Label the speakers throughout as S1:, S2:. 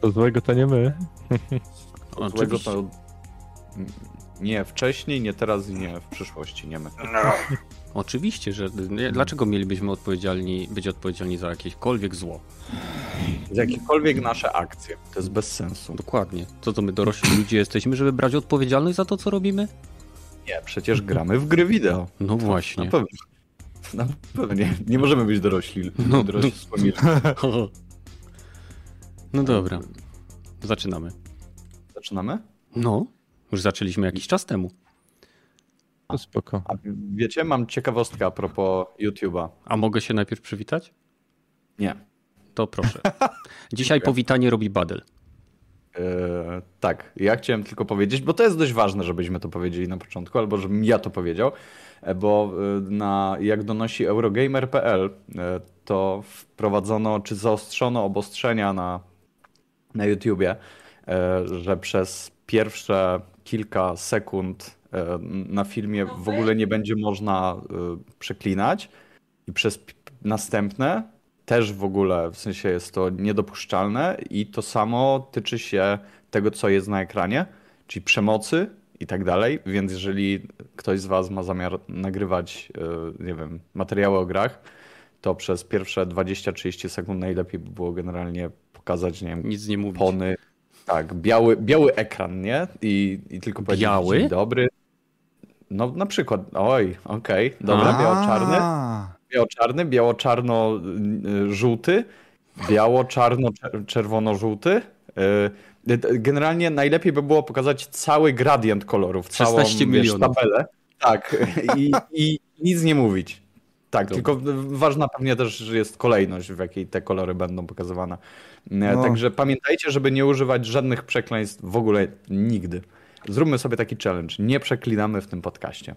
S1: To złego to nie my.
S2: To złego to nie wcześniej, nie teraz i nie w przyszłości, nie my.
S3: Oczywiście, że dlaczego mielibyśmy odpowiedzialni, być odpowiedzialni za jakiekolwiek zło?
S2: Za jakiekolwiek nasze akcje. To jest bez sensu.
S3: Dokładnie. Co to my dorośli ludzie jesteśmy, żeby brać odpowiedzialność za to, co robimy?
S2: Nie, przecież gramy w gry wideo.
S3: No właśnie.
S2: Na pewno. Na pewno nie, nie możemy być dorośli.
S3: No,
S2: dorośli
S3: no. dobra. Zaczynamy.
S2: Zaczynamy?
S3: No, już zaczęliśmy jakiś czas temu.
S1: To spoko.
S2: A wiecie, mam ciekawostkę a propos YouTube'a.
S3: A mogę się najpierw przywitać?
S2: Nie.
S3: To proszę. Dzisiaj powitanie robi Badel.
S2: Yy, tak, ja chciałem tylko powiedzieć, bo to jest dość ważne, żebyśmy to powiedzieli na początku, albo żebym ja to powiedział, e, bo e, na, jak donosi Eurogamer.pl, to wprowadzono czy zaostrzono obostrzenia na, na YouTubie, że przez pierwsze kilka sekund na filmie w ogóle nie będzie można przeklinać i przez następne też w ogóle, w sensie jest to niedopuszczalne i to samo tyczy się tego, co jest na ekranie, czyli przemocy i tak dalej, więc jeżeli ktoś z Was ma zamiar nagrywać, e, nie wiem, materiały o grach, to przez pierwsze 20-30 sekund najlepiej by było generalnie pokazać, nie wiem,
S3: Nic nie mówić.
S2: pony, tak, biały, biały ekran, nie? I, i tylko powiedzieć
S3: biały?
S2: dzień dobry. No na przykład, oj, okej, okay, dobra, biało-czarny biało-czarny, biało-czarno-żółty, biało-czarno-czerwono-żółty. Y, generalnie najlepiej by było pokazać cały gradient kolorów, całą wiesz, tabelę. Tak, i, i nic nie mówić. Tak, tylko ważna pewnie też jest kolejność, w jakiej te kolory będą pokazywane. No. Także pamiętajcie, żeby nie używać żadnych przekleństw w ogóle nigdy. Zróbmy sobie taki challenge. Nie przeklinamy w tym podcaście.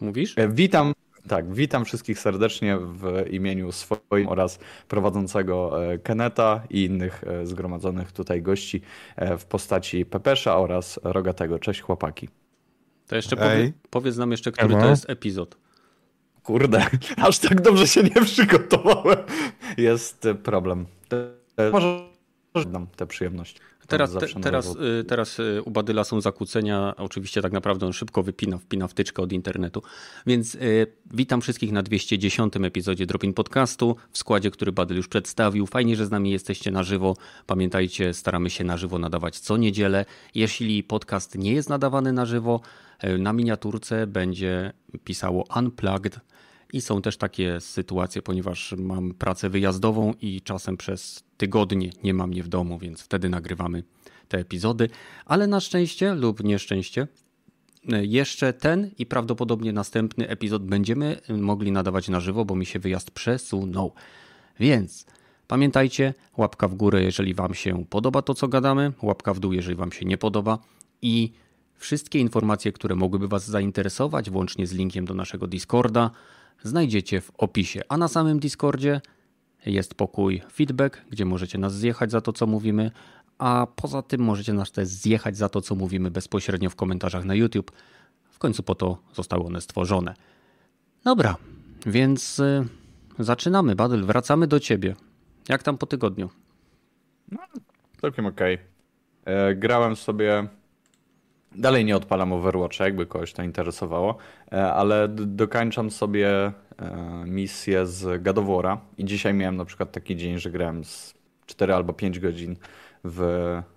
S3: Mówisz?
S2: E, witam tak, witam wszystkich serdecznie w imieniu swoim oraz prowadzącego e, Keneta i innych e, zgromadzonych tutaj gości e, w postaci Pepesza oraz Rogatego. Cześć chłopaki.
S3: To jeszcze powie, powiedz nam jeszcze, który to jest epizod.
S2: Kurde, aż tak dobrze się nie przygotowałem. Jest problem. Może dam tę przyjemność.
S3: Teraz, te, teraz, y, teraz y, u Badyla są zakłócenia. Oczywiście tak naprawdę on szybko wypina, wpina wtyczkę od internetu. Więc y, witam wszystkich na 210 epizodzie Dropin Podcastu w składzie, który Badyl już przedstawił. Fajnie, że z nami jesteście na żywo. Pamiętajcie, staramy się na żywo nadawać co niedzielę. Jeśli podcast nie jest nadawany na żywo, na miniaturce będzie pisało Unplugged i są też takie sytuacje, ponieważ mam pracę wyjazdową i czasem przez tygodnie nie mam mnie w domu, więc wtedy nagrywamy te epizody. Ale na szczęście lub nieszczęście, jeszcze ten i prawdopodobnie następny epizod będziemy mogli nadawać na żywo, bo mi się wyjazd przesunął. Więc pamiętajcie, łapka w górę, jeżeli Wam się podoba to, co gadamy, łapka w dół, jeżeli Wam się nie podoba i wszystkie informacje, które mogłyby Was zainteresować, włącznie z linkiem do naszego Discorda, znajdziecie w opisie. A na samym Discordzie jest pokój feedback, gdzie możecie nas zjechać za to, co mówimy, a poza tym możecie nas też zjechać za to, co mówimy bezpośrednio w komentarzach na YouTube. W końcu po to zostały one stworzone. Dobra, więc y, zaczynamy. Badel, wracamy do ciebie. Jak tam po tygodniu?
S2: No, całkiem okej. Okay. E, grałem sobie Dalej nie odpalam Overwatcha, jakby kogoś to interesowało, e, ale dokańczam sobie e, misję z Gadowora i dzisiaj miałem na przykład taki dzień, że grałem z 4 albo 5 godzin w,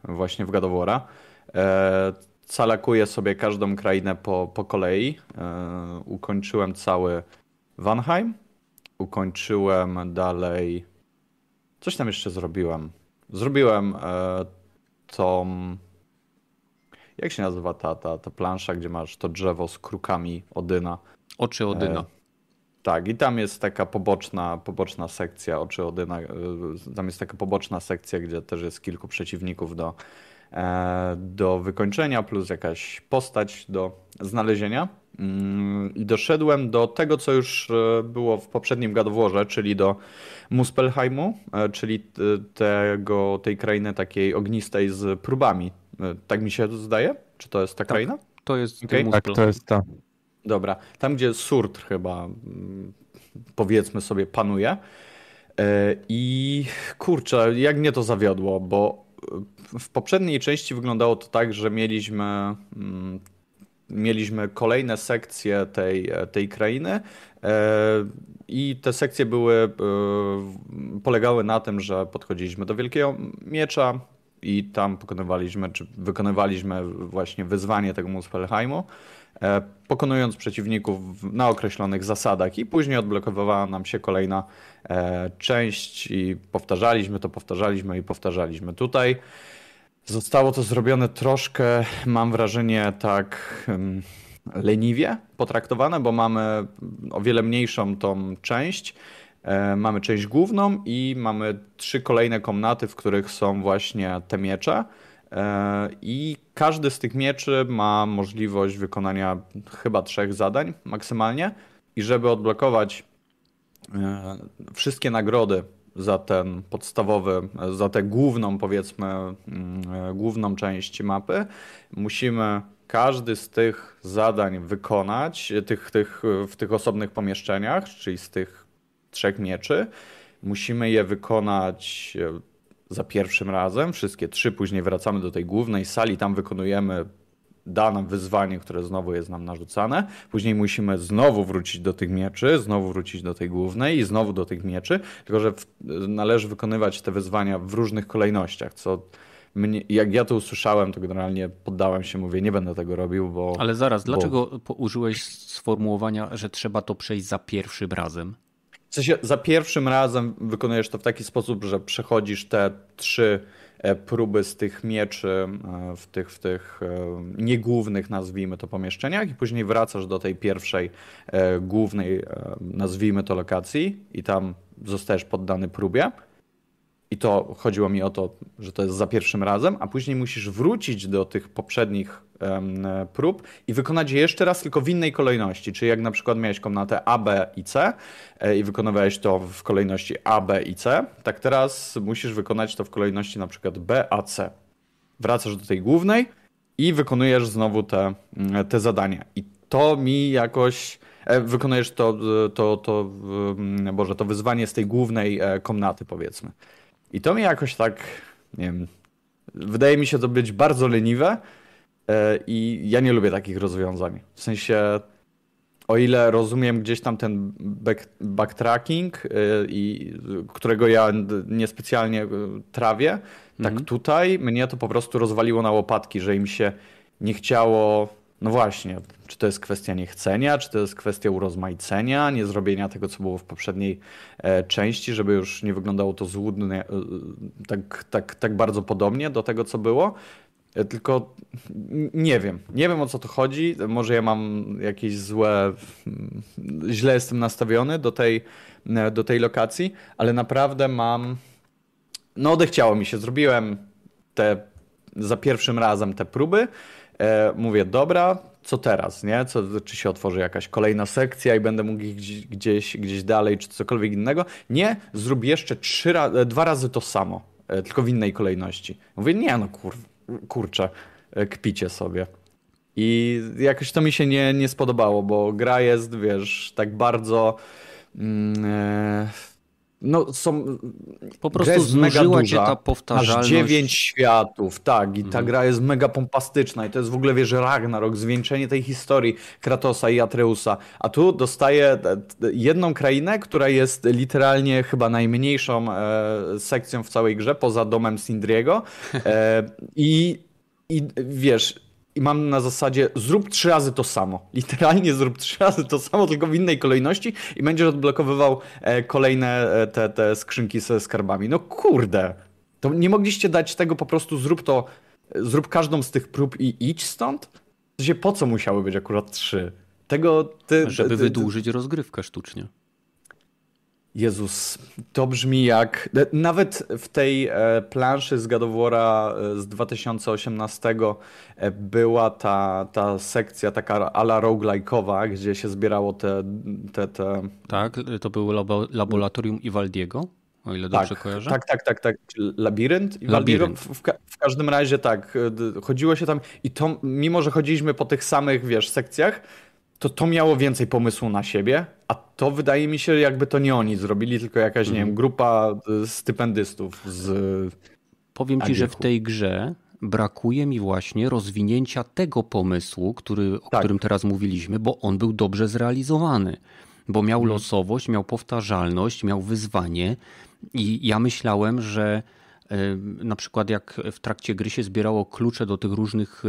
S2: właśnie w Gadowora. E, calakuję sobie każdą krainę po, po kolei. Ukończyłem cały Vanheim, ukończyłem dalej... Coś tam jeszcze zrobiłem. Zrobiłem tą jak się nazywa ta, ta, ta plansza, gdzie masz to drzewo z krukami Odyna?
S3: Oczy Odyna. E,
S2: tak, i tam jest taka poboczna, poboczna sekcja Oczy Odyna. E, tam jest taka poboczna sekcja, gdzie też jest kilku przeciwników do, e, do wykończenia, plus jakaś postać do znalezienia. Mm, I doszedłem do tego, co już e, było w poprzednim gadowórze, czyli do Muspelheimu, czyli tego, tej krainy takiej ognistej z próbami E, tak mi się zdaje? Czy to jest ta tak, kraina?
S3: To jest
S1: okay. Tak, to jest ta.
S2: Dobra. Tam, gdzie Surtr chyba mm, powiedzmy sobie panuje. E, I kurczę, jak mnie to zawiodło, bo w poprzedniej części wyglądało to tak, że mieliśmy, mm, mieliśmy kolejne sekcje tej, tej krainy i te sekcje były, polegały na tym, że podchodziliśmy do Wielkiego Miecza i tam pokonywaliśmy, czy wykonywaliśmy właśnie wyzwanie tego Muspelheimu. E, pokonując przeciwników na określonych zasadach i później odblokowywała nam się kolejna e, część i powtarzaliśmy to, powtarzaliśmy i powtarzaliśmy. Tutaj zostało to zrobione troszkę, mam wrażenie, tak leniwie potraktowane, bo mamy o wiele mniejszą tą część. E, mamy część główną i mamy trzy kolejne komnaty, w których są właśnie te miecze. E, I każdy z tych mieczy ma możliwość wykonania chyba trzech zadań maksymalnie. I żeby odblokować e, wszystkie nagrody za ten podstawowy, za tę główną, powiedzmy, mm, główną część mapy, musimy każdy z tych zadań wykonać tych, tych, w tych osobnych pomieszczeniach, czyli z tych trzech mieczy. Musimy je wykonać za pierwszym razem, wszystkie trzy, później wracamy do tej głównej sali, tam wykonujemy dane wyzwanie, które znowu jest nam narzucane. Później musimy znowu wrócić do tych mieczy, znowu wrócić do tej głównej i znowu do tych mieczy, tylko że w, należy wykonywać te wyzwania w różnych kolejnościach, co mnie, jak ja to usłyszałem, to generalnie poddałem się, mówię, nie będę tego robił, bo...
S3: Ale zaraz, bo... dlaczego użyłeś sformułowania, że trzeba to przejść za pierwszym razem?
S2: Sensie za pierwszym razem wykonujesz to w taki sposób, że przechodzisz te trzy e, próby z tych mieczy e, w tych, w tych e, niegłównych, nazwijmy to, pomieszczeniach i później wracasz do tej pierwszej głównej, nazwijmy to, lokacji i tam zostajesz poddany próbie. I to chodziło mi o to, że to jest za pierwszym razem, a później musisz wrócić do tych poprzednich prób i wykonać je jeszcze raz, tylko w innej kolejności. Czyli jak na przykład miałeś komnatę A, B i C e, i wykonywałeś to w kolejności A, B i C, tak teraz musisz wykonać to w kolejności na przykład B, A, C. Wracasz do tej głównej i wykonujesz znowu te, mm, te zadania. I to mi jakoś e, wykonujesz to, to, to, Boże, to wyzwanie z tej głównej komnaty, powiedzmy. I to mi jakoś tak, nie wiem, wydaje mi się to być bardzo leniwe, E, I ja nie lubię takich rozwiązań. W sensie, o ile rozumiem gdzieś tam ten back, backtracking, e, i, którego ja niespecjalnie e, trawię, tak mhm. tutaj mnie to po prostu rozwaliło na łopatki, że im się nie chciało. No właśnie, czy to jest kwestia niechcenia, czy to jest kwestia urozmaicenia, nie zrobienia tego, co było w poprzedniej e, części, żeby już nie wyglądało to złudnie, e, tak, tak, tak bardzo podobnie do tego, co było. Tylko nie wiem. Nie wiem o co to chodzi. Może ja mam jakieś złe. Źle jestem nastawiony do tej, do tej lokacji, ale naprawdę mam. No, odechciało mi się. Zrobiłem te za pierwszym razem te próby. E, mówię, dobra, co teraz, nie? Co, czy się otworzy jakaś kolejna sekcja i będę mógł gdzieś, gdzieś, gdzieś dalej, czy cokolwiek innego? Nie, zrób jeszcze trzy, dwa razy to samo, e, tylko w innej kolejności. Mówię, nie, no kurwa kurczę, e, kpicie sobie. I jakoś to mi się nie, nie spodobało, bo gra jest, wiesz, tak bardzo. Mm, e, no, są.
S3: Po prostu znużyła cię ta powtarzalność.
S2: Masz dziewięć światów, tak, i ta mhm. gra jest mega pompastyczna, i to jest w ogóle, wiesz, Ragnarok, zwieńczenie tej historii Kratosa i Atreusa. A tu dostaję jedną krainę, która jest literalnie chyba najmniejszą e, sekcją w całej grze, poza domem Sindriego. E, I i wiesz, i mam na zasadzie zrób trzy razy to samo. Literalnie zrób trzy razy to samo, tylko w innej kolejności i będziesz odblokowywał e, kolejne e, te, te skrzynki ze skarbami. No kurde. To nie mogliście dać tego po prostu zrób to, zrób każdą z tych prób i idź stąd? W po co musiały być akurat trzy? Tego
S3: ty, Żeby ty, ty, wydłużyć rozgrywkę sztucznie.
S2: Jezus, to brzmi jak. Nawet w tej e, planszy z Gadowora e, z 2018 e, była ta, ta sekcja taka ala roguelike'owa, gdzie się zbierało te, te, te.
S3: Tak, to było laboratorium Iwaldiego, o ile dobrze
S2: tak,
S3: kojarzę.
S2: Tak, tak, tak, tak. Labirynt Iwaldiego. W, w, w każdym razie tak, chodziło się tam i to, mimo że chodziliśmy po tych samych, wiesz, sekcjach, to to miało więcej pomysłu na siebie, a to wydaje mi się, jakby to nie oni zrobili, tylko jakaś, nie wiem, mhm. grupa y, stypendystów z
S3: powiem ci, że w tej grze brakuje mi właśnie rozwinięcia tego pomysłu, który, o
S2: Tak.
S3: którym teraz mówiliśmy, bo on był dobrze zrealizowany. Bo miał
S2: Mhm.
S3: losowość, miał powtarzalność, miał wyzwanie i ja myślałem, że e, na przykład jak w trakcie gry się zbierało klucze do tych różnych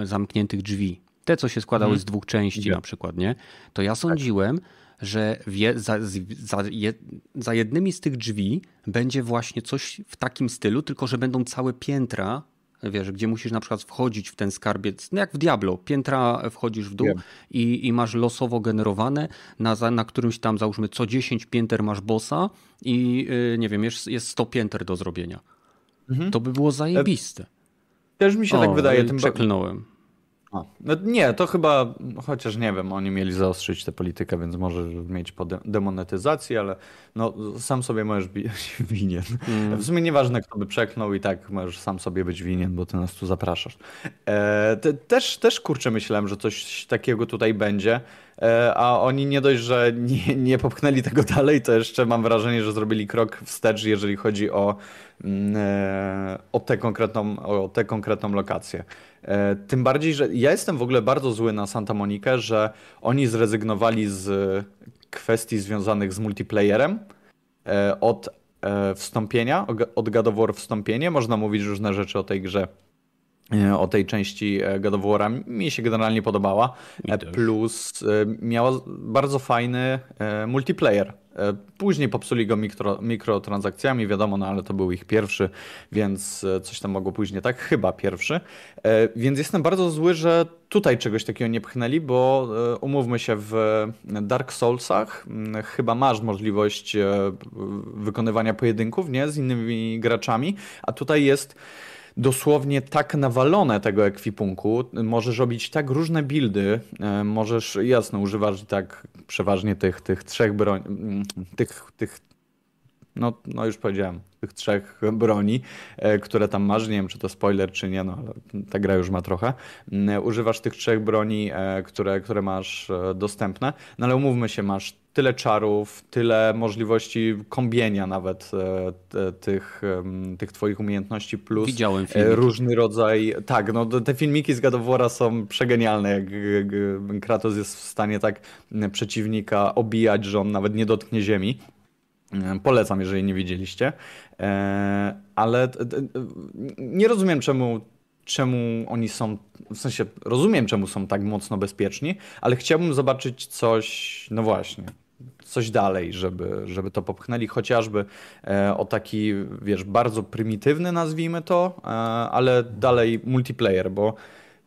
S3: e, zamkniętych drzwi, te co się składały z dwóch części na przykład, nie? To ja sądziłem, że wie, za, za, je, za jednymi z tych drzwi będzie właśnie coś w takim stylu, tylko że będą całe piętra, wiesz, gdzie musisz na przykład wchodzić w ten skarbiec, no jak w Diablo, piętra wchodzisz w dół i, i masz losowo generowane, na, na którymś tam załóżmy co 10 pięter masz bossa i yy, nie wiem, jest, jest 100 pięter do zrobienia. To by było zajebiste.
S2: Też mi się tak
S3: O,
S2: wydaje.
S3: yy,
S2: Tym
S3: przeklnąłem.
S2: No nie, to chyba, chociaż nie wiem, oni mieli zaostrzyć tę politykę, więc może mieć po de- demonetyzację, ale no, sam sobie możesz być winien. W sumie nieważne, kto by przeklnął i tak możesz sam sobie być winien, bo ty nas tu zapraszasz. E, te, też, też kurczę myślałem, że coś takiego tutaj będzie, e, a oni nie dość, że nie, nie popchnęli tego dalej, to jeszcze mam wrażenie, że zrobili krok wstecz, jeżeli chodzi o, mm, e, o, tę, konkretną, o tę konkretną lokację. E, Tym bardziej, że ja jestem w ogóle bardzo zły na Santa Monikę, że oni zrezygnowali z kwestii związanych z multiplayerem e, od e, wstąpienia, od God of War wstąpienie. Można mówić różne rzeczy o tej grze, o tej części e, God of War'a. Mi się generalnie podobała. E. Plus e, miała bardzo fajny e, multiplayer. E, Później popsuli go mikro, mikrotransakcjami, wiadomo, no ale to był ich pierwszy, więc e, coś tam mogło później, tak? Chyba pierwszy. E, Więc jestem bardzo zły, że tutaj czegoś takiego nie pchnęli, bo e, umówmy się, w Dark Soulsach m, chyba masz możliwość e, wykonywania pojedynków, nie? Z innymi graczami, a tutaj jest dosłownie tak nawalone tego ekwipunku, możesz robić tak różne buildy, e, możesz, jasno, używasz tak przeważnie tych, tych trzech broń, mm, tych, tych no, no już powiedziałem, tych trzech broni, e, które tam masz, nie wiem czy to spoiler czy nie, no ta gra już ma trochę. Mm, Używasz tych trzech broni, e, które, które masz dostępne, no ale umówmy się, masz tyle czarów, tyle możliwości kombienia nawet e, tych, tych twoich umiejętności plus
S3: Widziałem
S2: e,
S3: filmiki.
S2: różny rodzaj, tak, no te filmiki z God War'a są przegenialne, jak Kratos jest w stanie tak przeciwnika obijać, że on nawet nie dotknie ziemi. E, Polecam, jeżeli nie widzieliście. Ale nie rozumiem, czemu, czemu oni są. W sensie, rozumiem, czemu są tak mocno bezpieczni, ale chciałbym zobaczyć coś, no właśnie, coś dalej, żeby, żeby to popchnęli, chociażby e, o taki, wiesz, bardzo prymitywny, nazwijmy to, e, ale dalej multiplayer, bo.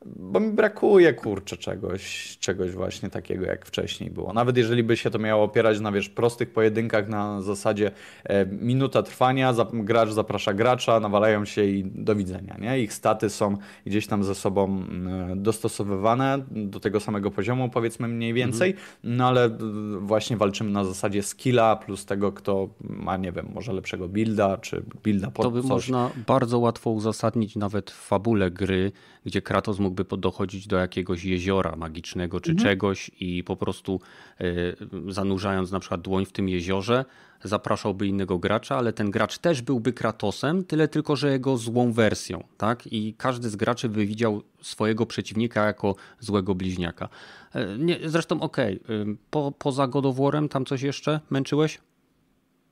S2: Bo mi brakuje, kurczę, czegoś, czegoś właśnie takiego, jak wcześniej było. Nawet jeżeli by się to miało opierać na, wiesz, prostych pojedynkach na zasadzie e, minuta trwania, zap, gracz zaprasza gracza, nawalają się i do widzenia, nie? Ich staty są gdzieś tam ze sobą e, dostosowywane do tego samego poziomu, powiedzmy mniej więcej, no ale e, właśnie walczymy na zasadzie skilla plus tego, kto ma, nie wiem, może lepszego builda, czy builda pod
S3: To by
S2: coś.
S3: można bardzo łatwo uzasadnić nawet w fabule gry, gdzie Kratos mógłby dochodzić do jakiegoś jeziora magicznego czy czegoś i po prostu y, zanurzając na przykład dłoń w tym jeziorze, zapraszałby innego gracza, ale ten gracz też byłby Kratosem, tyle tylko, że jego złą wersją, tak? I każdy z graczy by widział swojego przeciwnika jako złego bliźniaka. Y, Nie, zresztą okej, y, po, poza God of War'em tam coś jeszcze męczyłeś?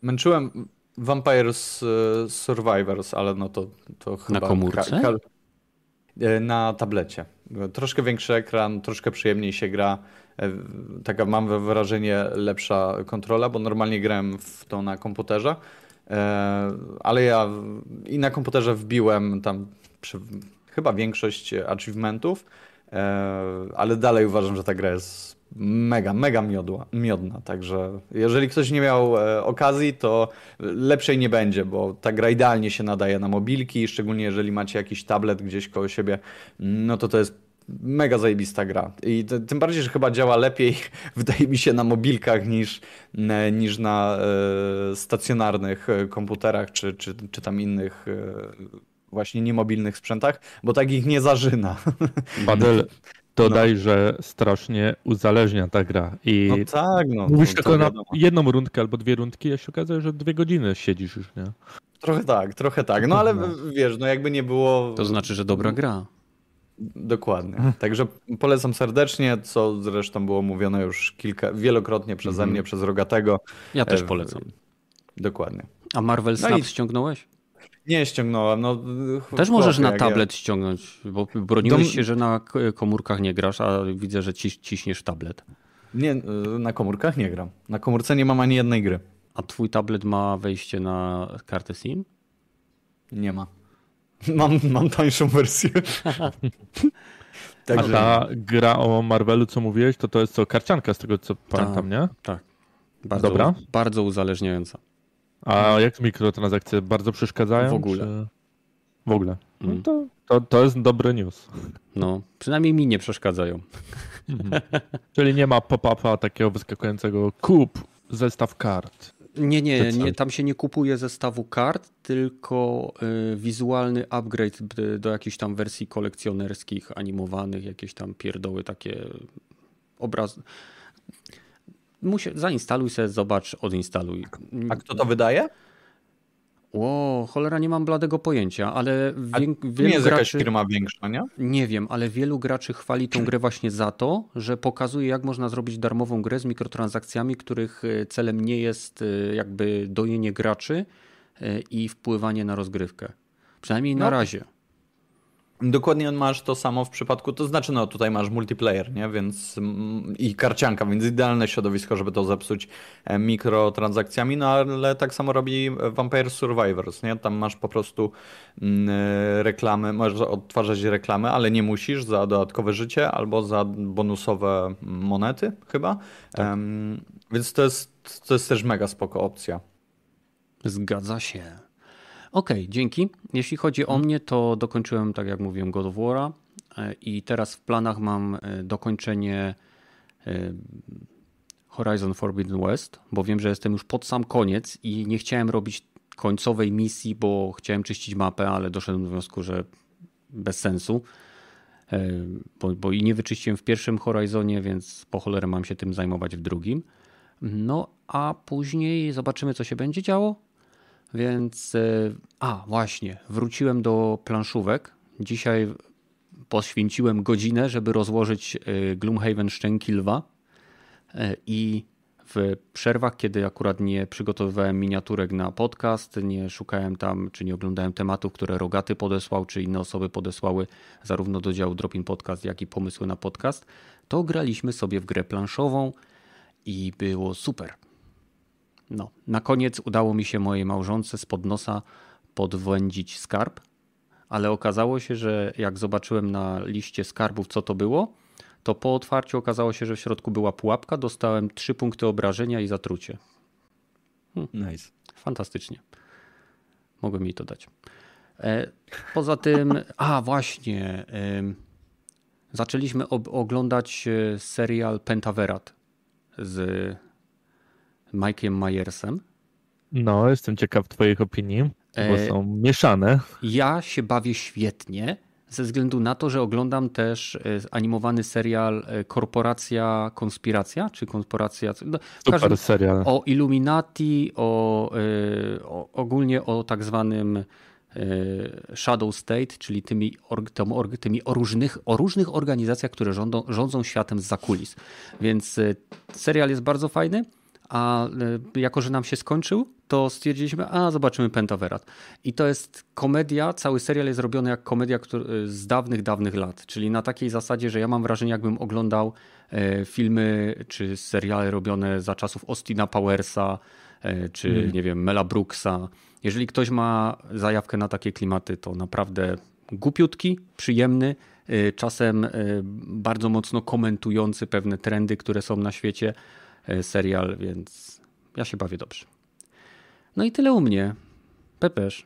S2: Męczyłem Vampires e, Survivors, ale no to, to chyba...
S3: komórce?
S2: e, na tablecie. Troszkę większy ekran, troszkę przyjemniej się gra. E, Taka mam wrażenie lepsza kontrola, bo normalnie grałem w to na komputerze, e, ale ja i na komputerze wbiłem tam przy, chyba większość achievementów, e, ale dalej uważam, że ta gra jest mega, mega miodła, miodna. Także jeżeli ktoś nie miał e, okazji, to lepszej nie będzie, bo ta gra idealnie się nadaje na mobilki, szczególnie jeżeli macie jakiś tablet gdzieś koło siebie, no to to jest mega zajebista gra. I tym bardziej, że chyba działa lepiej, wydaje mi się, na mobilkach niż, ne- niż na e, stacjonarnych e, komputerach czy, czy, czy tam innych e, właśnie niemobilnych sprzętach, bo tak ich nie zażyna.
S1: Badel, dodaj, że strasznie uzależnia ta gra. I
S2: No tak, no.
S1: mówisz
S2: to-
S1: tylko na
S2: wiadomo.
S1: jedną rundkę albo dwie rundki, a się okazuje, że dwie godziny siedzisz już, nie?
S2: Trochę tak, trochę tak. No ale wiesz, no jakby nie było.
S3: To znaczy, że dobra gra.
S2: Dokładnie. Także polecam serdecznie, co zresztą było mówione już kilka, wielokrotnie przeze mnie, przez Rogatego.
S3: Ja też polecam.
S2: Dokładnie.
S3: A Marvel Snap no i... ściągnąłeś?
S2: Nie ściągnąłem. No,
S3: Też możesz na tablet ja. ściągnąć, bo broniłeś Dom... się, że na komórkach nie grasz, a widzę, że ciś, ciśniesz tablet.
S2: Nie, na komórkach nie gram. Na komórce nie mam ani jednej gry.
S3: A twój tablet ma wejście na kartę SIM?
S2: Nie ma. Mam, mam tańszą wersję.
S1: A ta gra o Marvelu, co mówiłeś, to to jest co, karcianka z tego, co pamiętam, nie?
S3: Tak. Bardzo, Dobra. Bardzo uzależniająca.
S1: A jak mikrotransakcje bardzo przeszkadzają?
S3: W ogóle.
S1: Czy... W ogóle. No mm. to, to, to jest dobry news.
S3: No, przynajmniej mi nie przeszkadzają.
S1: Mhm. Czyli nie ma pop-upa takiego wyskakującego kup zestaw kart.
S3: Nie, nie, nie, tam się nie kupuje zestawu kart, tylko y, wizualny upgrade do jakichś tam wersji kolekcjonerskich, animowanych, jakieś tam pierdoły takie obraz. Musi, zainstaluj sobie, zobacz, odinstaluj.
S2: A kto to wydaje?
S3: O, cholera, nie mam bladego pojęcia, ale
S2: wie, nie jest graczy, jakaś firma większa, nie?
S3: Nie wiem, ale wielu graczy chwali tą grę właśnie za to, że pokazuje, jak można zrobić darmową grę z mikrotransakcjami, których e, celem nie jest e, jakby dojenie graczy e, i wpływanie na rozgrywkę. Przynajmniej na no. razie.
S2: Dokładnie masz to samo w przypadku, to znaczy no tutaj masz multiplayer, nie, więc mm, i karcianka, więc idealne środowisko, żeby to zepsuć e, mikrotransakcjami, no ale tak samo robi Vampire Survivors, nie, tam masz po prostu mm, e, reklamy, możesz odtwarzać reklamy, ale nie musisz za dodatkowe życie albo za bonusowe monety chyba, tak. więc to jest, to jest też mega spoko opcja.
S3: Zgadza się. Okej, okay, dzięki. Jeśli chodzi o mhm. mnie, to dokończyłem, tak jak mówiłem, God of War'a e, i teraz w planach mam e, dokończenie e, Horizon Forbidden West, bo wiem, że jestem już pod sam koniec i nie chciałem robić końcowej misji, bo chciałem czyścić mapę, ale doszedłem do wniosku, że bez sensu. Bo, bo i nie wyczyściłem w pierwszym Horizonie, więc po cholerę mam się tym zajmować w drugim. No a później zobaczymy, co się będzie działo. Więc, e, a właśnie, wróciłem do planszówek. Dzisiaj poświęciłem godzinę, żeby rozłożyć e, Gloomhaven Szczęki Lwa e, i w przerwach, kiedy akurat nie przygotowywałem miniaturek na podcast, nie szukałem tam, czy nie oglądałem tematów, które Rogaty podesłał, czy inne osoby podesłały zarówno do działu Dropin Podcast, jak i pomysły na podcast, to graliśmy sobie w grę planszową i było super. No, na koniec udało mi się mojej małżonce spod nosa podwędzić skarb, ale okazało się, że jak zobaczyłem na liście skarbów, co to było, to po otwarciu okazało się, że w środku była pułapka, dostałem trzy punkty obrażenia i zatrucie.
S2: Hmm. Nice.
S3: Fantastycznie. Mogłem mi to dać. E, poza tym, a właśnie, zaczęliśmy oglądać e, serial Pentaverat z Mike'iem Myersem.
S1: No, jestem ciekaw Twoich opinii, bo e... są mieszane.
S3: Ja się bawię świetnie, ze względu na to, że oglądam też e, animowany serial e, Korporacja Konspiracja, czy Korporacja.
S1: No, Super serial.
S3: O Illuminati, o, e, o, ogólnie o tak zwanym Shadow State, czyli tymi, tymi o, różnych, o różnych organizacjach, które rządzą, rządzą światem z zakulis. Więc serial jest bardzo fajny a e, jako, że nam się skończył, to stwierdziliśmy, a zobaczymy Pentaverat. I to jest komedia, cały serial jest robiony jak komedia który, z dawnych, dawnych lat, czyli na takiej zasadzie, że ja mam wrażenie, jakbym oglądał e, filmy czy seriale robione za czasów Austina Powersa, e, czy mm. nie wiem, Mela Brooksa. Jeżeli ktoś ma zajawkę na takie klimaty, to naprawdę głupiutki, przyjemny, czasem bardzo mocno komentujący pewne trendy, które są na świecie E, serial, więc ja się bawię dobrze. No i tyle u mnie. Pepesz,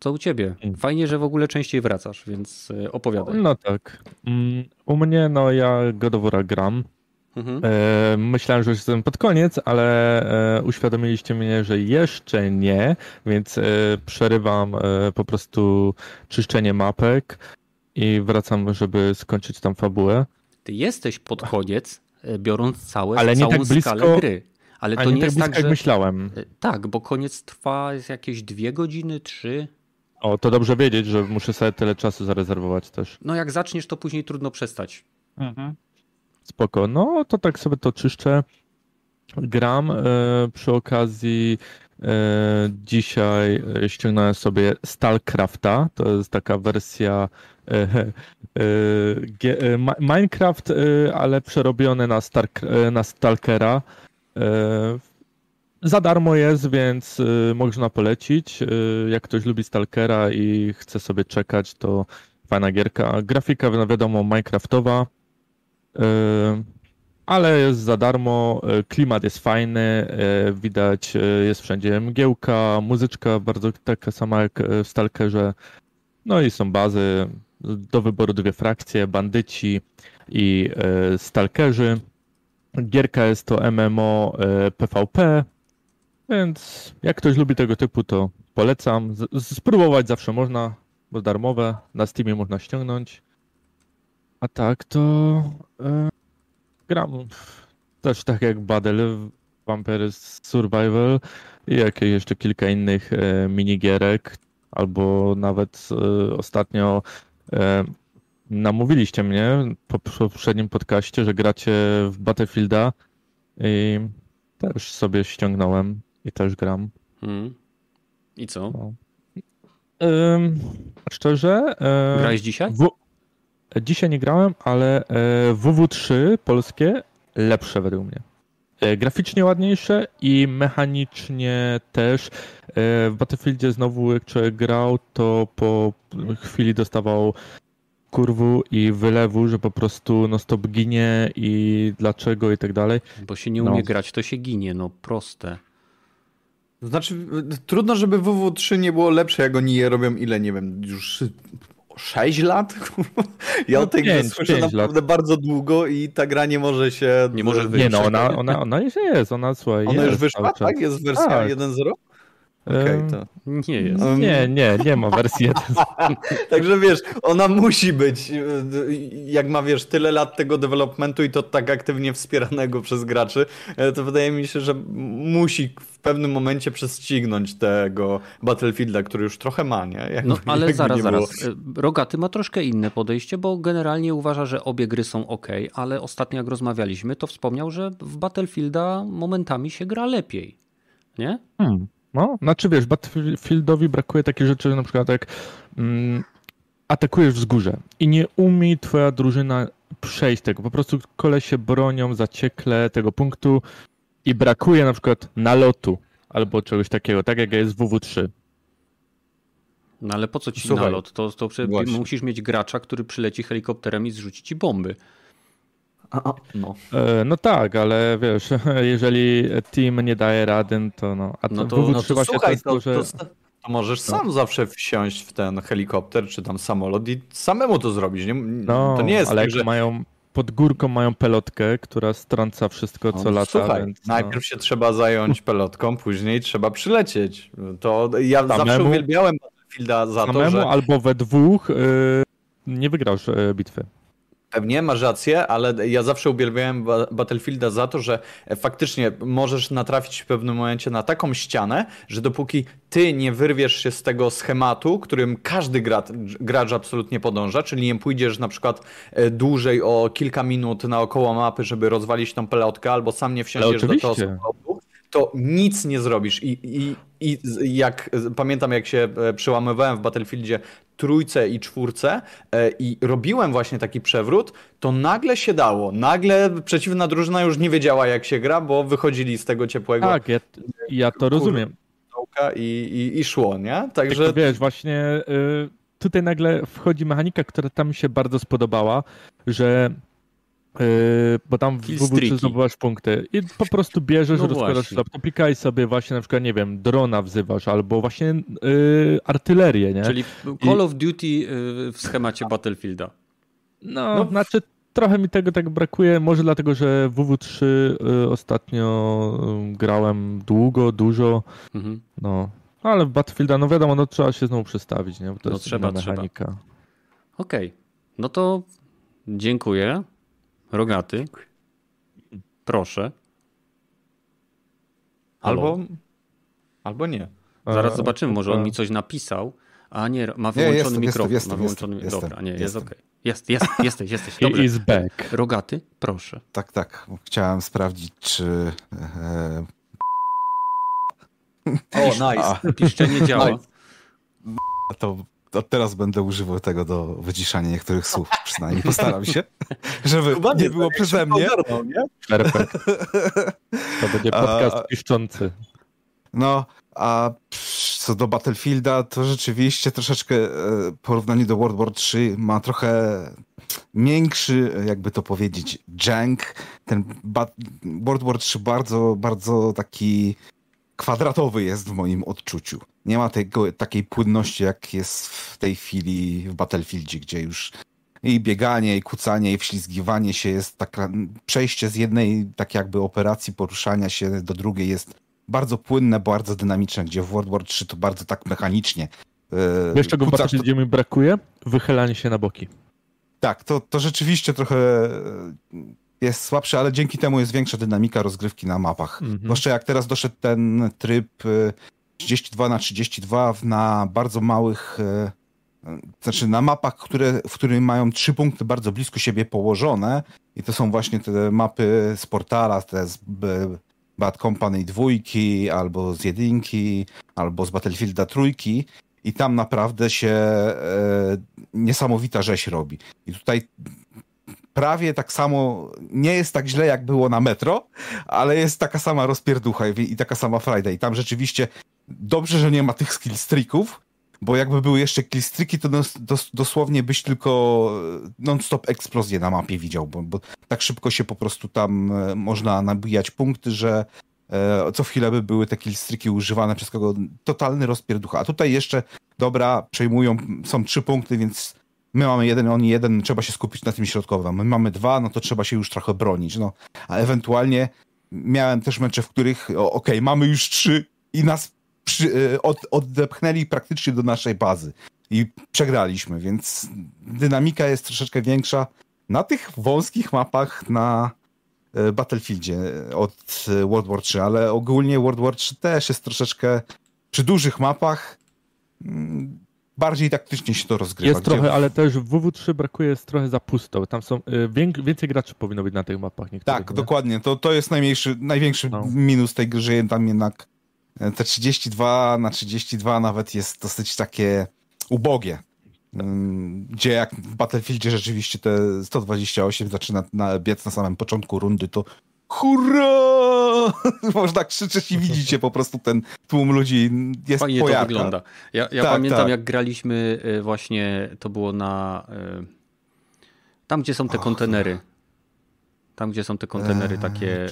S3: co u ciebie? Mm. Fajnie, że w ogóle częściej wracasz, więc e, opowiadaj.
S1: No tak. Mm, u mnie, no ja Godowora gram. Mhm. E, myślałem, że już jestem pod koniec, ale uświadomiliście mnie, że jeszcze nie, więc przerywam po prostu czyszczenie mapek i wracam, żeby skończyć tam fabułę.
S3: Ty jesteś pod koniec, E, biorąc całe, ale nie całą tak blisko, skalę gry. Ale to nie,
S1: nie tak
S3: jest tak,
S1: jak
S3: że...
S1: myślałem.
S3: E, tak, bo koniec trwa jakieś dwie godziny, trzy.
S1: O, to dobrze wiedzieć, że muszę sobie tyle czasu zarezerwować też.
S3: No jak zaczniesz, to później trudno przestać. Mhm.
S1: Spoko. No to tak sobie to czyszczę. Gram e, przy okazji e, dzisiaj e, ściągnąłem sobie Stalcrafta. To jest taka wersja e, e, Minecraft, ale przerobione na, Star, na Stalkera. Za darmo jest, więc można polecić. Jak ktoś lubi Stalkera i chce sobie czekać, to fajna gierka. Grafika, no wiadomo, Minecraftowa ale jest za darmo, e, klimat jest fajny, e, widać, e, jest wszędzie mgiełka, muzyczka bardzo taka sama jak w Stalkerze, no i są bazy, do wyboru dwie frakcje, bandyci i stalkerzy. Gierka jest to MMO PvP, więc jak ktoś lubi tego typu, to polecam. Spróbować zawsze można, bo darmowe, na Steamie można ściągnąć. A tak to gram też tak jak Battle, Vampire Survival i jakieś jeszcze kilka innych e, minigierek, albo nawet e, ostatnio e, namówiliście mnie po poprzednim podcaście, że gracie w Battlefielda i też sobie ściągnąłem i też gram. Hmm.
S3: I co? No.
S1: szczerze.
S3: Grałeś dzisiaj? W...
S1: Dzisiaj nie grałem, ale e, WW3 polskie lepsze według mnie. E, graficznie ładniejsze i mechanicznie też. E, w Battlefieldzie znowu jak człowiek grał, to po chwili dostawał kurwu i wylewu, że po prostu no stop ginie i dlaczego i tak dalej.
S3: Bo się nie umie no. grać, to się ginie, no proste.
S2: Znaczy, trudno, żeby WW3 nie było lepsze, jak oni je robią, ile, nie wiem, już 6 lat? Ja no o tej grze słyszę naprawdę lat. bardzo długo i ta gra nie może się...
S3: Nie może wyjść.
S1: Nie no, ona, ona, ona już jest, ona słuchaj,
S2: Ona już wyszła, tak? Jest wersja tak. 1.0?
S3: Okay, to... Nie jest.
S1: Nie, nie, nie ma wersji 1.
S2: Także wiesz, ona musi być, jak ma wiesz, tyle lat tego developmentu i to tak aktywnie wspieranego przez graczy, e, to wydaje mi się, że musi w pewnym momencie prześcignąć tego Battlefielda, który już trochę ma, nie?
S3: Jakby, no ale zaraz, zaraz. E, Rogaty ma troszkę inne podejście, bo generalnie uważa, że obie gry są ok, ale ostatnio jak rozmawialiśmy, to wspomniał, że w Battlefielda momentami się gra lepiej. Nie?
S1: Hmm. No, znaczy wiesz, Battlefieldowi brakuje takich rzeczy, na przykład jak mm, atakujesz wzgórze i nie umie twoja drużyna przejść tego. Po prostu kole się bronią zaciekle tego punktu i brakuje na przykład nalotu albo czegoś takiego, tak jak jest w WW3.
S3: No ale po co ci Słuchaj, nalot? To, to musisz mieć gracza, który przyleci helikopterem i zrzuci ci bomby.
S1: No. E, no tak, ale wiesz, jeżeli team nie daje rady, to no. A no to, no to słuchaj, to, że... to,
S2: to, możesz no. sam zawsze wsiąść w ten helikopter czy tam samolot i samemu to zrobić. Nie?
S1: No, to nie jest ale tak, że... mają pod górką mają pelotkę, która strąca wszystko, co no, lata.
S2: Słuchaj, więc, no. najpierw się trzeba zająć pelotką, później trzeba przylecieć. To ja samemu, zawsze uwielbiałem Battlefielda za
S1: samemu to,
S2: że...
S1: albo we dwóch yy, nie wygrasz yy, bitwy.
S2: Pewnie, masz rację, ale ja zawsze uwielbiałem Battlefielda za to, że faktycznie możesz natrafić w pewnym momencie na taką ścianę, że dopóki ty nie wyrwiesz się z tego schematu, którym każdy gracz, gracz absolutnie podąża, czyli nie pójdziesz na przykład e, dłużej o kilka minut naokoło mapy, żeby rozwalić tą pelotkę, albo sam nie wsiądziesz do tego samochodu, to nic nie zrobisz. I, i, i jak pamiętam, jak się e, przełamywałem w Battlefieldzie trójce i czwórce e, i robiłem właśnie taki przewrót, to nagle się dało. Nagle przeciwna drużyna już nie wiedziała, jak się gra, bo wychodzili z tego ciepłego.
S1: Tak, ja, ja to rozumiem.
S2: I, i, I szło, nie? Także.
S1: Tak, wiesz, właśnie. Y, tutaj nagle wchodzi mechanika, która tam mi się bardzo spodobała, że Yy, bo tam w WW3 zdobywasz punkty i po prostu bierzesz, no rozkładasz laptop i sobie właśnie na przykład, nie wiem, drona wzywasz albo właśnie yy, artylerię, nie?
S3: Czyli Call I... of Duty yy, w schemacie Battlefielda.
S1: No, no, znaczy trochę mi tego tak brakuje, może dlatego, że WW3 yy, ostatnio grałem długo, dużo, mhm. no. Ale w Battlefielda, no wiadomo, no trzeba się znowu przestawić, nie? Bo to no jest trzeba, mechanika.
S3: Okej, okay. no to dziękuję. Rogaty. Proszę.
S2: Albo, albo nie.
S3: Zaraz e, zobaczymy, może on mi coś napisał, a nie, ma wyłączony nie, jestem, mikrofon. Jestem, ma wyłączony... Jestem, Dobra, nie, jest okej. Okay. Jest, jest, jesteś, jesteś.
S1: Dobrze. Is back.
S3: Rogaty, proszę.
S4: Tak, tak. Chciałem sprawdzić, czy... E...
S3: O, nice. Piszczenie działa. Nice.
S4: To od teraz będę używał tego do wyciszania niektórych słów, przynajmniej postaram się, żeby nie było przeze mnie.
S1: To będzie podcast a, piszczący.
S4: No, a co do Battlefielda, to rzeczywiście troszeczkę e, porównanie do World War 3 ma trochę miększy, jakby to powiedzieć, jank. Ten World War 3 bardzo, bardzo taki kwadratowy jest w moim odczuciu. Nie ma tego, takiej płynności, jak jest w tej chwili w Battlefieldzie, gdzie już i bieganie, i kucanie, i wślizgiwanie się jest tak, przejście z jednej tak jakby operacji poruszania się do drugiej jest bardzo płynne, bardzo dynamiczne, gdzie w World War 3 to bardzo tak mechanicznie.
S1: Yy, Wiesz czego w Battlefieldzie to... mi brakuje? Wychylanie się na boki.
S4: Tak, to, to rzeczywiście trochę jest słabsze, ale dzięki temu jest większa dynamika rozgrywki na mapach. Mhm. Zwłaszcza jak teraz doszedł ten tryb 32 y, na 32 na bardzo małych, y, znaczy na mapach, które, w których mają trzy punkty bardzo blisko siebie położone i to są właśnie te mapy z portala, te z Bad Company dwójki, albo z jedynki, albo z Battlefielda trójki i tam naprawdę się e, niesamowita rzeź robi. I tutaj prawie tak samo, nie jest tak źle jak było na metro, ale jest taka sama rozpierducha i, taka sama frajda. I tam rzeczywiście dobrze, że nie ma tych skillstreaków, bo jakby były jeszcze killstreaki, to dos, dos, dosłownie byś tylko non-stop eksplozję na mapie widział, bo, bo, tak szybko się po prostu tam e, można nabijać punkty, że e, co chwilę by były te killstreaki używane przez kogo totalny rozpierducha. A tutaj jeszcze, dobra, przejmują, są trzy punkty, więc my mamy jeden, oni jeden, trzeba się skupić na tym środkowym. My mamy dwa, no to trzeba się już trochę bronić. No. A ewentualnie miałem też mecze, w których okej, okay, mamy już trzy i nas przy, e, od, odepchnęli praktycznie do naszej bazy i przegraliśmy, więc dynamika jest troszeczkę większa na tych wąskich mapach na e, Battlefieldzie od World War 3, ale ogólnie World War 3 też jest troszeczkę przy dużych mapach mm, bardziej taktycznie się to rozgrywa.
S1: Jest trochę, ale też w WW3 brakuje jest trochę za pusto. Tam są y, więcej graczy powinno być na tych mapach.
S4: Tak, nie? dokładnie. To, to jest najmniejszy, największy no. minus tej gry, że tam jednak e, te 32 na 32 nawet jest dosyć takie ubogie. Mm, gdzie jak w Battlefieldzie rzeczywiście te 128 zaczyna na, biec na samym początku rundy, to hurra! Można krzyczeć i widzicie po prostu ten tłum ludzi jest Fajnie pojarka. to wygląda.
S3: Ja, ja tak, pamiętam tak. jak graliśmy y, właśnie, to było na y, tam gdzie są te kontenery. Tam, gdzie są te kontenery eee. takie,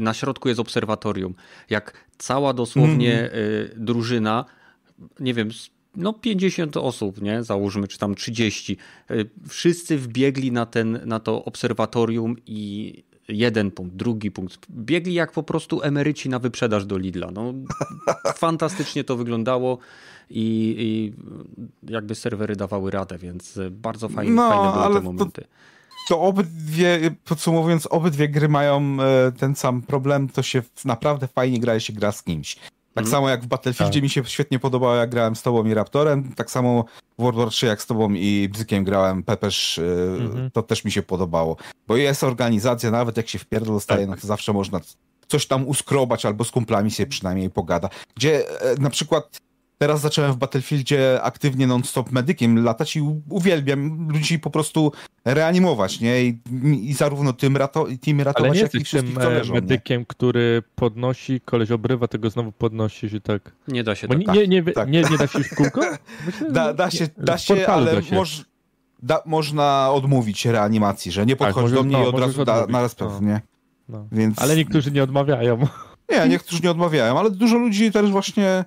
S3: na środku jest obserwatorium. Jak cała dosłownie mm. drużyna, nie wiem, no 50 osób, nie? Załóżmy, czy tam 30. Wszyscy wbiegli na, ten, na to obserwatorium i jeden punkt, drugi punkt. Biegli jak po prostu emeryci na wyprzedaż do Lidla. No, fantastycznie to wyglądało i, i jakby serwery dawały radę, więc bardzo fajne, no, fajne były te momenty. To,
S4: to obydwie, podsumowując, obydwie gry mają e, ten sam problem, to się naprawdę fajnie gra, się gra z kimś. Tak mm. samo jak w Battlefieldzie tak. mi się świetnie podobało, jak grałem z tobą i Raptorem, tak samo w World War 3 jak z tobą i Bzykiem grałem, Pepesz, mm -hmm. to też mi się podobało. Bo jest organizacja, nawet jak się w pierdol dostaje, tak. no to zawsze można coś tam uskrobać albo z kumplami się przynajmniej pogada. Gdzie e, na przykład Teraz zacząłem w Battlefieldzie aktywnie non-stop medykiem latać i uwielbiam ludzi po prostu reanimować, nie? I, i zarówno tym, rato, tym ratować,
S1: Ale nie
S4: jak
S1: i
S4: wszystkich,
S1: tym leżą, medykiem, nie? który podnosi, koleś obrywa, tego znowu podnosi się tak.
S3: Nie da się
S1: tak. Nie, nie, nie, tak. nie, nie da się w kółko?
S4: Myślę, da, da się, da się ale da się. Moż, da, można odmówić reanimacji, że nie tak, podchodź tak, do mnie no, i od razu da, na respekt, no. nie?
S1: No. Więc... Ale niektórzy nie odmawiają.
S4: Nie, niektórzy nie odmawiają, ale dużo ludzi też właśnie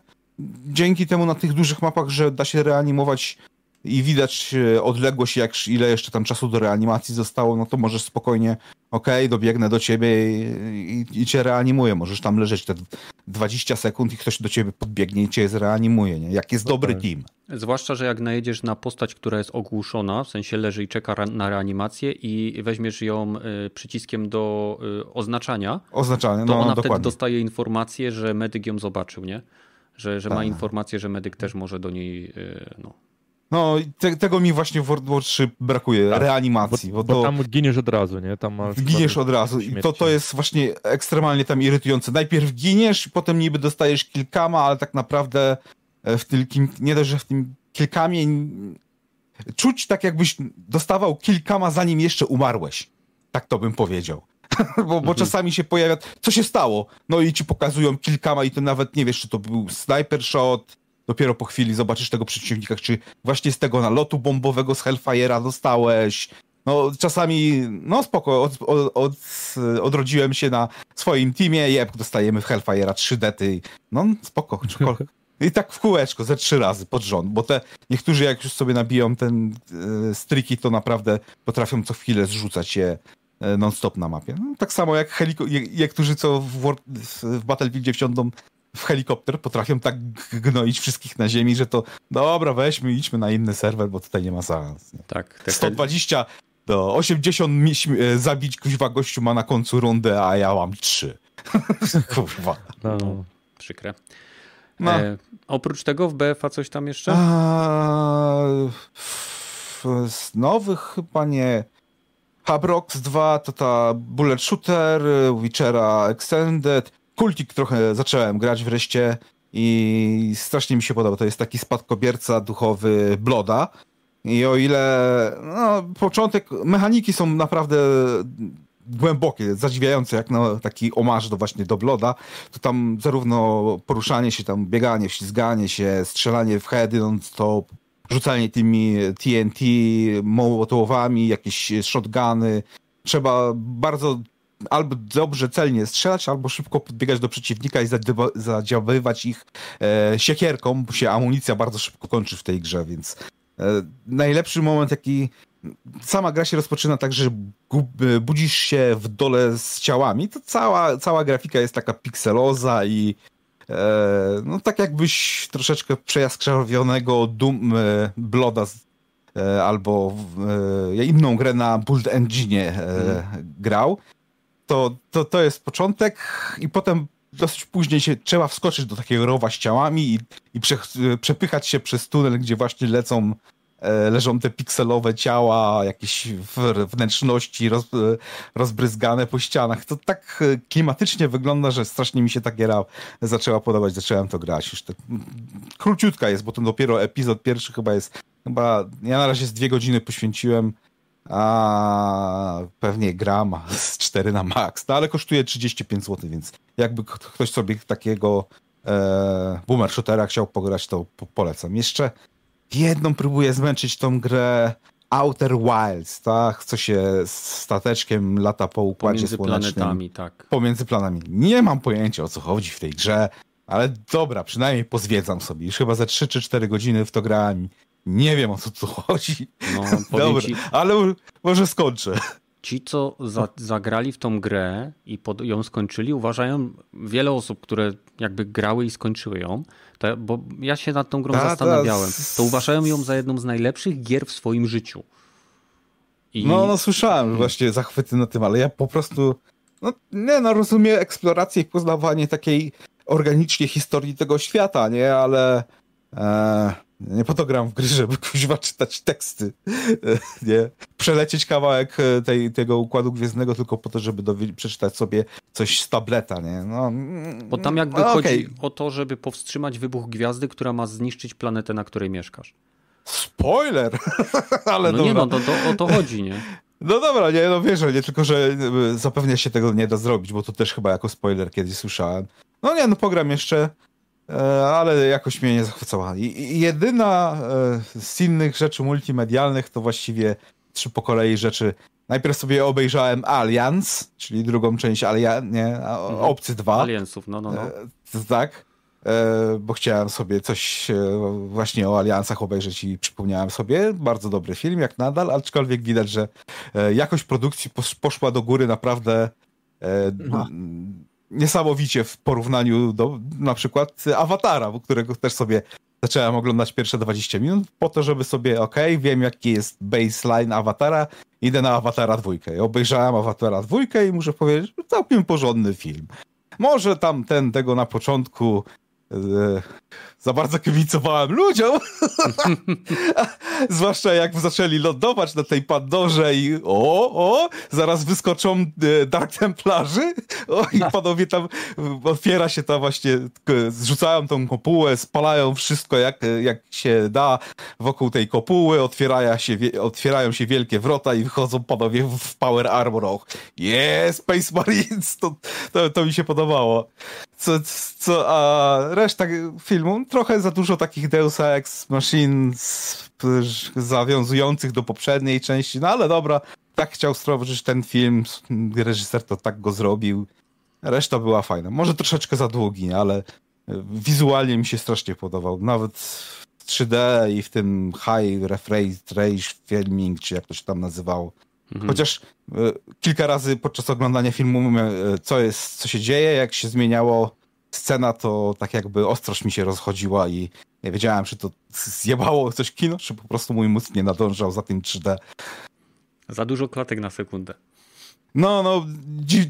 S4: dzięki temu na tych dużych mapach, że da się reanimować i widać e, odległość, jak, ile jeszcze tam czasu do reanimacji zostało, no to możesz spokojnie, okej, okay, dobiegnę do ciebie i, i, i, cię reanimuję. Możesz tam leżeć te 20 sekund i ktoś do ciebie podbiegnie i cię zreanimuje, nie? Jak jest dobry team.
S3: Zwłaszcza, że jak najedziesz na postać, która jest ogłuszona, w sensie leży i czeka na reanimację i weźmiesz ją y, przyciskiem do y, oznaczania,
S4: Oznaczanie,
S3: to
S4: no,
S3: ona
S4: dokładnie.
S3: wtedy dostaje informację, że medyk ją zobaczył, nie? Że, że ma tak. informację, że medyk też może do niej y, no,
S4: no, te, tego mi właśnie w World War 3 brakuje, tak, reanimacji.
S1: Bo, bo, bo, tam giniesz od razu, nie? Tam masz
S4: giniesz od razu i to, to jest właśnie ekstremalnie tam irytujące. Najpierw giniesz, potem niby dostajesz kilkama, ale tak naprawdę e, w tym, nie dość, że w tym kilkamie czuć tak jakbyś dostawał kilkama zanim jeszcze umarłeś. Tak to bym powiedział. bo, bo mhm. czasami się pojawia, co się stało? No i ci pokazują kilkama i to nawet nie wiesz, czy to był sniper shot, dopiero po chwili zobaczysz tego przeciwnika, czy właśnie z tego nalotu bombowego z Hellfire'a dostałeś. No czasami, no spoko, od, od, od, odrodziłem się na swoim teamie, jeb, dostajemy w Hellfire'a 3 dety. No spoko, I tak w kółeczko, ze trzy razy pod rząd, bo te niektórzy jak już sobie nabiją ten e, striki, to naprawdę potrafią co chwilę zrzucać je non-stop na mapie. No, tak samo jak heliko- niektórzy, co w, War- w Battlefieldzie wsiądą w helikopter potrafią tak gnoić wszystkich na ziemi, że to dobra, weźmy, idźmy na inny serwer, bo tutaj nie ma sens. Nie?
S3: Tak.
S4: 120 do 80 e, zabić kuźwa gościu ma na końcu rundę, a ja mam 3. Kurwa.
S3: No, no, przykre. No. E, oprócz tego w BFA coś tam jeszcze?
S4: A, z nowych chyba nie. Habrox 2 to ta Bullet Shooter, Witchera Extended, kultik trochę zacząłem grać wreszcie i strasznie mi się podoba. To jest taki spadkobierca duchowy Bloda. I o ile no, początek, mechaniki są naprawdę głębokie, zadziwiające, jak na taki omarz do właśnie do Bloda, to tam zarówno poruszanie się, tam bieganie, ślizganie się, strzelanie w heady non-stop, rzucanie tymi TNT, mołotowami, jakieś shotguny. Trzeba bardzo albo dobrze celnie strzelać, albo szybko podbiegać do przeciwnika i zadziaływać ich e, siekierką, bo się amunicja bardzo szybko kończy w tej grze, więc e, najlepszy moment, jaki sama gra się rozpoczyna tak, że budzisz się w dole z ciałami, to cała, cała grafika jest taka pikseloza i no tak jakbyś troszeczkę przejaskrawionego Doom e, Bloda e, albo e, inną grę na Build Engine e, hmm. grał to, to, to jest początek i potem dosyć później się trzeba wskoczyć do takiego rowa z ciałami i, i prze, przepychać się przez tunel, gdzie właśnie lecą e, leżą te pikselowe ciała, jakieś wnętrzności roz, rozbryzgane po ścianach. To tak e, klimatycznie wygląda, że strasznie mi się ta giera zaczęła podobać. Zacząłem to grać. Już tak, króciutka jest, bo to dopiero epizod pierwszy chyba jest, chyba ja na razie z dwie godziny poświęciłem a pewnie gram z 4 na max, no ale kosztuje 35 zł, więc jakby ktoś sobie takiego e, boomer shootera chciał pograć, to po polecam. Jeszcze jedną próbuję zmęczyć tą grę Outer Wilds, tak? Co się z stateczkiem lata po układzie
S3: Pomiędzy
S4: słonecznym.
S3: planetami, tak.
S4: Pomiędzy planami. Nie mam pojęcia o co chodzi w tej grze, ale dobra, przynajmniej pozwiedzam sobie. Już chyba za 3 czy 4 godziny w to grałem nie wiem o co tu chodzi. No, Dobra, ci... ale może skończę.
S3: Ci, co za, zagrali w tą grę i pod, ją skończyli, uważają, wiele osób, które jakby grały i skończyły ją, to, bo ja się nad tą grą ta, zastanawiałem, to uważają ją za jedną z najlepszych gier w swoim życiu.
S4: I... No, no słyszałem właśnie zachwyty na tym, ale ja po prostu no, nie no, rozumiem eksplorację i poznawanie takiej organicznie historii tego świata, nie, ale e, nie po to gram w gry, żeby kuźwa czytać teksty. nie. Przelecieć kawałek e, tej, tego układu gwiezdnego tylko po to, żeby przeczytać sobie coś z tableta, nie? No,
S3: Bo tam jakby no, chodzi okay. o to, żeby powstrzymać wybuch gwiazdy, która ma zniszczyć planetę, na której mieszkasz.
S4: Spoiler! Ale
S3: no dobra. nie, no to, to o to chodzi, nie?
S4: No dobra, nie, no wiesz, nie tylko, że e, zapewne się tego nie da zrobić, bo to też chyba jako spoiler kiedyś słyszałem. No nie, no pogram jeszcze, ale jakoś mnie nie zachwycała. Jedyna e, z innych rzeczy multimedialnych to właściwie trzy po kolei rzeczy. Najpierw sobie obejrzałem Alliance, czyli drugą część Alliance, nie, mhm. Obcy 2.
S3: Aliensów, no, no, no. E,
S4: tak. e, bo chciałem sobie coś e, właśnie o aliansach obejrzeć i przypomniałem sobie. Bardzo dobry film, jak nadal, aczkolwiek widać, że jakość produkcji poszła do góry naprawdę no. Niesamowicie w porównaniu do na przykład Awatara, którego też sobie zacząłem oglądać pierwsze 20 minut po to, żeby sobie, ok, wiem jaki jest baseline Awatara, idę na Awatara dwójkę. Obejrzałem Awatara dwójkę i muszę powiedzieć, całkiem porządny film. Może tam ten tego na początku e, za bardzo kibicowałem ludziom. Zwłaszcza jak zaczęli lądować na tej Pandorze i o, o, zaraz wyskoczą e, Dark Templarzy. O, i panowie tam, otwiera się ta właśnie, zrzucają tą kopułę, spalają wszystko jak, jak się da wokół tej kopuły, otwierają się, otwierają się wielkie wrota i wychodzą panowie w Power Armor. Yes, Space Marines! To, to, to mi się podobało. Co, co, a reszta filmu trochę za dużo takich Deus Ex Machine zawiązujących do poprzedniej części, no ale dobra, tak chciał stworzyć ten film, reżyser to tak go zrobił. Reszta była fajna. Może troszeczkę za długi, ale e, wizualnie mi się strasznie podobał. Nawet w 3D i w tym high reframe filming, czy jak to się tam nazywało. Mhm. Chociaż y, kilka razy podczas oglądania filmu, y, co jest, co się dzieje, jak się zmieniało scena, to tak jakby ostrość mi się rozchodziła i nie wiedziałem, czy to zjebało coś kino, czy po prostu mój mózg nie nadążał za tym 3D.
S3: Za dużo klatek na sekundę.
S4: No, no,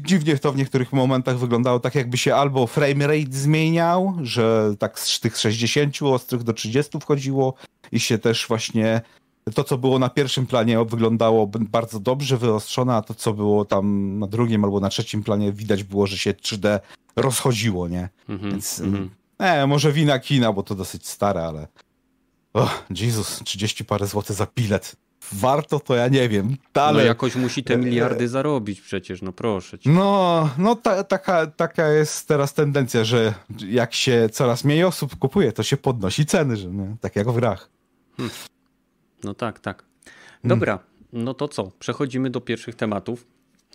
S4: dziwnie to w niektórych momentach wyglądało tak, jakby się albo frame rate zmieniał, że tak z tych 60 ostrych do 30 wchodziło i się też właśnie to, co było na pierwszym planie, wyglądało bardzo dobrze wyostrzone, a to, co było tam na drugim albo na trzecim planie, widać było, że się 3D rozchodziło, nie? Mm -hmm, Więc mm -hmm. e, może wina kina, bo to dosyć stare, ale oh, Jezus, 30 parę złotych za bilet. Warto to ja nie wiem. Ale...
S3: No jakoś musi te miliardy zarobić przecież, no proszę cię.
S4: No, no ta, taka, taka jest teraz tendencja, że jak się coraz mniej osób kupuje, to się podnosi ceny, że nie? tak jak w grach. Hmm.
S3: No tak, tak. Dobra, hmm. no to co? Przechodzimy do pierwszych tematów.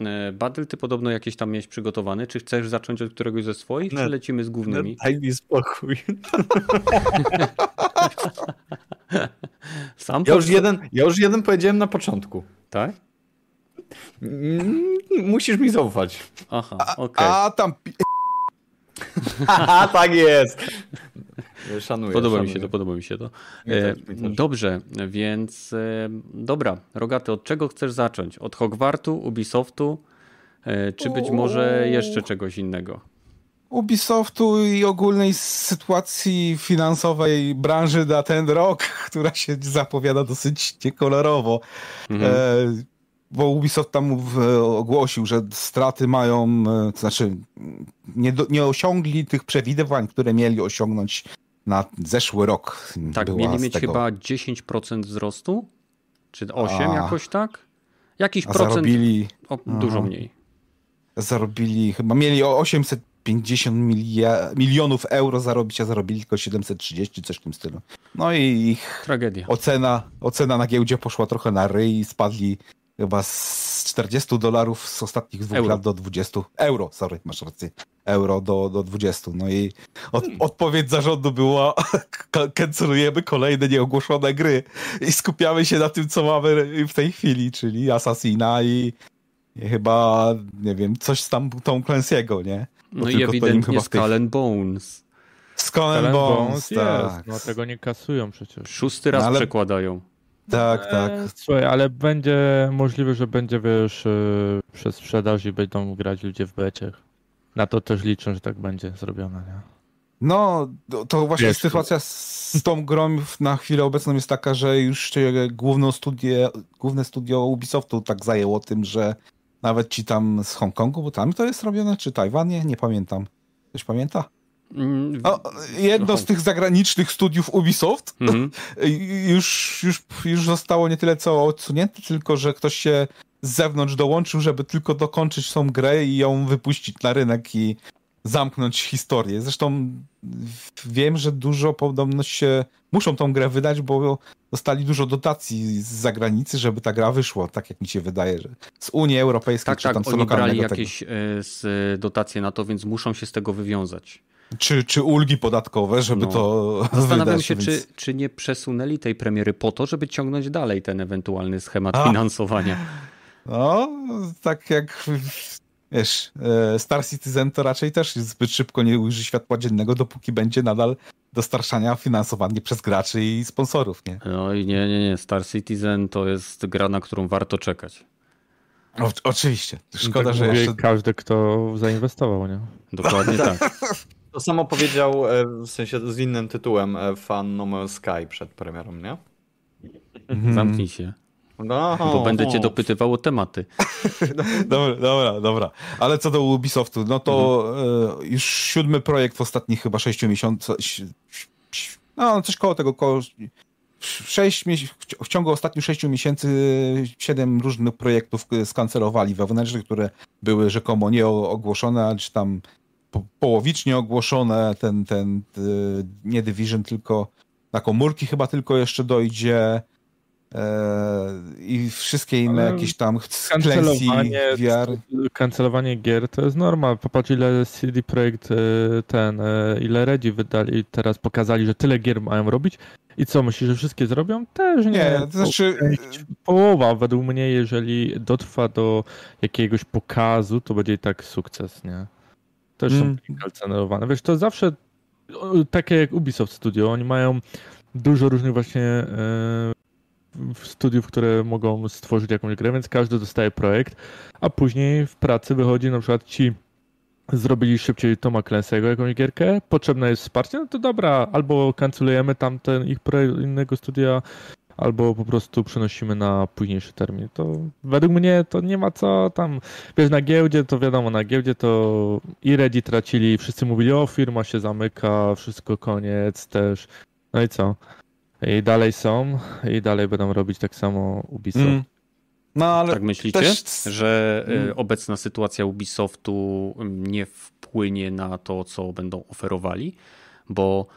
S3: E, Badyl, ty podobno jakieś tam miałeś przygotowane. Czy chcesz zacząć od któregoś ze swoich, no, czy lecimy z głównymi?
S2: No, daj mi spokój. Sam ja, już jeden, ja już jeden powiedziałem na początku.
S3: Tak?
S2: Mm, musisz mi zaufać.
S3: Aha, okej. Okay.
S4: A, a tam...
S2: tak jest. Szanuję.
S3: Podoba
S2: szanuję.
S3: mi się to, podoba mi się to. E, dobrze, więc e, dobra, Rogaty, od czego chcesz zacząć? Od Hogwartu, Ubisoftu, e, czy być może jeszcze czegoś innego?
S4: Ubisoftu i ogólnej sytuacji finansowej branży na ten rok, która się zapowiada dosyć niekolorowo. Mhm. E, bo Ubisoft tam ogłosił, że straty mają, to znaczy nie, do, nie osiągli tych przewidywań, które mieli osiągnąć na zeszły rok.
S3: Tak, mieli mieć tego... chyba 10% wzrostu? Czy 8 A, jakoś tak? Jakiś procent. Zarobili... O, dużo mniej.
S4: Zarobili, chyba mieli o 850 milia... milionów euro zarobić, a zarobili tylko 730, coś w tym stylu. No i ich
S3: Tragedia.
S4: Ocena, ocena na giełdzie poszła trochę na ryj, spadli chyba z 40 dolarów z ostatnich dwóch euro. lat do 20 euro, sorry, masz rację, euro do, do 20. No i od, hmm. odpowiedź zarządu była cancelujemy kolejne nieogłoszone gry i skupiamy się na tym, co mamy w tej chwili, czyli Assassina i, i chyba, nie wiem, coś z tam Tom Clancy'ego, nie?
S3: Bo no i ewidentnie Skull and Bones.
S4: Skull and Bones, tak.
S1: Jest, no tego nie kasują przecież.
S3: Szósty raz no, ale... przekładają.
S4: Tak, e, tak.
S1: Słuchaj, ale będzie możliwe, że będzie, wiesz, e, przez sprzedaż i będą grać ludzie w becie. Na to też liczę, że tak będzie zrobione, nie?
S4: No, to właśnie Wiesz, sytuacja z tą grą na chwilę obecną jest taka, że już główne studio, główne studio Ubisoftu tak zajęło tym, że nawet ci tam z Hongkongu, bo tam to jest robione, czy Tajwanie, nie pamiętam. Ktoś pamięta? Mm, o, jedno z tych zagranicznych studiów Ubisoft mm -hmm. już, już, już zostało nie tyle co odsunięte, tylko że ktoś się z zewnątrz dołączył, żeby tylko dokończyć tą grę i ją wypuścić na rynek i zamknąć historię. Zresztą wiem, że dużo podobno się muszą tą grę wydać, bo dostali dużo dotacji z zagranicy, żeby ta gra wyszła, tak jak mi się wydaje, że z Unii Europejskiej
S3: tak, czy tam tak, oni brali jakieś e, z dotacje na to, więc muszą się z tego wywiązać.
S4: Czy, czy ulgi podatkowe, żeby no. to.
S3: Zastanawiam się, więc... czy, czy nie przesunęli tej premiery po to, żeby ciągnąć dalej ten ewentualny schemat A. finansowania.
S4: No, tak jak wiesz, e, Star Citizen to raczej też zbyt szybko nie ujrzy światła dziennego, dopóki będzie nadal dostarczania finansowanie przez graczy i sponsorów, nie?
S3: No i nie, nie, nie. Star Citizen to jest gra, na którą warto czekać.
S4: O, oczywiście. Szkoda, tak że
S1: jeszcze... Każdy, kto zainwestował, nie?
S3: Dokładnie tak.
S2: To samo powiedział e, w sensie z innym tytułem e, fan No Man's Sky przed premierą, nie?
S3: Mhm. Zamknij się. No, bo będę cię dopytywał o tematy.
S4: dobra, dobra, dobra. Ale co do Ubisoftu, no to mhm. e, już siódmy projekt w ostatnich chyba sześciu miesiącach. No, coś koło tego, koło. Sześć, w ciągu ostatnich sześciu miesięcy siedem różnych projektów skancelowali wewnętrznych, które były rzekomo nieogłoszone, czy tam połowicznie ogłoszone. Ten, ten, nie Division, tylko na komórki chyba tylko jeszcze dojdzie. E, i wszystkie inne Ale jakieś tam
S1: kancelowanie, VR. Kancelowanie gier to jest norma. Popatrz ile CD Projekt e, ten, e, ile Redzi wydali teraz pokazali, że tyle gier mają robić i co, myślisz, że wszystkie zrobią? Też nie. nie
S4: to znaczy...
S1: Połowa według mnie, jeżeli dotrwa do jakiegoś pokazu, to będzie i tak sukces, nie? Też mm. są kancelowane. Wiesz, to zawsze takie jak Ubisoft Studio, oni mają dużo różnych właśnie studiów, które mogą stworzyć jakąś grę, więc każdy dostaje projekt, a później w pracy wychodzi na przykład ci zrobili szybciej Toma Clancy'ego jakąś gierkę, potrzebne jest wsparcie, no to dobra, albo kancelujemy tamten ich projekt innego studia, albo po prostu przenosimy na późniejszy termin. To według mnie to nie ma co tam, wiesz, na giełdzie to wiadomo, na giełdzie to i Redzi tracili, wszyscy mówili, o firma się zamyka, wszystko koniec też, no i co? I dalej są i dalej będą robić tak samo Ubisoft. Mm.
S3: No, ale tak myślicie, też... że y, mm. obecna sytuacja Ubisoftu nie wpłynie na to, co będą oferowali? Bo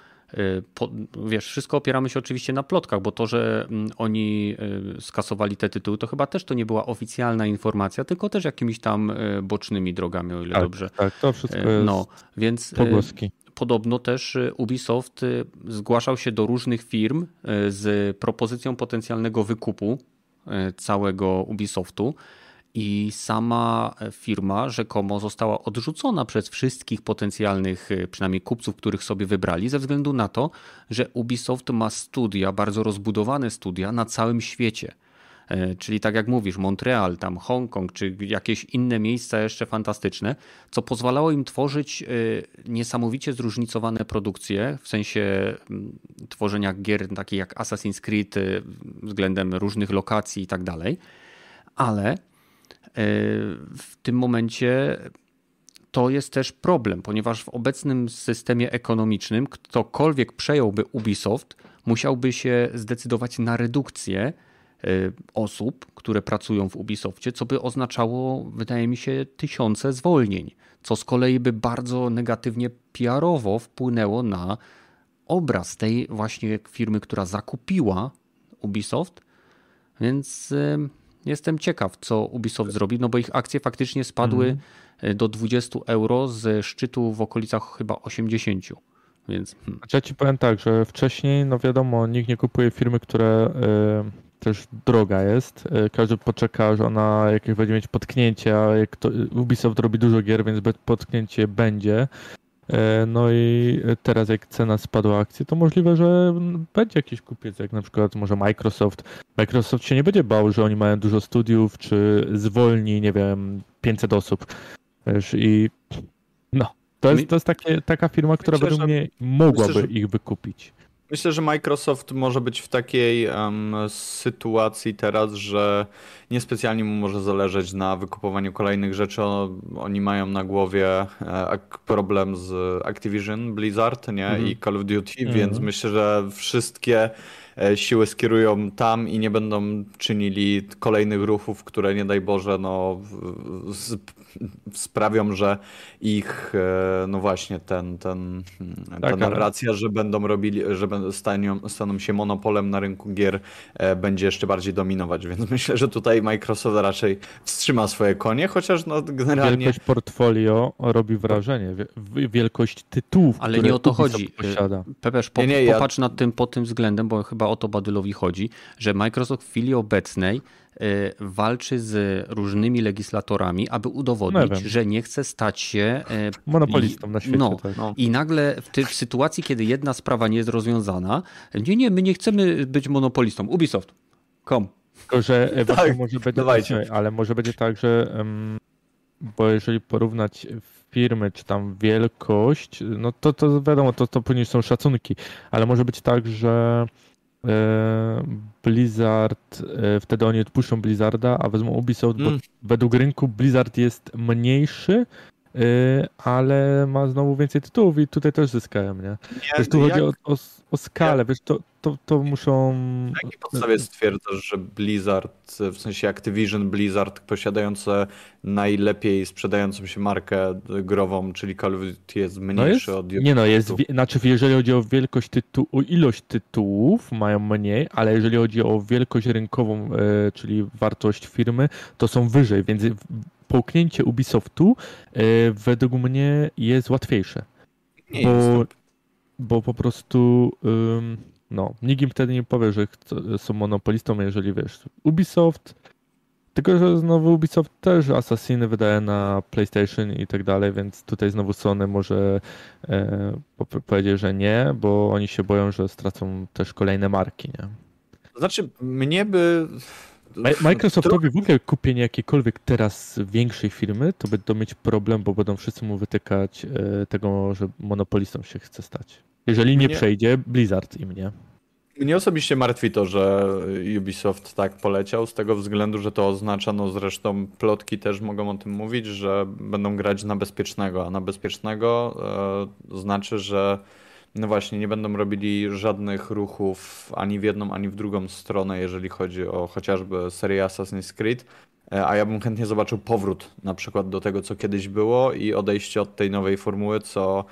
S3: po, wiesz, wszystko opieramy się oczywiście na plotkach, bo to, że mm, oni y, skasowali te tytuły, to chyba też to nie była oficjalna informacja, tylko też jakimiś tam bocznymi drogami, o ile
S1: tak,
S3: dobrze.
S1: Tak, to wszystko jest no, więc pogłoski
S3: podobno też y, Ubisoft y, zgłaszał się do różnych firm y, z propozycją potencjalnego wykupu całego Ubisoftu. I sama firma rzekomo została odrzucona przez wszystkich potencjalnych, przynajmniej kupców, których sobie wybrali, ze względu na to, że Ubisoft ma studia, bardzo rozbudowane studia na całym świecie. E, czyli tak jak mówisz, Montreal, tam Hongkong, czy jakieś inne miejsca jeszcze fantastyczne, co pozwalało im tworzyć e, niesamowicie zróżnicowane produkcje, w sensie tworzenia gier takich jak Assassin's Creed e, względem różnych lokacji i tak dalej. Ale w tym momencie to jest też problem, ponieważ w obecnym systemie ekonomicznym ktokolwiek przejąłby Ubisoft, musiałby się zdecydować na redukcję Y, osób, które pracują w Ubisoftie, co by oznaczało, wydaje mi się, tysiące zwolnień, co z kolei by bardzo negatywnie PR-owo wpłynęło na obraz tej właśnie firmy, która zakupiła Ubisoft. Więc jestem ciekaw, co Ubisoft zrobi, no bo ich akcje faktycznie spadły mhm. do 20 euro z szczytu w okolicach chyba 80. Więc.
S1: Hmm. Ja ci powiem tak, że wcześniej, no wiadomo, nikt nie kupuje firmy, które. Yy też droga jest. E, każdy poczeka, że ona jakieś będzie mieć potknięcie, a jak to, Ubisoft robi dużo gier, więc potknięcie będzie. E, no i teraz jak cena spadła akcji, to możliwe, że będzie jakiś kupiec, jak na przykład może Microsoft. Microsoft się nie będzie bał, że oni mają dużo studiów, czy zwolni, nie wiem, 500 osób. Wiesz, i no, to jest, to jest takie, taka firma, która myślę, według mnie mogłaby myślę, że... ich wykupić.
S2: Myślę, że Microsoft może być w takiej um, sytuacji teraz, że niespecjalnie mu może zależeć na wykupowaniu kolejnych rzeczy. oni mają na głowie e, problem z Activision, Blizzard nie? Mm. i Call of Duty, mm. więc myślę, że wszystkie e, siły skierują tam i nie będą czynili kolejnych ruchów, które nie daj Boże, no, sprawią, że ich, e, no właśnie, ten, ten, ta tak, narracja, ale... że będą robili, że staną, staną się monopolem na rynku gier, e, będzie jeszcze bardziej dominować, więc myślę, że tutaj Microsoft raczej wstrzyma swoje konie, chociaż no generalnie...
S1: Wielkość portfolio robi wrażenie, wielkość tytułów,
S3: Ale nie o to chodzi. Posiada. Pepeż, po, nie, nie, popatrz ja... nad tym pod tym względem, bo chyba o to Badylowi chodzi, że Microsoft w chwili obecnej walczy z różnymi legislatorami, aby udowodnić, nie że nie chce stać się
S1: y, monopolistą na świecie.
S3: No, tak. no. I nagle w, ty, w, sytuacji, kiedy jedna sprawa nie jest rozwiązana, nie, nie, my nie chcemy być monopolistą. Ubisoft, kom.
S1: Tylko, że tak, może będzie, dawajcie. ale może będzie tak, że bo jeżeli porównać firmy, czy tam wielkość, no to, to wiadomo, to, to później są szacunki, ale może być tak, że E, Blizzard, e, wtedy oni odpuszczą Blizzarda, a wezmą Ubisoft, mm. bo według rynku Blizzard jest mniejszy, e, ale ma znowu więcej tytułów i tutaj też zyskałem, nie? Wiesz, tu jak... chodzi o, o, o skalę, ja... wiesz, to, to, to muszą...
S2: Na jakiej podstawie stwierdzasz, że Blizzard, w sensie Activision Blizzard posiadające najlepiej sprzedającą się markę grową, czyli Call of Duty jest mniejszy no jest, od
S1: Nie no, jest, znaczy jeżeli chodzi o wielkość tytułu, o ilość tytułów mają mniej, ale jeżeli chodzi o wielkość rynkową, e, czyli wartość firmy, to są wyżej, więc połknięcie Ubisoftu e, według mnie jest łatwiejsze. Nie bo, jest. Bo po prostu... No, nikt im wtedy nie powie, że są monopolistą, jeżeli wiesz, Ubisoft, tylko że znowu Ubisoft też Assassiny wydaje na PlayStation i tak dalej, więc tutaj znowu Sony może e, powiedzieć, że nie, bo oni się boją, że stracą też kolejne marki, nie?
S2: Znaczy, mnie by...
S1: Microsoftowi w ogóle kupienie jakiejkolwiek teraz większej firmy, to będą mieć problem, bo będą wszyscy mu wytykać e, tego, że monopolistą się chce stać. Jeżeli nie, przejdzie Blizzard im, nie?
S2: Mnie osobiście martwi to, że Ubisoft tak poleciał, z tego względu, że to oznacza, no zresztą plotki też mogą o tym mówić, że będą grać na bezpiecznego, a na bezpiecznego e, znaczy, że no właśnie nie będą robili żadnych ruchów ani w jedną, ani w drugą stronę, jeżeli chodzi o chociażby serię Assassin's Creed. E, a ja bym chętnie zobaczył powrót na przykład do tego, co kiedyś było i odejście od tej nowej formuły, co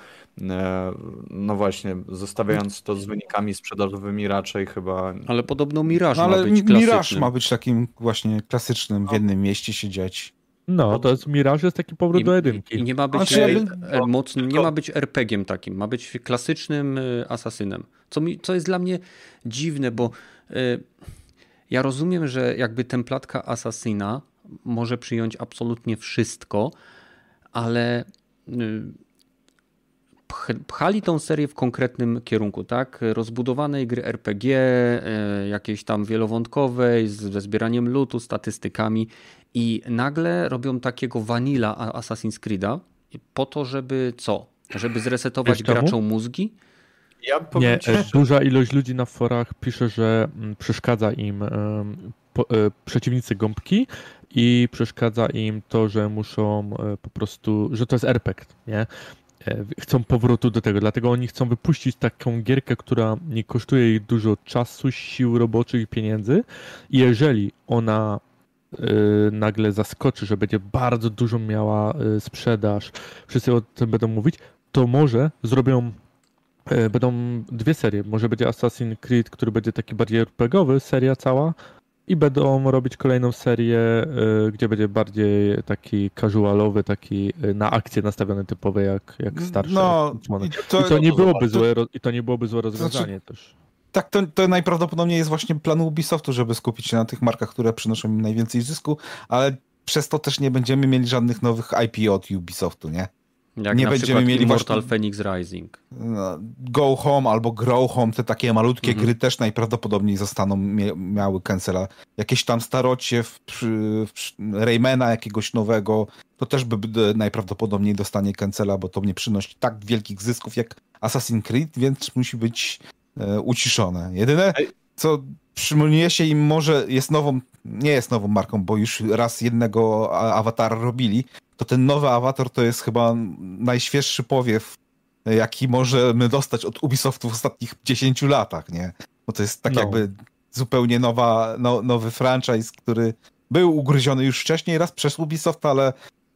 S2: no właśnie, zostawiając to z wynikami sprzedażowymi raczej chyba...
S3: Ale podobno Mirage no, ma być klasycznym.
S4: Mirage ma być takim właśnie klasycznym, w jednym mieście siedzieć.
S1: No, to jest Mirage jest taki powrót I, do jedynki.
S3: I nie ma być znaczy, ja nie ma być RPG-iem takim, ma być klasycznym e, asasynem. Co, mi, co jest dla mnie dziwne, bo y, ja rozumiem, że jakby templatka asasyna może przyjąć absolutnie wszystko, ale y, pchali tą serię w konkretnym kierunku, tak? Rozbudowanej gry RPG, y, jakiejś tam wielowątkowej, ze zbieraniem lutu, statystykami i nagle robią takiego vanilla Assassin's Creed'a po to, żeby co? Żeby zresetować graczom mózgi?
S1: Ja nie, ci, duża ilość ludzi na forach pisze, że mm, przeszkadza im po, e, przeciwnicy gąbki i przeszkadza im to, że muszą e, po prostu, że to jest RPG, nie? E, chcą powrotu do tego, dlatego oni chcą wypuścić taką gierkę, która nie kosztuje ich dużo czasu, sił roboczych i pieniędzy. I jeżeli ona nagle zaskoczy, że będzie bardzo dużo miała sprzedaż, wszyscy o tym będą mówić, to może zrobią Będą dwie serie. Może będzie Assassin's Creed, który będzie taki bardziej RPGowy, seria cała, i będą robić kolejną serię, y, gdzie będzie bardziej taki casualowy, taki y, na akcję nastawiony typowy jak, jak starsze. No, i to, I to nie byłoby złe, I to nie byłoby złe rozwiązanie znaczy, też.
S4: Tak, to, to najprawdopodobniej jest właśnie plan Ubisoftu, żeby skupić się na tych markach, które przynoszą im najwięcej zysku, ale przez to też nie będziemy mieli żadnych nowych IP od Ubisoftu, nie?
S3: Jak nie będziemy mieli Immortal właśnie... Phoenix Rising.
S4: No, Go Home albo Grow Home, te takie malutkie mhm. gry też najprawdopodobniej zostaną miały cancela. Jakieś tam starocie w, w, Raymana jakiegoś nowego, to też by najprawdopodobniej dostanie cancela, bo to nie przynosi tak wielkich zysków jak Assassin's Creed, więc musi być e, uciszone. Jedyne, co przyjmuje się im może jest nową, nie jest nową marką, bo już raz jednego awatara robili, to ten nowy awatar to jest chyba najświeższy powiew, jaki możemy dostać od Ubisoftu w ostatnich 10 latach, nie? bo to jest tak no. jakby zupełnie nowa, no, nowy franchise, który był ugryziony już wcześniej raz przez Ubisoft, ale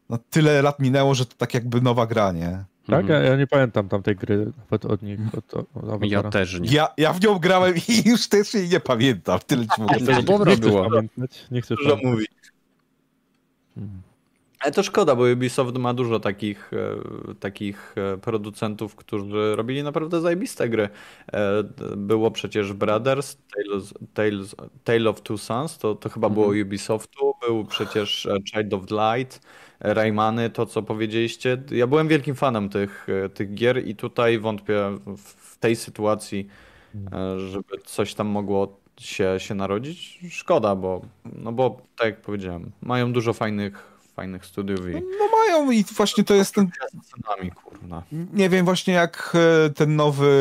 S4: no, tyle lat minęło, że to tak jakby nowa gra, nie?
S1: Tak? Mhm. Ja, ja, nie pamiętam tamtej gry nawet od nich. Od,
S3: od ja też nie.
S4: Ja, ja w nią grałem i już też jej nie pamiętam. Tyle ci mogę
S1: powiedzieć. Dobra była. Nie chcę Dużo mówić.
S2: Hmm. Ale to szkoda, bo Ubisoft ma dużo takich, e, takich e, producentów, którzy robili naprawdę zajebiste gry. E, było przecież Brothers, Tales, Tales, Tale of Two Sons, to, to chyba było mhm. Ubisoftu. Był przecież Child of Light, Raymany, to co powiedzieliście. Ja byłem wielkim fanem tych, tych gier i tutaj wątpię w tej sytuacji, żeby coś tam mogło się, się narodzić. Szkoda, bo, no bo tak jak powiedziałem, mają dużo fajnych fajnych studiów. I...
S4: No mają i właśnie to jest ten... Scenami, kurna. Nie wiem właśnie jak e, ten nowy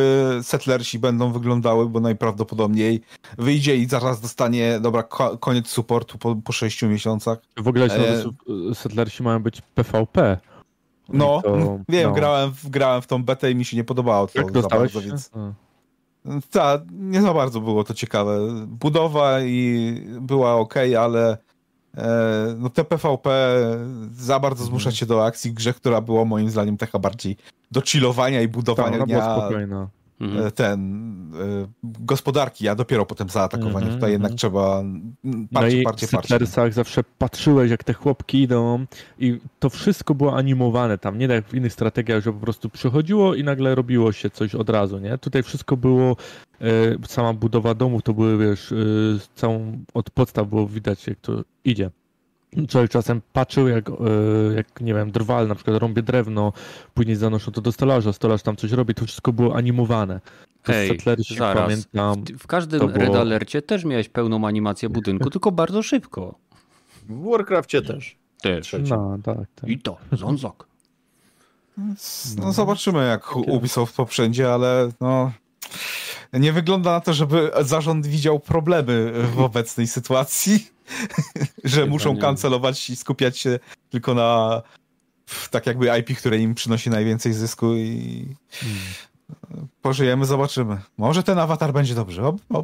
S4: Settlersi będą wyglądały, bo najprawdopodobniej wyjdzie i zaraz dostanie, dobra, koniec supportu po, po 6 miesiącach.
S1: W ogóle e... Settlersi mają być PvP.
S4: No, to, wiem, no. Grałem, w, grałem w tą betę i mi się nie podobało to
S1: Jak dostałeś? Bardzo, więc...
S4: Tak, nie za bardzo było to ciekawe. Budowa i była ok, ale no te PvP za bardzo zmusza mhm. cię do akcji grze, która była moim zdaniem taka bardziej do chillowania i budowania
S1: Ta,
S4: dnia. Mhm. ten e, gospodarki, a dopiero potem zaatakowanie. Mm Tutaj jednak trzeba
S1: parcie, no parcie, parcie. W zawsze patrzyłeś, jak te chłopki idą i to wszystko było animowane tam, nie tak jak w innych strategiach, że po prostu przychodziło i nagle robiło się coś od razu, nie? Tutaj wszystko było E, sama budowa domów to były, wiesz, e, całą od podstaw było widać, jak to idzie. Człowiek czasem patrzył, jak, e, jak nie wiem, drwal, na przykład rąbie drewno, później zanoszą to do stolarza, stolarz tam coś robi, to wszystko było animowane.
S3: Hej, zaraz. Pamiętam, w, w każdym było... Red Alercie też miałeś pełną animację budynku, tylko bardzo szybko.
S2: W Warcraftie też.
S3: Też.
S1: No, tak, tak.
S3: I to, zązok.
S4: No, zobaczymy, jak Ubisoft poprzędzie, ale no, nie wygląda na to, żeby zarząd widział problemy w obecnej sytuacji, że muszą kancelować i skupiać się tylko na tak jakby IP, które im przynosi najwięcej zysku i hmm. pożyjemy, zobaczymy. Może ten awatar będzie dobry.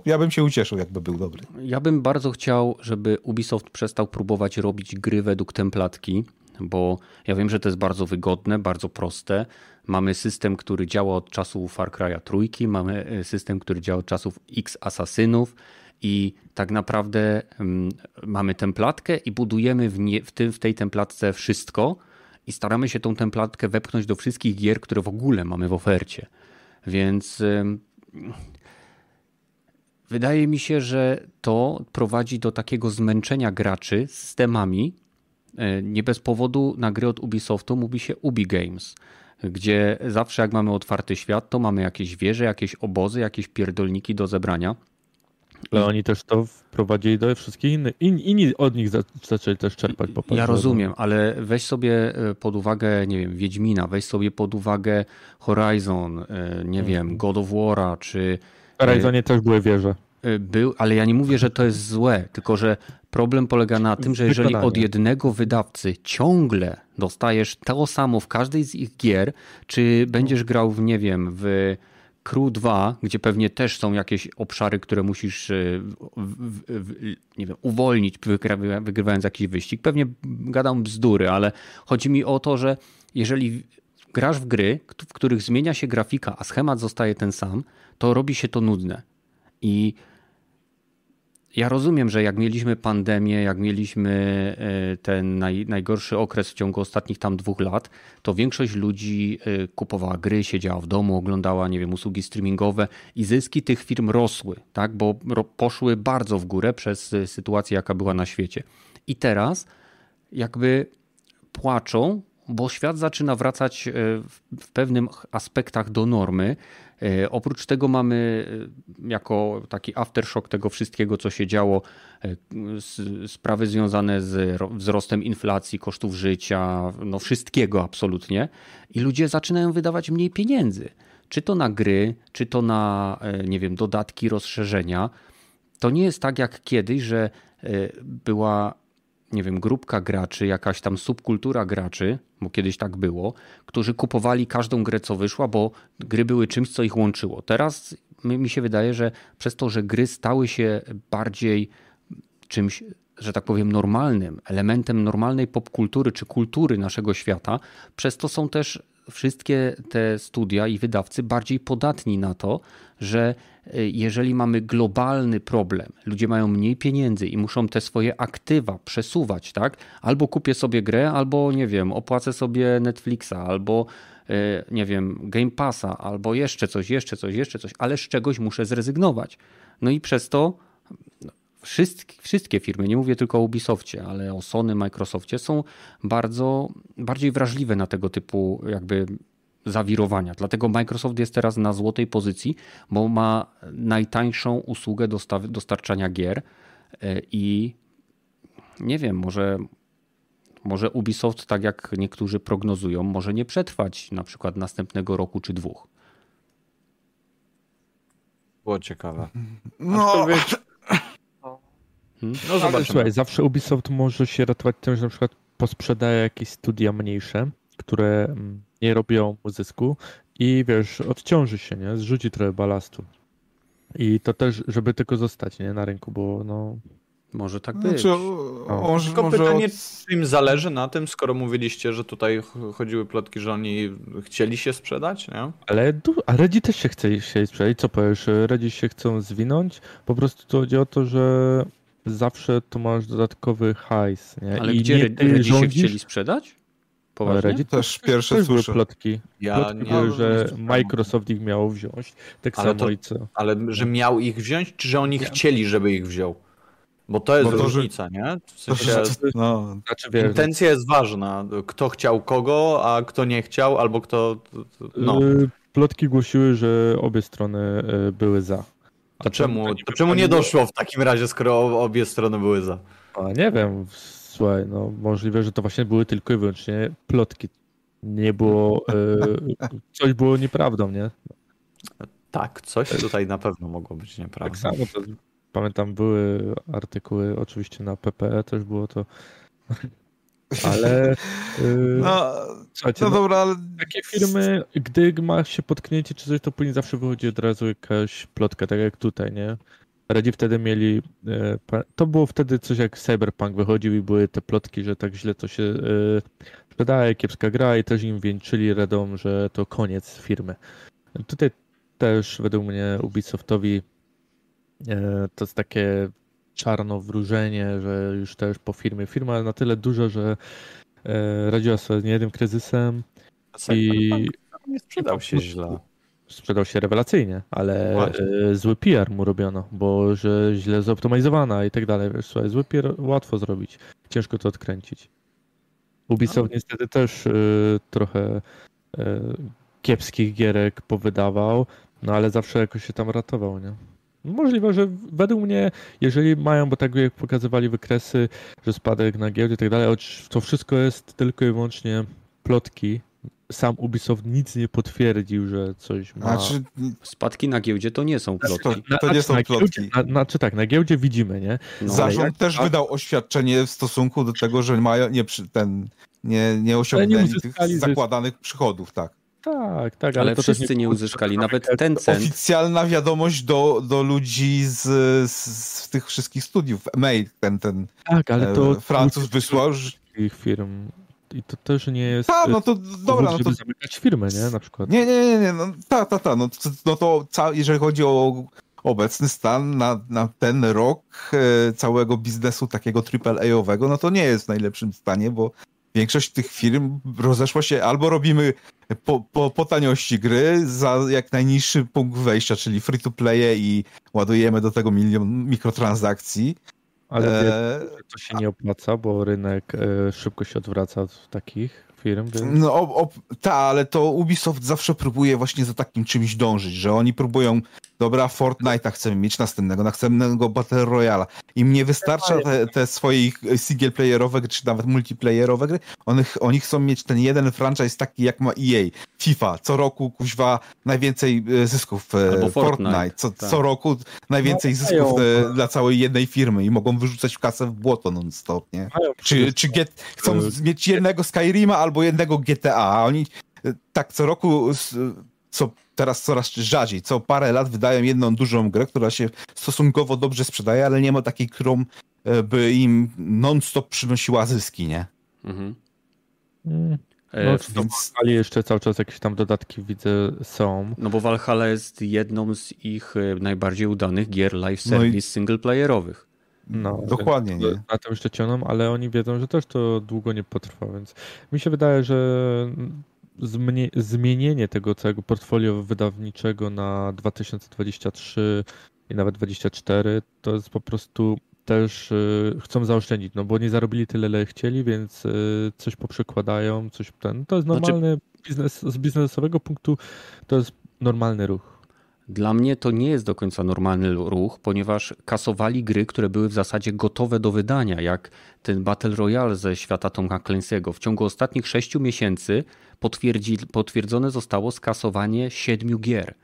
S4: Ja bym się ucieszył, jakby był dobry.
S3: Ja bym bardzo chciał, żeby Ubisoft przestał próbować robić gry według templatki, bo ja wiem, że to jest bardzo wygodne, bardzo proste, Mamy system, który działa od czasów Far Cry'a trójki, mamy e, system, który działa od czasów X Asasynów i tak naprawdę um, mamy templatkę i budujemy w, nie, w, tym, w tej templatce wszystko i staramy się tą templatkę wepchnąć do wszystkich gier, które w ogóle mamy w ofercie. Więc wydaje mi się, że to prowadzi do takiego zmęczenia graczy systemami. E, nie bez powodu na gry od Ubisoftu mówi się Ubi Games gdzie zawsze jak mamy otwarty świat, to mamy jakieś wieże, jakieś obozy, jakieś pierdolniki do zebrania.
S1: Ale oni też to wprowadzili do wszystkich innych. In, inni od nich zaczęli też czerpać.
S3: Po ja rozumiem, ale weź sobie e, pod uwagę, nie wiem, Wiedźmina, weź sobie pod uwagę Horizon, e, nie wiem, mhm. God of War'a, czy...
S1: W Horizonie też były wieże.
S3: E, był, ale ja nie mówię, że to jest złe, tylko że problem polega na tym, że jeżeli od jednego wydawcy ciągle dostajesz to samo w każdej z ich gier, czy będziesz grał w, nie wiem, w Crew 2, gdzie pewnie też są jakieś obszary, które musisz e, w, w, nie wiem, uwolnić, wygrywając jakiś wyścig. Pewnie gadam bzdury, ale chodzi mi o to, że jeżeli grasz w gry, w których zmienia się grafika, a schemat zostaje ten sam, to robi się to nudne. I ja rozumiem, że jak mieliśmy pandemię, jak mieliśmy e, ten naj, najgorszy okres w ciągu ostatnich tam dwóch lat, to większość ludzi e, kupowała gry, siedziała w domu, oglądała, nie wiem, usługi streamingowe i zyski tych firm rosły, tak, bo poszły bardzo w górę przez e, sytuację, jaka była na świecie. I teraz jakby płaczą, bo świat zaczyna wracać w pewnych aspektach do normy, oprócz tego mamy e, jako taki aftershock tego wszystkiego, co się działo, e, sprawy związane z wzrostem inflacji, kosztów życia, no wszystkiego absolutnie. I ludzie zaczynają wydawać mniej pieniędzy. Czy to na gry, czy to na, nie wiem, dodatki, rozszerzenia. To nie jest tak jak kiedyś, że była nie wiem, grupka graczy, jakaś tam subkultura graczy, bo kiedyś tak było, którzy kupowali każdą grę, co wyszła, bo gry były czymś, co ich łączyło. Teraz mi się wydaje, że przez to, że gry stały się bardziej czymś, że tak powiem, normalnym, elementem normalnej popkultury czy kultury naszego świata, przez to są też wszystkie te studia i wydawcy bardziej podatni na to, że e, jeżeli mamy globalny problem, ludzie mają mniej pieniędzy i muszą te swoje aktywa przesuwać, tak? Albo kupię sobie grę, albo nie wiem, opłacę sobie Netflixa, albo e, nie wiem, Game Passa, albo jeszcze coś, jeszcze coś, jeszcze coś, ale z czegoś muszę zrezygnować. No i przez to wszystkie, wszystkie firmy, nie mówię tylko o Ubisoftie, ale o Sony, Microsoftie, są bardzo bardziej wrażliwe na tego typu jakby zawirowania. Dlatego Microsoft jest teraz na złotej pozycji, bo ma najtańszą usługę dostaw, dostarczania gier e, i nie wiem, może, może Ubisoft, tak jak niektórzy prognozują, może nie przetrwać na przykład następnego roku czy dwóch.
S2: Było ciekawe.
S4: No,
S1: Hmm? No zobaczymy. Słuchaj, zawsze Ubisoft może się ratować tym, że na przykład posprzedaje jakieś studia mniejsze, które mm, nie robią mu zysku i wiesz, odciąży się, nie? Zrzuci trochę balastu. I to też, żeby tylko zostać, nie? Na rynku, bo no...
S3: Może tak znaczy, być.
S2: Znaczy, Tylko może pytanie, od... czy im zależy na tym, skoro mówiliście, że tutaj chodziły plotki, że oni chcieli się sprzedać, nie?
S1: Ale a Redzi też się chce się sprzedać. Co powiesz? Redzi się chcą zwinąć? Po prostu to chodzi o to, że zawsze to masz dodatkowy hajs. Nie?
S3: Ale I gdzie Redzi rządzisz... się chcieli sprzedać?
S1: Poważnie? Redzi
S4: też pierwsze też były
S1: plotki. Ja plotki nie, były, że Microsoft ich miał wziąć. Tak ale samo to, i co.
S2: Ale że miał ich wziąć, czy że oni chcieli, żeby ich wziął? Bo to jest Bo to, różnica, że... nie? W sensie, no, znaczy, wiesz, intencja jest ważna. Kto chciał kogo, a kto nie chciał, albo kto... No. Y,
S1: plotki głosiły, że obie strony y, były za.
S2: To czemu, to czemu nie doszło w takim razie, skoro obie strony były za?
S1: A nie wiem, słuchaj, no możliwe, że to właśnie były tylko i wyłącznie plotki. Nie było, e, coś było nieprawdą, nie?
S2: Tak, coś tutaj na pewno mogło być nieprawdą.
S1: Tak samo to, pamiętam, były artykuły, oczywiście na PPE też było to ale. Yy, no, słuchajcie, no, no dobra, ale. Takie firmy, gdy ma się potknięcie czy coś, to później zawsze wychodzi od razu jakaś plotka, tak jak tutaj, nie? Radzi wtedy mieli. Yy, to było wtedy coś jak Cyberpunk wychodził i były te plotki, że tak źle to się yy, sprzedaje, kiepska gra i też im wieńczyli Redom, że to koniec firmy. Tutaj też według mnie Ubisoftowi to jest takie czarnowróżenie, że już też po firmie. Firma na tyle duża, że e, radziła sobie z niejednym kryzysem i
S2: nie sprzedał się źle.
S1: Sprzedał się rewelacyjnie, ale e, zły PR mu robiono, bo że źle zoptymalizowana i tak dalej. Wiesz, słuchaj, zły PR łatwo zrobić, ciężko to odkręcić. Ubisoft no. niestety też e, trochę e, kiepskich gierek powydawał, no ale zawsze jakoś się tam ratował, nie? Możliwe, że według mnie, jeżeli mają, bo tak jak pokazywali wykresy, że spadek na giełdzie i tak dalej, to wszystko jest tylko i wyłącznie plotki. Sam Ubisoft nic nie potwierdził, że coś ma. Znaczy,
S3: spadki na giełdzie to nie są plotki.
S4: To, to nie są plotki.
S1: Znaczy tak, na giełdzie widzimy, nie?
S4: No, Zarząd jak, też wydał oświadczenie w stosunku do tego, że mają nie, ten, nie, nie osiągnęli nie tych zakładanych przychodów, tak.
S3: Tak, tak, ale, ale to wszyscy nie, nie uzyskali, nawet ten cent.
S4: Oficjalna wiadomość do, do ludzi z, z, tych wszystkich studiów, mail ten, ten
S1: tak, ale to
S4: e, Francuz wysłał, że...
S1: firm. I to też nie jest.
S4: Tak, no to dobra,
S1: no to. zamykać firmę, nie? Na przykład.
S4: Nie, nie, nie, nie. No, tak, tak, tak. No, to, no to ca... jeżeli chodzi o obecny stan na, na ten rok e, całego biznesu takiego AAA-owego, no to nie jest w najlepszym stanie, bo większość tych firm rozeszła się albo robimy po, po, po taniości gry za jak najniższy punkt wejścia, czyli free to play i ładujemy do tego milion mikrotransakcji.
S1: Ale e... to się nie opłaca, bo rynek e, szybko się odwraca od takich firm. Więc...
S4: No, tak, ale to Ubisoft zawsze próbuje właśnie za takim czymś dążyć, że oni próbują, dobra, Fortnite'a chcemy mieć następnego, następnego Battle Royale. Im nie wystarcza te, te swoje single-playerowe czy nawet multiplayerowe gry, oni, oni chcą mieć ten jeden franchise taki jak ma EA. FIFA, co roku kuźwa najwięcej e, zysków. E, Albo Fortnite, Fortnite co, tak. co roku najwięcej no, zysków mają. E, dla całej jednej firmy i mogą wyrzucać kasę w błoto non-stop, nie? Czy, czy get, chcą mieć jednego Skyrima albo jednego GTA, a oni tak co roku co teraz coraz rzadziej. Co parę lat wydają jedną dużą grę, która się stosunkowo dobrze sprzedaje, ale nie ma takiej, którą e, by im non-stop przynosiła zyski, nie? Mhm.
S1: Mm. No, e, więc... Ale jeszcze cały czas jakieś tam dodatki widzę są.
S3: No bo Valhalla jest jedną z ich e, najbardziej udanych gier live service no i... singleplayerowych.
S4: No, dokładnie. Nie?
S1: Na tym jeszcze ciągną, ale oni wiedzą, że też to długo nie potrwa, więc mi się wydaje, że zmienienie tego całego portfolio wydawniczego na 2023 i nawet 2024 to jest po prostu też y, chcą zaoszczędzić, no bo nie zarobili tyle, ile chcieli, więc y, coś poprzekładają, coś ten. To jest znaczy- normalny znaczy... biznes, z biznesowego punktu to jest normalny ruch.
S3: Dla mnie to nie jest do końca normalny ruch, ponieważ kasowali gry, które były w zasadzie gotowe do wydania, jak ten Battle Royale ze świata Tomka Clancy'ego. W ciągu ostatnich sześciu miesięcy potwierdzone zostało skasowanie siedmiu gier.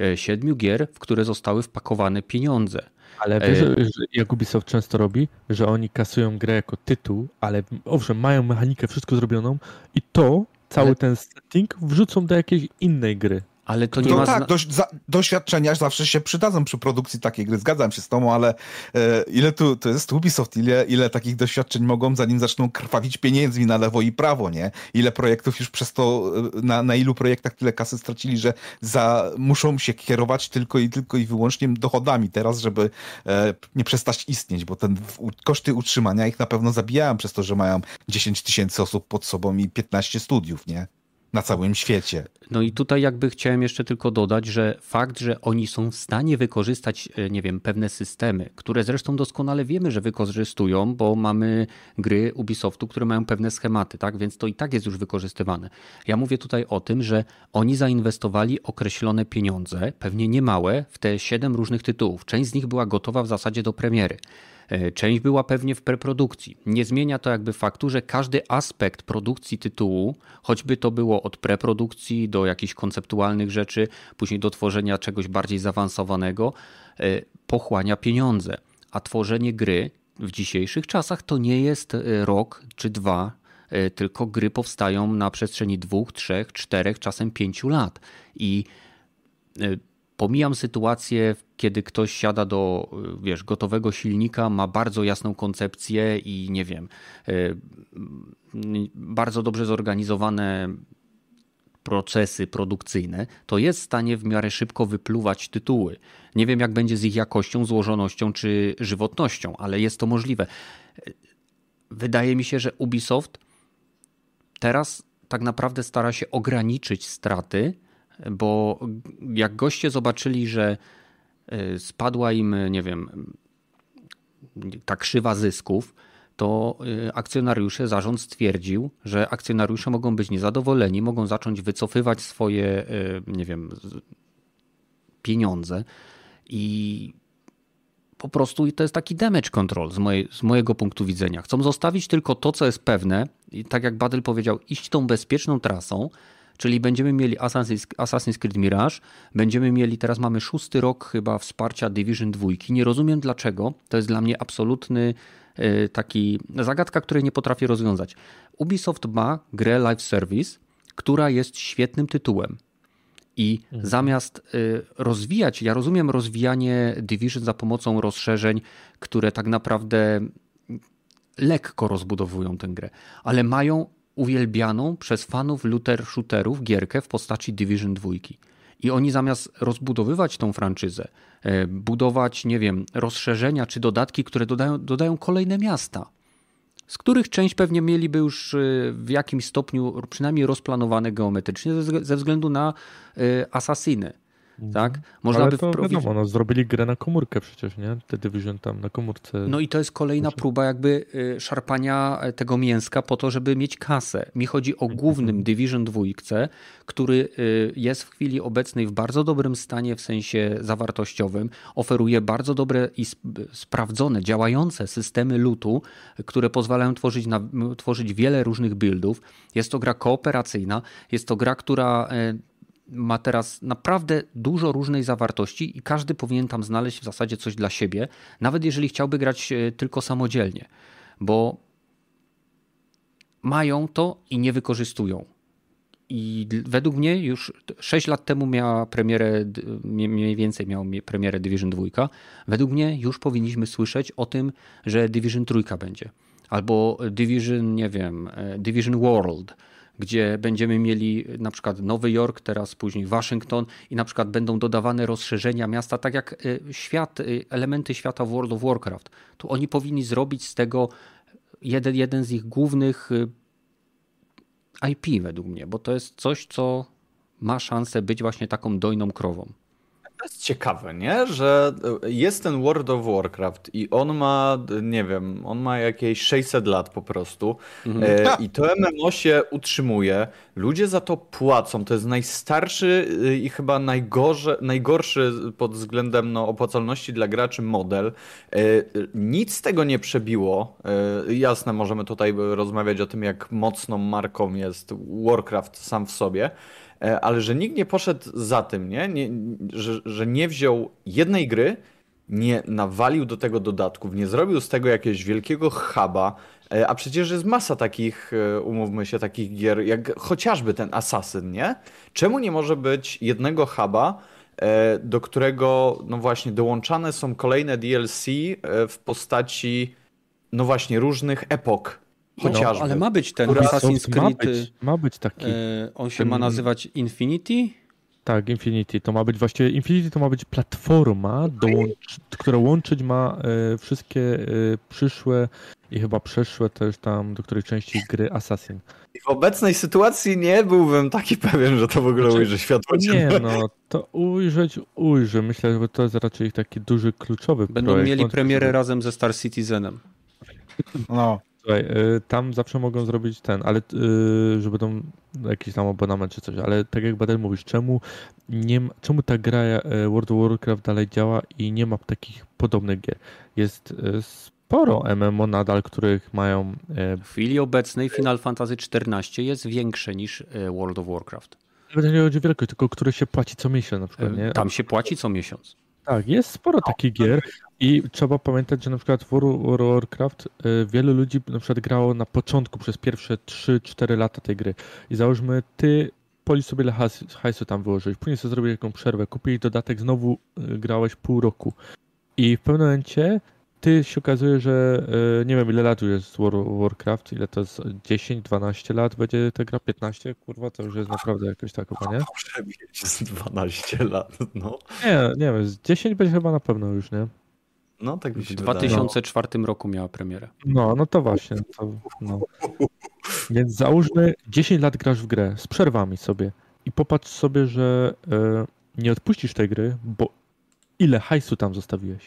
S3: E, siedmiu gier, w które zostały wpakowane pieniądze.
S1: Ale wiesz, e... że jak Ubisoft często robi, że oni kasują grę jako tytuł, ale owszem, mają mechanikę, wszystko zrobioną i to, cały ale... ten setting wrzucą do jakiejś innej gry.
S3: Ale to nie no
S4: ma... tak, za, doświadczenia zawsze się przydadzą przy produkcji takiej gry, zgadzam się z tobą, ale e, ile tu to jest Ubisoft, ile, ile takich doświadczeń mogą, zanim zaczną krwawić pieniędzmi na lewo i prawo, nie? Ile projektów już przez to, e, na, na ilu projektach tyle kasy stracili, że za, muszą się kierować tylko i tylko i wyłącznie dochodami teraz, żeby e, nie przestać istnieć, bo ten koszty utrzymania ich na pewno zabijają przez to, że mają 10 tysięcy osób pod sobą i 15 studiów, nie? Na całym świecie.
S3: No i tutaj jakby chciałem jeszcze tylko dodać, że fakt, że oni są w stanie wykorzystać, e, nie wiem, pewne systemy, które zresztą doskonale wiemy, że wykorzystują, bo mamy gry Ubisoftu, które mają pewne schematy, tak? Więc to i tak jest już wykorzystywane. Ja mówię tutaj o tym, że oni zainwestowali określone pieniądze, pewnie niemałe, w te siedem różnych tytułów. Część z nich była gotowa w zasadzie do premiery. E, część była pewnie w preprodukcji. Nie zmienia to jakby faktu, że każdy aspekt produkcji tytułu, choćby to było od preprodukcji do jakichś konceptualnych rzeczy, później do tworzenia czegoś bardziej zaawansowanego, e, pochłania pieniądze. A tworzenie gry w dzisiejszych czasach to nie jest e, rok czy dwa, tylko gry powstają na przestrzeni dwóch, trzech, czterech, czasem pięciu lat. I Pomijam sytuację, kiedy ktoś siada do wiesz, gotowego silnika, ma bardzo jasną koncepcję i nie wiem, e, bardzo dobrze zorganizowane procesy produkcyjne, to jest w stanie w miarę szybko wypluwać tytuły. Nie wiem, jak będzie z ich jakością, złożonością czy żywotnością, ale jest to możliwe. Wydaje mi się, że Ubisoft teraz tak naprawdę stara się ograniczyć straty bo jak goście zobaczyli, że e, spadła im, nie wiem, ta krzywa zysków, to e, akcjonariusze, zarząd stwierdził, że akcjonariusze mogą być niezadowoleni, mogą zacząć wycofywać swoje, e, nie wiem, pieniądze i po prostu to jest taki damage control z, mojej, z mojego punktu widzenia. Chcą zostawić tylko to, co jest pewne i tak jak Badel powiedział, iść tą bezpieczną trasą, Czyli będziemy mieli Assassin's Creed Mirage, będziemy mieli, teraz mamy szósty rok chyba wsparcia Division 2. Nie rozumiem dlaczego, to jest dla mnie absolutny e, taki zagadka, której nie potrafię rozwiązać. Ubisoft ma grę live service, która jest świetnym tytułem. I mhm. zamiast e, rozwijać, ja rozumiem rozwijanie Division za pomocą rozszerzeń, które tak naprawdę lekko rozbudowują tę grę, ale mają uwielbianą przez fanów looter shooterów gierkę w postaci Division 2. I oni zamiast rozbudowywać tą franczyzę, e, budować, nie wiem, rozszerzenia czy dodatki, które dodają, dodają kolejne miasta, z których część pewnie mieliby już e, w jakimś stopniu przynajmniej rozplanowane geometrycznie ze względu na e, asasyny tak?
S1: Można Ale by to wprowadzić... wiadomo, no, zrobili grę na komórkę przecież, nie? The Division tam na komórce.
S3: No i to jest kolejna próba jakby y, szarpania e, tego mięska po to, żeby mieć kasę. Mi chodzi o głównym Division 2, który y, jest w chwili obecnej w bardzo dobrym stanie w sensie zawartościowym. Oferuje bardzo dobre i sprawdzone, działające systemy lutu, które pozwalają tworzyć, na, tworzyć wiele różnych buildów. Jest to gra kooperacyjna, jest to gra, która e, ma teraz naprawdę dużo różnej zawartości i każdy powinien tam znaleźć w zasadzie coś dla siebie, nawet jeżeli chciałby grać e, tylko samodzielnie, bo mają to i nie wykorzystują. I według mnie już 6 lat temu miała premierę, mniej więcej miał premierę Division 2. Według mnie już powinniśmy słyszeć o tym, że Division 3 będzie. Albo Division, nie wiem, e, Division World, gdzie będziemy mieli na przykład Nowy Jork, teraz później Waszyngton i na przykład będą dodawane rozszerzenia miasta, tak jak e, świat, e, elementy świata World of Warcraft. Tu oni powinni zrobić z tego jeden, jeden z ich głównych IP według mnie, bo to jest coś, co ma szansę być właśnie taką dojną krową.
S2: To jest ciekawe, nie? Że jest ten World of Warcraft i on ma, nie wiem, on ma jakieś 600 lat po prostu mhm. e, i to MMO się utrzymuje. Ludzie za to płacą. To jest najstarszy y, i chyba najgorszy, najgorszy pod względem no, opłacalności dla graczy model. E, nic z tego nie przebiło. E, jasne, możemy tutaj rozmawiać o tym, jak mocną marką jest Warcraft sam w sobie. E, ale że nikt nie poszedł za tym, nie? nie że, że nie wziął jednej gry, nie nawalił do tego dodatków, nie zrobił z tego jakiegoś wielkiego huba, e, a przecież jest masa takich, e, umówmy się, takich gier, jak chociażby ten Assassin, nie? Czemu nie może być jednego huba, do którego, no właśnie, dołączane są kolejne DLC w postaci, no właśnie, różnych epok Chociażby.
S3: No, ale ma być ten Assassin's Creed.
S1: Ma być, ma być taki. E,
S3: on się ten... ma nazywać Infinity?
S1: Tak, Infinity. To ma być właściwie Infinity to ma być platforma, dołącz, która łączyć ma e, wszystkie e, przyszłe i chyba przeszłe też tam do której części gry Assassin.
S2: W obecnej sytuacji nie byłbym taki pewien, że to w ogóle znaczy, ujrzy światło
S1: Nie, no to ujrzeć ujrzy. Myślę, że to jest raczej taki duży, kluczowy
S3: Będą projekt. mieli premierę razem ze Star Citizenem.
S1: No. Słuchaj, y, tam zawsze mogą zrobić ten, ale y, że będą jakiś tam abonament czy coś, ale tak jak Badel mówisz, czemu, nie ma, czemu ta gra y, World of Warcraft dalej działa i nie ma takich podobnych gier? Jest sporo MMO nadal, których mają...
S3: W chwili obecnej Final Fantasy XIV jest większe niż World of Warcraft.
S1: Nawet nie chodzi o wielkość, tylko które się płaci co miesiąc na przykład, nie?
S3: Tam się płaci co miesiąc.
S1: Tak, jest sporo takich gier i trzeba pamiętać, że na przykład w World of Warcraft y, wielu ludzi na przykład grało na początku przez pierwsze 3-4 lata tej gry i załóżmy ty policz sobie ile hajsu tam wyłożyłeś, później sobie zrobić jakąś przerwę, kupiłeś dodatek, znowu y, grałeś pół roku i w pewnym momencie ty się okazuje, że e, nie wiem ile lat już jest Warcraft, ile to jest 10, 12 lat będzie ta gra, 15, kurwa, to już jest naprawdę jakoś tak chyba, nie?
S2: Może mieć z 12 lat, no.
S1: Nie, nie wiem, z 10 będzie chyba na pewno już, nie?
S2: No tak
S3: W 2004 wydaje. roku miała premierę.
S1: No, no to właśnie. To, no. Więc załóżmy 10 lat grasz w grę z przerwami sobie i popatrz sobie, że e, nie odpuścisz tej gry, bo ile hajsu tam zostawiłeś?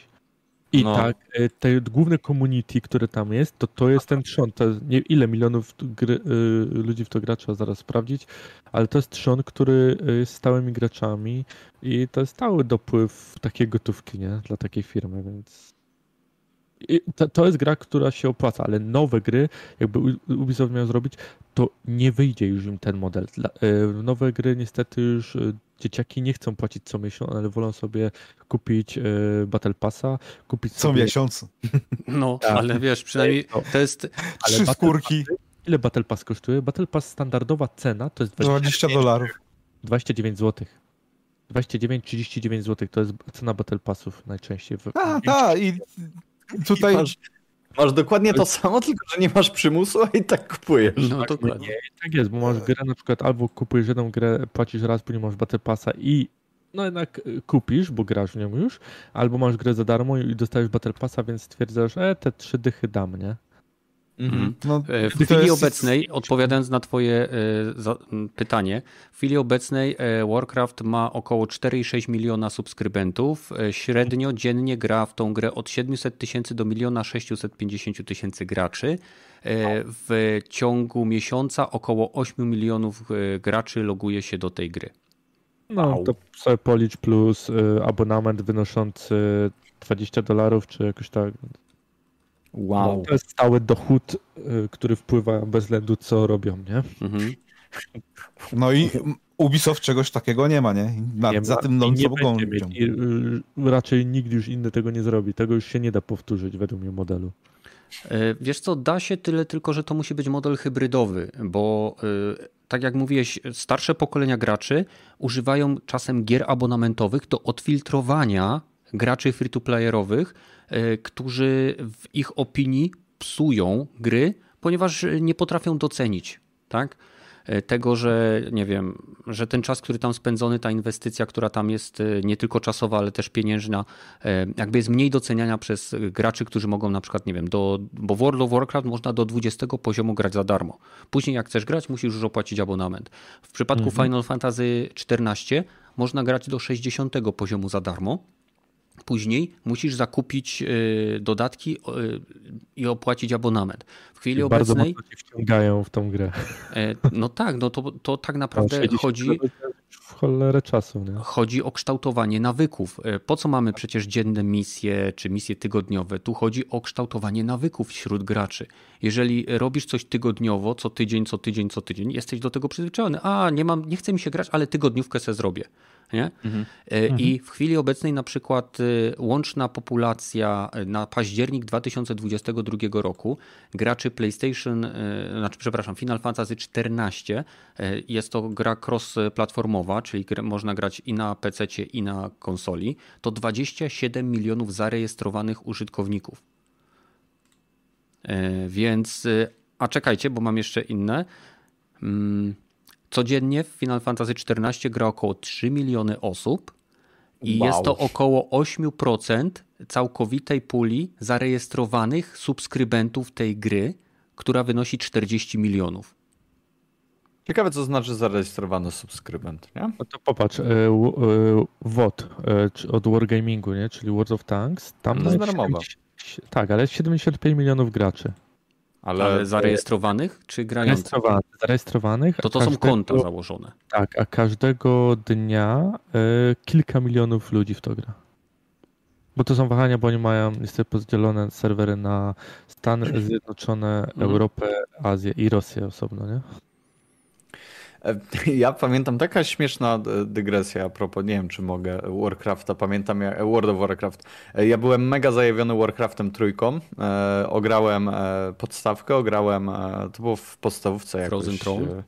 S1: I no. tak, e, te główne community, które tam jest, to to jest ten trzon. To jest, nie, ile milionów gry, y, ludzi w to gra, trzeba zaraz sprawdzić, ale to jest trzon, który e, jest stałymi graczami i to jest stały dopływ takiej gotówki, nie? Dla takiej firmy, więc to, to, jest gra, która się opłaca, ale nowe gry, jakby Ubisoft miał zrobić, to nie wyjdzie już im ten model. Nowe gry niestety już dzieciaki nie chcą płacić co miesiąc, ale wolą sobie kupić e, Battle Passa, kupić
S4: Co
S1: sobie...
S4: miesiąc.
S3: No, tak. ale wiesz, przynajmniej to jest...
S4: Trzy skórki.
S1: Pass, ile Battle Pass kosztuje? Battle Pass standardowa cena to jest
S4: 20 dolarów.
S1: 29 zł. 29-39 zł to jest cena Battle Passów najczęściej.
S4: A, tak, i tutaj...
S2: I masz, masz, dokładnie to samo, tylko że nie masz przymusu, a i tak kupujesz.
S3: No tak, dokładnie.
S1: Nie, tak jest, bo masz grę na przykład albo kupujesz jedną grę, płacisz raz, później masz Battle Passa i no jednak y, kupisz, bo grasz w nią już, albo masz grę za darmo i dostajesz Battle Passa, więc stwierdzasz, e, te trzy dychy dam, nie?
S3: Mhm. No, e, w chwili jest... obecnej, odpowiadając na Twoje e, pytanie, w chwili obecnej e, Warcraft ma około 4,6 miliona subskrybentów. Średnio dziennie gra w tą grę od 700 tysięcy do 1 650 tysięcy graczy. W ciągu miesiąca około 8 milionów graczy loguje się do tej gry.
S1: No, wow. to sobie policz plus abonament wynoszący 20 dolarów, czy jakoś tak. Wow. No, to jest stały dochód, y, który wpływa bez względu co robią, nie? Mhm.
S4: No i Ubisoft czegoś takiego nie ma, nie? Na, nie za ma, tym non mogą
S1: I, y, raczej nikt już inny tego nie zrobi. Tego już się nie da powtórzyć według mnie modelu.
S3: E, wiesz co, da się tyle tylko, że to musi być model hybrydowy, bo tak jak mówiłeś, starsze pokolenia graczy używają czasem gier abonamentowych do odfiltrowania graczy free-to-playerowych, e, którzy w ich opinii psują gry, ponieważ nie potrafią docenić, tak? E, tego, że nie wiem, że ten czas, który tam spędzony, ta inwestycja, która tam jest e, nie tylko czasowa, ale też pieniężna, jakby jest mniej doceniania przez graczy, którzy mogą na przykład, nie wiem, do, bo w World of Warcraft można do 20 poziomu grać za darmo. Później jak chcesz grać, musisz już opłacić abonament. W przypadku mhm. Final Fantasy XIV można grać do 60 poziomu za darmo Później musisz zakupić y, dodatki i opłacić abonament. W chwili Czyli obecnej. Bardzo
S1: mocno wciągają w tą grę.
S3: E, no tak, no to, to tak naprawdę chodzi.
S1: W cholerę czasu. Nie?
S3: Chodzi o kształtowanie nawyków. E, po co mamy przecież dzienne misje czy misje tygodniowe? Tu chodzi o kształtowanie nawyków wśród graczy. Jeżeli robisz coś tygodniowo, co tydzień, co tydzień, co tydzień, jesteś do tego przyzwyczajony. A, nie mam, nie chce mi się grać, ale tygodniówkę se zrobię. Nie? Mhm. E, I mhm. w chwili obecnej na przykład e, łączna populacja e, na październik 2022 roku graczy PlayStation, znaczy przepraszam, Final Fantasy XIV jest to gra cross-platformowa, czyli można grać i na PC i na konsoli, to 27 milionów zarejestrowanych użytkowników. Więc, a czekajcie, bo mam jeszcze inne. Codziennie w Final Fantasy XIV gra około 3 miliony osób i wow. jest to około 8% całkowitej puli zarejestrowanych subskrybentów tej gry, która wynosi 40 milionów.
S2: Ciekawe, co znaczy zarejestrowany subskrybent, nie?
S1: No to popatrz, e, e, WOT e, od Wargamingu, nie? czyli World of Tanks, tam
S2: to jest darmowe.
S1: Tak, ale jest 75 milionów graczy.
S3: Ale, Ale zarejestrowanych czy grających?
S1: Zarejestrowanych. zarejestrowanych
S3: to to każdego, są konta założone.
S1: Tak, a każdego dnia y, kilka milionów ludzi w to gra. Bo to są wahania, bo oni mają niestety podzielone serwery na Stany Zjednoczone, mhm. Europę, Azję i Rosję osobno, nie?
S2: E, ja pamiętam taka śmieszna e, dygresja a propos, nie wiem czy mogę, Warcrafta, pamiętam jak, World of Warcraft. E, ja byłem mega zajawiony Warcraftem trójką, ograłem podstawkę, ograłem, to było w podstawówce jakoś.
S3: Frozen Throne?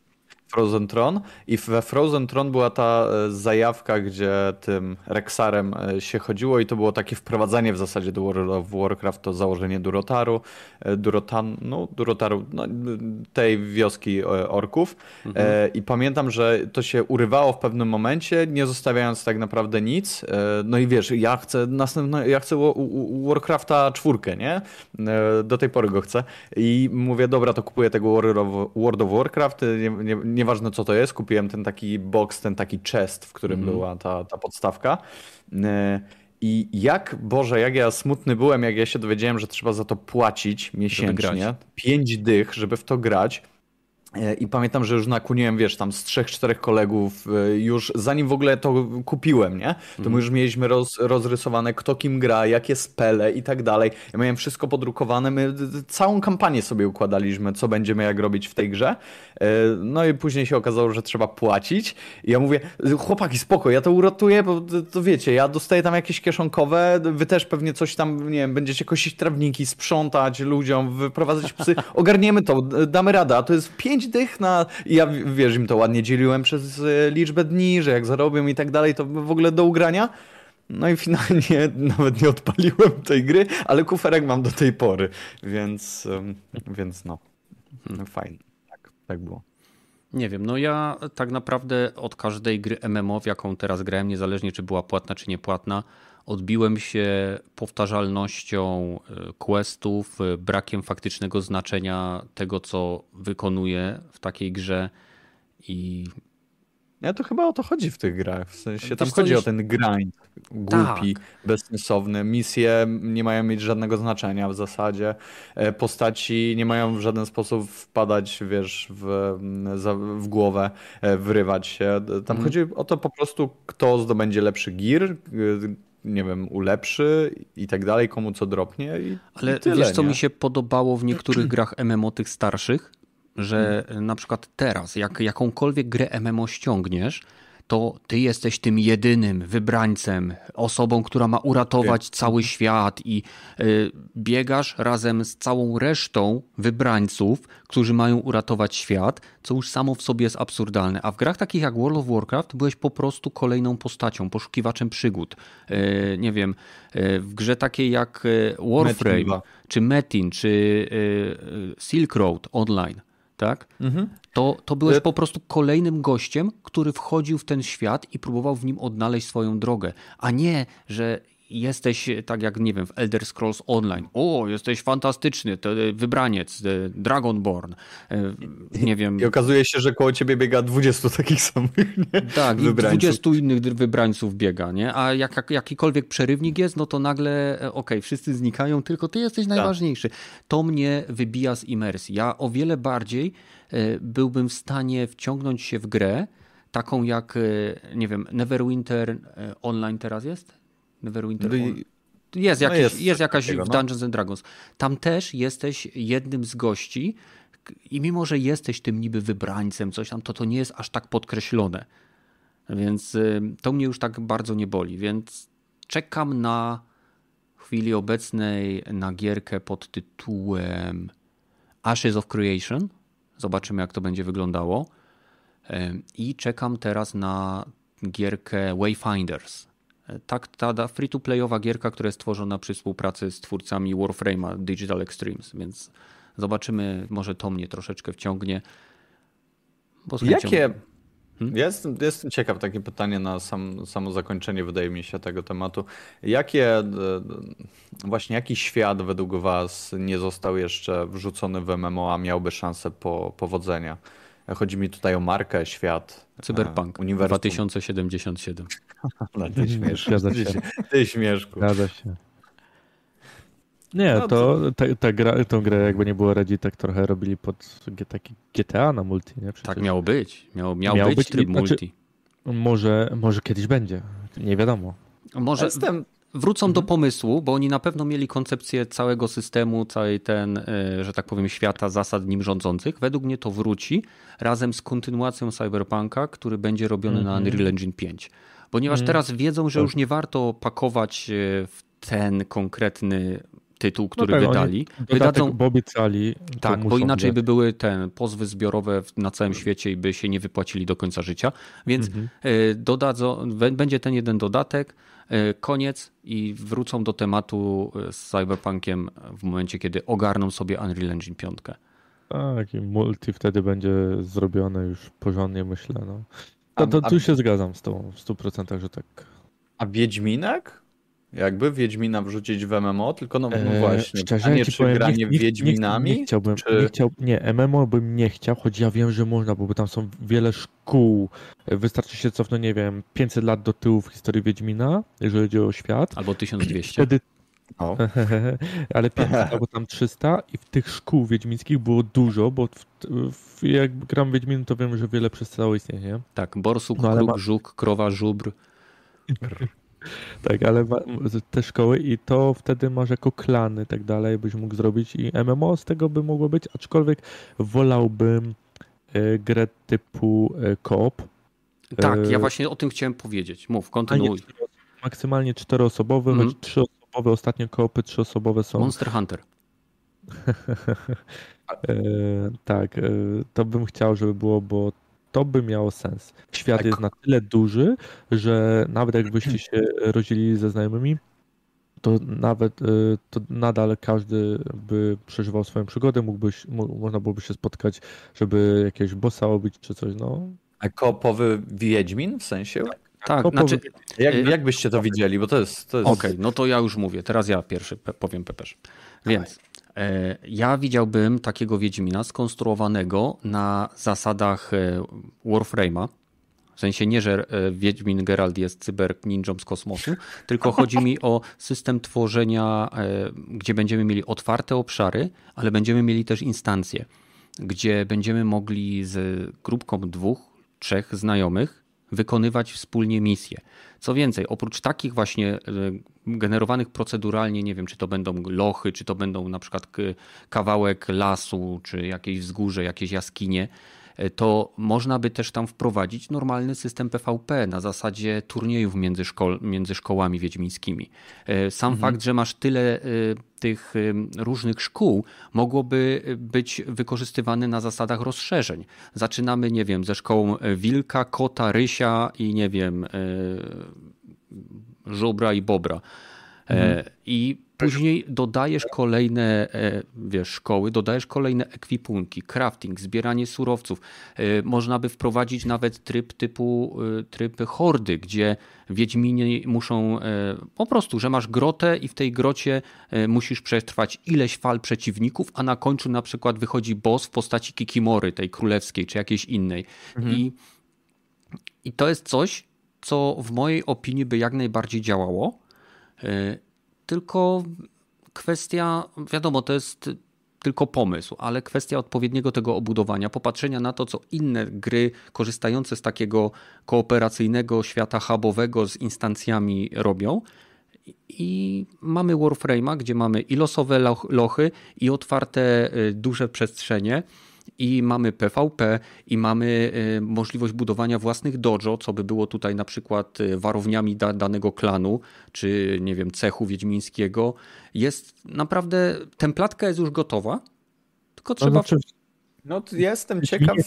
S2: Frozen Throne i we Frozen Throne była ta e, zajawka, gdzie tym Rexarem e, się chodziło i to było takie wprowadzenie w zasadzie do World of Warcraft, to założenie Durotaru, e, Durotan, no, Durotaru, no, tej wioski orków mhm. i pamiętam, że to się urywało w pewnym momencie, nie zostawiając tak naprawdę nic, no i wiesz, ja chcę następno, ja chcę Warcrafta czwórkę, nie? Do tej pory go chcę i mówię, dobra, to kupuję tego World of Warcraft, nie, nie nieważne co to jest, kupiłem ten taki box, ten taki chest, w którym mm. była ta, ta podstawka. E, I jak, Boże, jak ja smutny byłem, jak ja się dowiedziałem, że trzeba za to płacić miesięcznie, pięć dych, żeby w to grać. E, I pamiętam, że już nakuniłem, wiesz, tam z trzech, czterech kolegów, e, już zanim w ogóle to kupiłem, nie? To mm. my już mieliśmy roz, rozrysowane, kto kim gra, jakie spele i tak dalej. Ja miałem wszystko podrukowane, my całą kampanię sobie układaliśmy, co będziemy jak robić w tej grze. E, no i później się okazało, że trzeba płacić. I ja mówię, chłopaki, spoko, ja to uratuję, bo to wiecie, ja dostaję tam jakieś kieszonkowe, wy też pewnie coś tam, nie wiem, będziecie kosić trawniki, sprzątać ludziom, wyprowadzać psy. Ogarniemy to, damy radę, a to jest pięć pięć dych na... I ja, wiesz, im to ładnie dzieliłem przez e, liczbę dni, że jak zarobią i tak dalej, to w ogóle do ugrania. No i finalnie nawet nie odpaliłem tej gry, ale kuferek mam do tej pory, więc, więc no, no fajnie, tak, tak było.
S3: Nie wiem, no ja tak naprawdę od każdej gry MMO, w jaką teraz grałem, niezależnie czy była płatna, czy niepłatna, odbiłem się powtarzalnością e, questów, e, brakiem faktycznego znaczenia tego, co wykonuję w takiej grze i
S2: ja to chyba o to chodzi w tych grach. W sensie tam chodzi o ten grind głupi, tak. bezsensowny. Misje nie mają mieć żadnego znaczenia w zasadzie. E, postaci nie mają w żaden sposób wpadać, wiesz, w, w głowę, wrywać się. Tam mhm. chodzi o to po prostu, kto zdobędzie lepszy gear, nie wiem, ulepszy i tak dalej, komu co dropnie. I,
S3: Ale
S2: i tyle,
S3: wiesz, co nie? mi się podobało w niektórych grach MMO tych starszych? Że hmm. na przykład teraz, jak jakąkolwiek grę MMO ściągniesz, to ty jesteś tym jedynym wybrańcem, osobą, która ma uratować cały świat i y, biegasz razem z całą resztą wybrańców, którzy mają uratować świat, co już samo w sobie jest absurdalne. A w grach takich jak World of Warcraft byłeś po prostu kolejną postacią, poszukiwaczem przygód. Y, nie wiem, y, w grze takiej jak Warframe, Metin czy Metin, czy Silk Road Online, tak? Mhm to, to byłeś e, po prostu kolejnym gościem, który wchodził w ten świat i próbował w nim odnaleźć swoją drogę, a nie, że jesteś tak jak, nie wiem, w Elder Scrolls Online. O, jesteś fantastyczny, to e, wybraniec, e, Dragonborn, nie wiem.
S2: I okazuje się, że koło ciebie biega 20 takich samych, nie?
S3: Tak, wybrańców. 20 innych wybrańców biega, nie? A jak, jak jakikolwiek przerywnik jest, no to nagle, okej, okay, wszyscy znikają, tylko ty jesteś tak. najważniejszy. To mnie wybija z imersji. Ja o wiele bardziej E, byłbym w stanie wciągnąć się w grę, taką jak, e, nie wiem, Neverwinter e, Online teraz jest? Neverwinter no jest, jakieś, no jest, jest jakaś takiego, w no. Dungeons and Dragons. Tam też jesteś jednym z gości i mimo, że jesteś tym niby wybrańcem, coś tam, to to nie jest aż tak podkreślone. Więc to mnie już tak bardzo nie boli, więc czekam na w chwili obecnej na gierkę pod tytułem Ashes of Creation Zobaczymy, jak to będzie wyglądało. I czekam teraz na gierkę Wayfinders. Tak, ta free-to-playowa gierka, która jest tworzona przy współpracy z twórcami Warframe'a Digital Extremes, więc zobaczymy, może to mnie troszeczkę wciągnie.
S2: Jakie, Hmm? Jestem, jestem ciekaw, takie pytanie na sam, samo zakończenie, wydaje mi się, tego tematu. Jakie, e, właśnie jaki świat według Was nie został jeszcze wrzucony w MMO, a miałby szansę po, powodzenia? Chodzi mi tutaj o markę, świat.
S3: E, Cyberpunk uniwersum. 2077.
S2: Ale ty śmieszku. Ty, ty śmieszku.
S1: Zgadza się. Nie, no, to ta, ta gra, tą grę jakby nie było Reddit, tak trochę robili pod taki GTA na multi, nie?
S3: Przecież tak miało być. Miało, miał, miał być, być tryb znaczy, multi.
S1: Może, może kiedyś będzie. Nie wiadomo.
S3: Może Jestem... wrócą mhm. do pomysłu, bo oni na pewno mieli koncepcję całego systemu, całej ten, e, że tak powiem, świata, zasad nim rządzących. Według mnie to wróci razem z kontynuacją Cyberpunka, który będzie robiony na mhm. Unreal Engine 5. Ponieważ mhm. teraz wiedzą, że tak. już nie warto pakować e, w ten konkretny tytuł, no który no tak, wydali.
S1: Wydadzą bo obiecali.
S3: Tak, bo inaczej by były ten pozwy zbiorowe na całym świecie i by się nie wypłacili do końca życia. Więc mhm. E, dodadzą, będzie ten jeden dodatek, e, koniec i wrócą do tematu e, z Cyberpunkiem w momencie, kiedy ogarną sobie Unreal Engine 5.
S1: Tak, i multi wtedy będzie zrobione już porządnie, myślę. No. To, to, tu się zgadzam z tą w 100%, że tak.
S2: A Wiedźminek? Jakby Wiedźmina wrzucić w MMO, tylko no, no właśnie,
S1: szczerze, a nie czy powiem, granie nie, Wiedźminami? Nie, nie chciałbym, czy... nie, chciał, nie, MMO bym nie chciał, choć ja wiem, że można, bo tam są wiele szkół. Wystarczy się cofnąć, nie wiem, 500 lat do tyłu w historii Wiedźmina, jeżeli chodzi o świat.
S3: Albo 1200. Wtedy
S1: no. Ale 500 albo tam 300 i w tych szkół wiedźmińskich było dużo, bo w, w, jak gram Wiedźmin, to wiem, że wiele przestało istnieć, nie?
S3: Tak, borsuk, no, kruk, ma... żuk, krowa, żubr.
S1: Tak, ale te szkoły i to wtedy masz jako klany tak dalej byś mógł zrobić i MMO z tego by mogło być, aczkolwiek wolałbym e, grę typu e, koop.
S3: Tak, ja e, właśnie o tym chciałem powiedzieć. Mów, kontynuuj.
S1: maksymalnie czteroosobowy, mm. choć trzyosobowe, ostatnie koopy trzyosobowe są.
S3: Monster Hunter.
S1: tak, to bym chciał, żeby było, bo to by miało sens. Świat tak. jest na tyle duży, że nawet jakbyście się rozdzielili ze znajomymi, to nawet y, to nadal każdy by przeżywał swoją przygodę, mógłbyś, można byłoby się spotkać, żeby jakiegoś bossa obić czy coś, no.
S2: A kopowy Wiedźmin w sensie?
S3: Tak, kopowy... znaczy...
S2: Jak, y, jak byście to widzieli, bo to jest... To jest...
S3: Okej, okay, no to ja już mówię, teraz ja pierwszy powiem Pepeż. Więc ja widziałbym takiego Wiedźmina skonstruowanego na zasadach e, Warframe'a. W sensie nie, że e, Wiedźmin Gerald jest cyber ninją z kosmosu, tylko chodzi mi o system tworzenia, gdzie będziemy mieli otwarte obszary, ale będziemy mieli też instancje, gdzie będziemy mogli z grupką dwóch, trzech znajomych wykonywać wspólnie misje. Co więcej, oprócz takich właśnie e, generowanych proceduralnie, nie wiem, czy to będą lochy, czy to będą na przykład kawałek lasu, czy jakieś wzgórze, jakieś jaskinie, to można by też tam wprowadzić normalny system PvP na zasadzie turniejów między, między szkołami wiedźmińskimi. Sam mhm. fakt, że masz tyle tych różnych szkół mogłoby być wykorzystywane na zasadach rozszerzeń. Zaczynamy, nie wiem, ze szkołą wilka, kota, rysia i nie wiem, żubra i bobra. Mhm. I później dodajesz kolejne e, wiesz, szkoły, dodajesz kolejne ekwipunki, crafting, zbieranie surowców. E, można by wprowadzić nawet tryb typu tryb hordy, gdzie Wiedźmini muszą po prostu, że masz grotę i w tej grocie musisz przetrwać ileś fal przeciwników, a na końcu na przykład wychodzi boss w postaci Kikimory, tej królewskiej czy jakiejś innej. Mhm. I, I to jest coś, co w mojej opinii by jak najbardziej działało E, tylko kwestia, wiadomo, to jest tylko pomysł, ale kwestia odpowiedniego tego obudowania, popatrzenia na to, co inne gry korzystające z takiego kooperacyjnego świata hubowego z instancjami robią. I mamy Warframe'a, gdzie mamy i losowe lochy, i otwarte e, duże przestrzenie i mamy PvP i mamy y, możliwość budowania własnych dojo, co by było tutaj na przykład y, warowniami da, danego klanu, czy nie wiem, cechu wiedźmińskiego. Jest naprawdę, templatka jest już gotowa, tylko trzeba... Znaczy,
S2: no jestem ciekaw.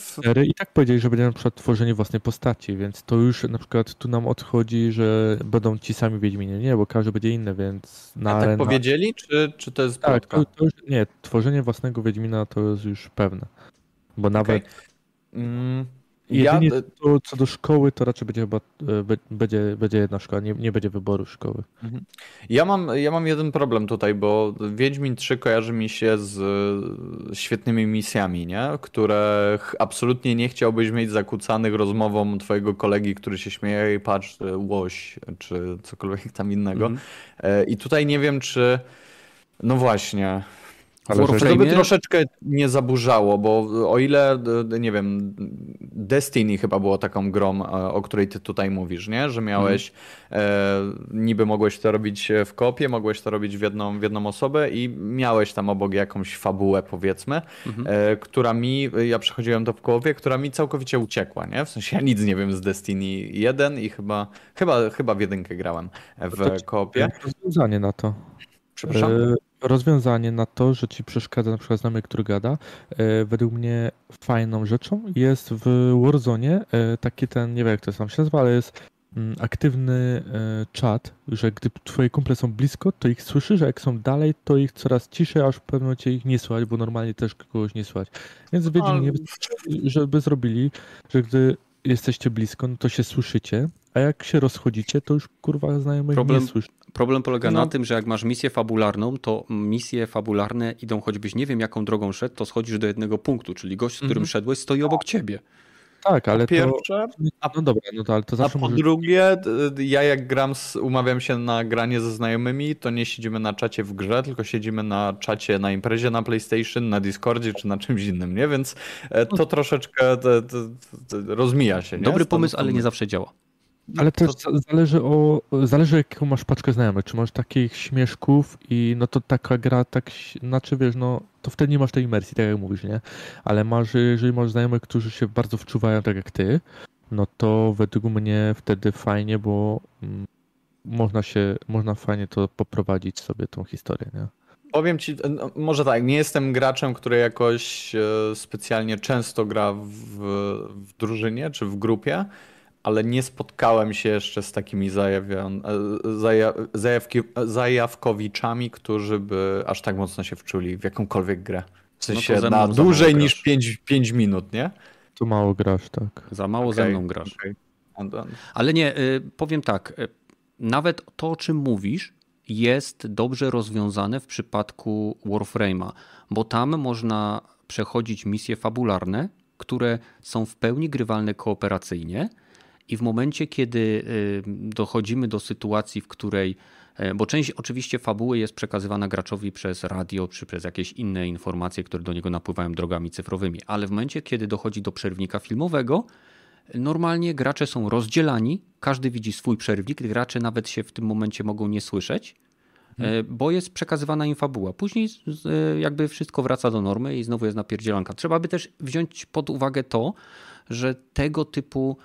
S1: I tak powiedzieli, że będzie na przykład tworzenie własnej postaci, więc to już na przykład tu nam odchodzi, że będą ci sami Wiedźminie. Nie, bo każdy będzie inny, więc
S2: na A tak powiedzieli, czy, czy to jest
S1: Tak, to, to już, nie, tworzenie własnego Wiedźmina to jest już pewne. Bo nawet okay. mm, jedynie ja... to, co do szkoły, to raczej będzie chyba e, będzie, będzie jedna szkoła, nie, nie będzie wyboru szkoły. Mhm.
S2: Ja mam, ja mam jeden problem tutaj, bo Wiedźmin 3 kojarzy mi się z świetnymi misjami, nie? które absolutnie nie chciałbyś mieć zakłócanych rozmową twojego kolegi, który się śmieje i patrz, e, łoś, czy cokolwiek tam innego. E, I tutaj nie wiem, czy no właśnie, ale to by troszeczkę nie zaburzało, bo o ile, nie wiem, Destiny chyba było taką grą, e, o której ty tutaj mówisz, nie? Że miałeś, mm. e, niby mogłeś to robić w kopie, mogłeś to robić w jedną, w jedną osobę i miałeś tam obok jakąś fabułę, powiedzmy, -hmm. e, która mi, ja przechodziłem to w głowie, która mi całkowicie uciekła, nie? W sensie ja nic nie wiem z Destiny 1 i chyba, chyba, chyba w jedynkę grałem w kopie.
S1: Rozwiązanie na to. Przepraszam? E, rozwiązanie na to, że ci przeszkadza na przykład znamy, który gada, e, według mnie fajną rzeczą jest w Warzone e, taki ten, nie wiem jak to tam się nazywa, ale jest mm, aktywny czat, że gdy twoi kumple są blisko, to ich słyszysz, a jak są dalej, to ich coraz ciszej, aż w pewnym momencie ich nie słychać, bo normalnie też kogoś nie słychać. Więc wiedzieli, żeby zrobili, że gdy jesteście blisko, no to się słyszycie, a jak się rozchodzicie, to już kurwa znajomych problem, nie słyszy.
S3: Problem polega no. na tym, że jak masz misję fabularną, to misje fabularne idą choćbyś nie wiem jaką drogą szedł, to schodzisz do jednego punktu, czyli gość, z którym mm -hmm. szedłeś stoi obok ciebie.
S1: Tak, ale
S2: pierwsze,
S1: to... A, no dobra, no to, ale to zawsze
S2: A po możesz... drugie, ja jak gram, z, umawiam się na granie ze znajomymi, to nie siedzimy na czacie w grze, tylko siedzimy na czacie na imprezie na PlayStation, na Discordzie czy na czymś innym, nie? Więc e, to no. troszeczkę to, to, to rozmija się. Nie?
S3: Dobry pomysł, ale nie zawsze działa.
S1: Ale też to... zależy o, zależy jaką masz paczkę znajomych, czy masz takich śmieszków i no to taka gra tak, znaczy wiesz, no to wtedy nie masz tej imersji, tak jak mówisz, nie? Ale masz, jeżeli masz znajomych, którzy się bardzo wczuwają tak jak ty, no to według mnie wtedy fajnie, bo mm, można się, można fajnie to poprowadzić sobie tą historię, nie?
S2: Powiem ci, no, może tak, nie jestem graczem, który jakoś e, specjalnie często gra w, w drużynie czy w grupie, ale nie spotkałem się jeszcze z takimi zajawion, e, zaja, zajawki, zajawkowiczami, którzy by aż tak mocno się wczuli w jakąkolwiek grę. W sensie no na dłużej niż 5, 5 minut, nie?
S1: Tu mało grasz, tak.
S3: Za mało okay, ze mną grasz. Okay. Ale nie, y, powiem tak, y, nawet to, o czym mówisz, jest dobrze rozwiązane w przypadku Warframe'a, bo tam można przechodzić misje fabularne, które są w pełni grywalne kooperacyjnie, i w momencie, kiedy y, dochodzimy do sytuacji, w której e, bo część oczywiście fabuły jest przekazywana graczowi przez radio czy przez jakieś inne informacje, które do niego napływają drogami cyfrowymi, ale w momencie, kiedy dochodzi do przerwnika filmowego, normalnie gracze są rozdzielani, każdy widzi swój przerwnik, gracze nawet się w tym momencie mogą nie słyszeć hmm. bo jest przekazywana im fabuła. Później jakby wszystko wraca do normy i znowu jest napierdzielanka. Trzeba by też wziąć pod uwagę to, że tego typu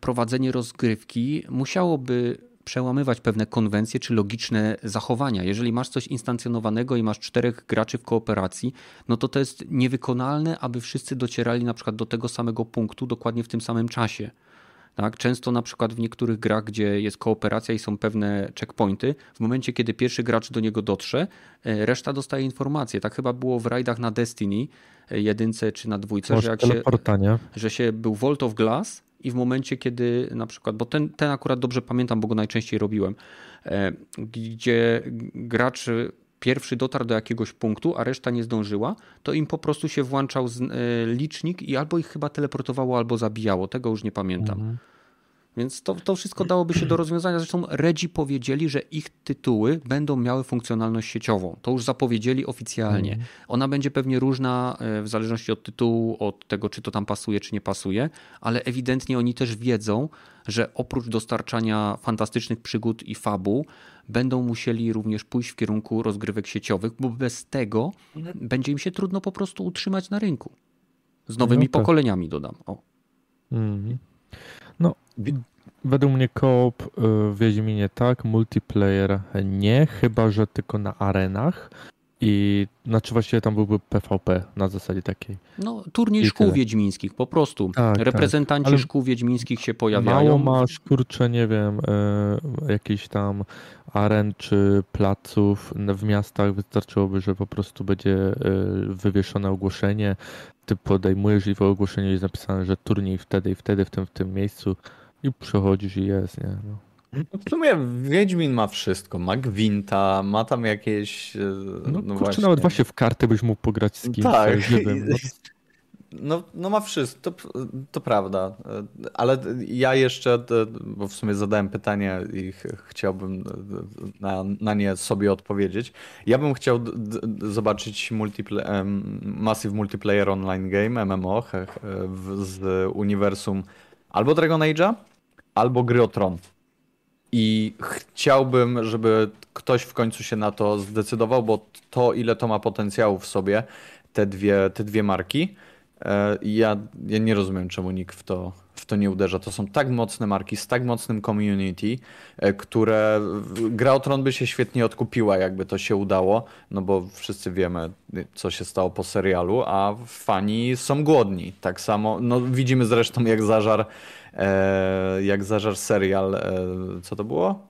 S3: prowadzenie rozgrywki musiałoby przełamywać pewne konwencje czy logiczne zachowania. Jeżeli masz coś instancjonowanego i masz czterech graczy w kooperacji, no to to jest niewykonalne, aby wszyscy docierali na przykład do tego samego punktu dokładnie w tym samym czasie. Tak? Często na przykład w niektórych grach, gdzie jest kooperacja i są pewne checkpointy, w momencie kiedy pierwszy gracz do niego dotrze, e, reszta dostaje informacje. Tak chyba było w rajdach na Destiny, e, jedynce czy na dwójce, że jak się, że się był Vault of Glass i w momencie, kiedy na przykład, bo ten, ten akurat dobrze pamiętam, bo go najczęściej robiłem, e, gdzie gracz pierwszy dotarł do jakiegoś punktu, a reszta nie zdążyła, to im po prostu się włączał licznik i albo ich chyba teleportowało, albo zabijało. Tego już nie pamiętam. Mhm. Więc to, to wszystko dałoby się do rozwiązania. Zresztą Redzi powiedzieli, że ich tytuły będą miały funkcjonalność sieciową. To już zapowiedzieli oficjalnie. Mm. Ona będzie pewnie różna e, w zależności od tytułu, od tego, czy to tam pasuje, czy nie pasuje, ale ewidentnie oni też wiedzą, że oprócz dostarczania fantastycznych przygód i fabuł, będą musieli również pójść w kierunku rozgrywek sieciowych, bo bez tego będzie im się trudno po prostu utrzymać na rynku. Z nowymi no tak. pokoleniami dodam. O.
S1: Mm. Według mnie koop y, w Wiedźminie tak, multiplayer nie, chyba że tylko na arenach. I znaczy właściwie tam byłby PvP na zasadzie takiej.
S3: No, turniej I szkół tyle. wiedźmińskich, po prostu. Tak, tak. Reprezentanci tak. szkół wiedźmińskich się pojawiają.
S1: Mało masz, kurczę, nie wiem, y, jakiś tam aren czy placów w miastach. Wystarczyłoby, że po prostu będzie y, wywieszone ogłoszenie. Ty podejmujesz i w ogłoszeniu jest napisane, że turniej wtedy i wtedy w tym, w tym miejscu i przechodzisz i jest, nie? No.
S2: W sumie Wiedźmin ma wszystko. Ma gwinta, ma tam jakieś. E,
S1: no, no kurczę, nawet właśnie w karty byś mógł pograć z kimś. Tak.
S2: no. No, no ma wszystko, to, to prawda. Ale ja jeszcze, bo w sumie zadałem pytanie i chciałbym na, na nie sobie odpowiedzieć. Ja bym chciał zobaczyć multiple Massive Multiplayer Online Game, MMO, z uniwersum albo Dragon Age'a, albo gry o Tron. I chciałbym, żeby ktoś w końcu się na to zdecydował, bo to, ile to ma potencjału w sobie, te dwie, te dwie marki, e, ja, ja nie rozumiem, czemu nikt w to, to nie uderza. To są tak mocne marki z tak mocnym community, e, które gra o Tron by się świetnie odkupiła, jakby to się udało, no bo wszyscy wiemy, co się stało po serialu, a fani są głodni. Tak samo, no widzimy zresztą jak zażar, e, jak zażar serial, e, co to było?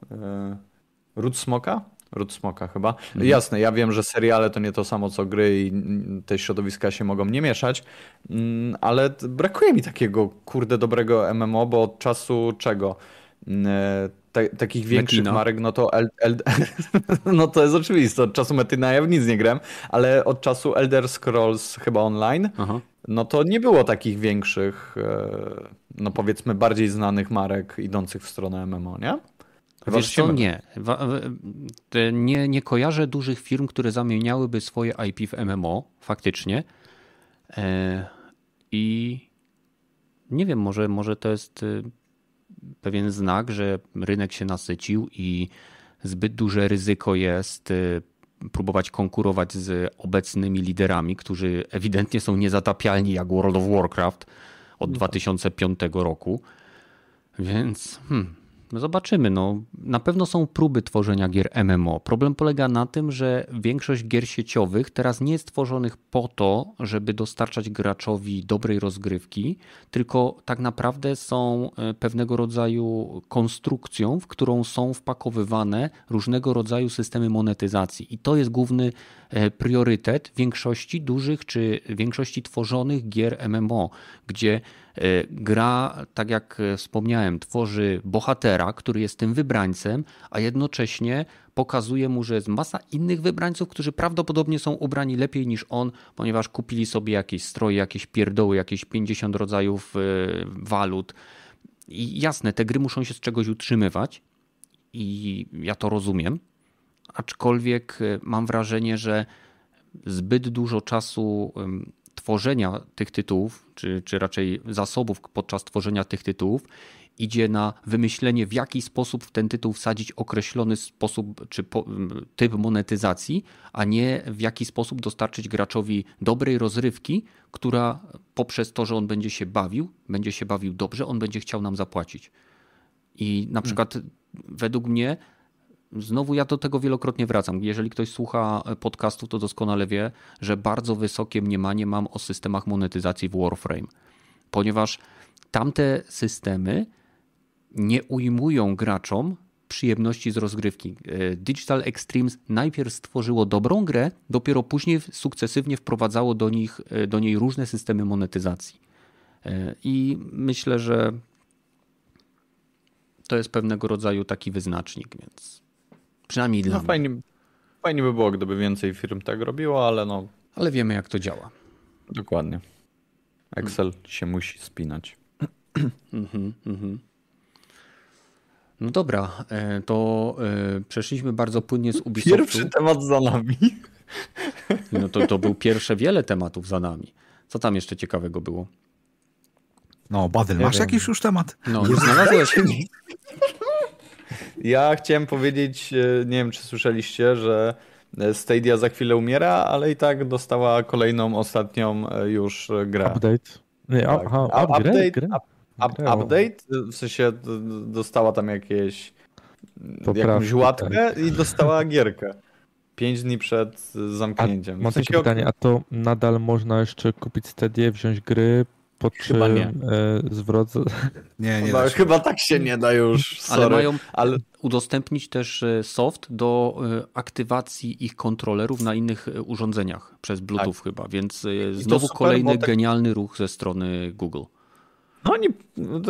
S2: Ród Smoka? Ród Smoka chyba. Mhm. Jasne, ja wiem, że seriale to nie to samo co gry i te środowiska się mogą nie mieszać, mm, ale brakuje mi takiego kurde dobrego MMO, bo od czasu czego? Mm, e, te, takich większych Metina. marek, no to El, El, no to jest oczywiste. Od czasu Metina ja w nic nie grałem, ale od czasu Elder Scrolls chyba online, Aha. no to nie było takich większych, e, no powiedzmy bardziej znanych marek idących w stronę MMO, nie?
S3: Wiesz co, nie. nie. Nie kojarzę dużych firm, które zamieniałyby swoje IP w MMO, faktycznie. E, I nie wiem, może, może to jest y, pewien znak, że rynek się nasycił i zbyt duże ryzyko jest y, próbować konkurować z obecnymi liderami, którzy ewidentnie są niezatapialni jak World of Warcraft od 2005 no tak. roku. Więc hmm, zobaczymy. No, na pewno są próby tworzenia gier MMO. Problem polega na tym, że większość gier sieciowych teraz nie jest tworzonych po to, żeby dostarczać graczowi dobrej rozgrywki, tylko tak naprawdę są e, pewnego rodzaju konstrukcją, w którą są wpakowywane różnego rodzaju systemy monetyzacji. I to jest główny priorytet większości dużych czy większości tworzonych gier MMO, gdzie E, gra, tak jak e, wspomniałem, tworzy bohatera, który jest tym wybrańcem, a jednocześnie pokazuje mu, że jest masa innych wybrańców, którzy prawdopodobnie są ubrani lepiej niż on, ponieważ kupili sobie jakieś stroje, jakieś pierdoły, jakieś 50 rodzajów e, walut. I jasne, te gry muszą się z czegoś utrzymywać i ja to rozumiem, aczkolwiek mam wrażenie, że zbyt dużo czasu tworzenia tych tytułów, czy, czy raczej zasobów podczas tworzenia tych tytułów, idzie na wymyślenie, w jaki sposób w ten tytuł wsadzić określony sposób czy po, typ monetyzacji, a nie w jaki sposób dostarczyć graczowi dobrej rozrywki, która poprzez to, że on będzie się bawił, będzie się bawił dobrze, on będzie chciał nam zapłacić. I na hmm. przykład według mnie Znowu ja do tego wielokrotnie wracam. Jeżeli ktoś słucha podcastu, to doskonale wie, że bardzo wysokie mniemanie mam o systemach monetyzacji w Warframe, ponieważ tamte systemy nie ujmują graczom przyjemności z rozgrywki. E, Digital Extremes najpierw stworzyło dobrą grę, dopiero później sukcesywnie wprowadzało do, nich, e, do niej różne systemy monetyzacji. E, I myślę, że to jest pewnego rodzaju taki wyznacznik, więc przynajmniej no, dla
S2: fajnie, mnie. Fajnie by było, gdyby więcej firm tak robiło, ale no.
S3: Ale wiemy, jak to działa.
S2: Dokładnie. Excel hmm. się musi spinać. Mhm, mhm.
S3: No dobra, e, to e, przeszliśmy bardzo płynnie z Ubisoftu.
S2: Pierwszy temat za nami.
S3: No to, to był pierwsze wiele tematów za nami. Co tam jeszcze ciekawego było?
S4: No, Badyl, masz jakiś już temat?
S3: No, już znalazłeś.
S2: Ja chciałem powiedzieć, e, nie wiem czy słyszeliście, że Stadia za chwilę umiera, ale i tak dostała kolejną, ostatnią już grę.
S1: Update. Nie, tak. aha,
S2: update, update, update, w sensie dostała tam jakieś Poprawki, jakąś łatkę tak. i dostała gierkę. Pięć dni przed zamknięciem.
S1: A, mam w sensie takie pytanie, a to nadal można jeszcze kupić Stedię, wziąć gry, po czym chyba nie. E, zwrot...
S2: Nie, nie. Chyba, chyba tak się nie da już. Sorry.
S3: Ale mają ale... udostępnić też e, soft do e, aktywacji ich kontrolerów na innych urządzeniach przez Bluetooth tak. chyba, więc znowu super, kolejny tak... genialny ruch ze strony Google.
S2: No oni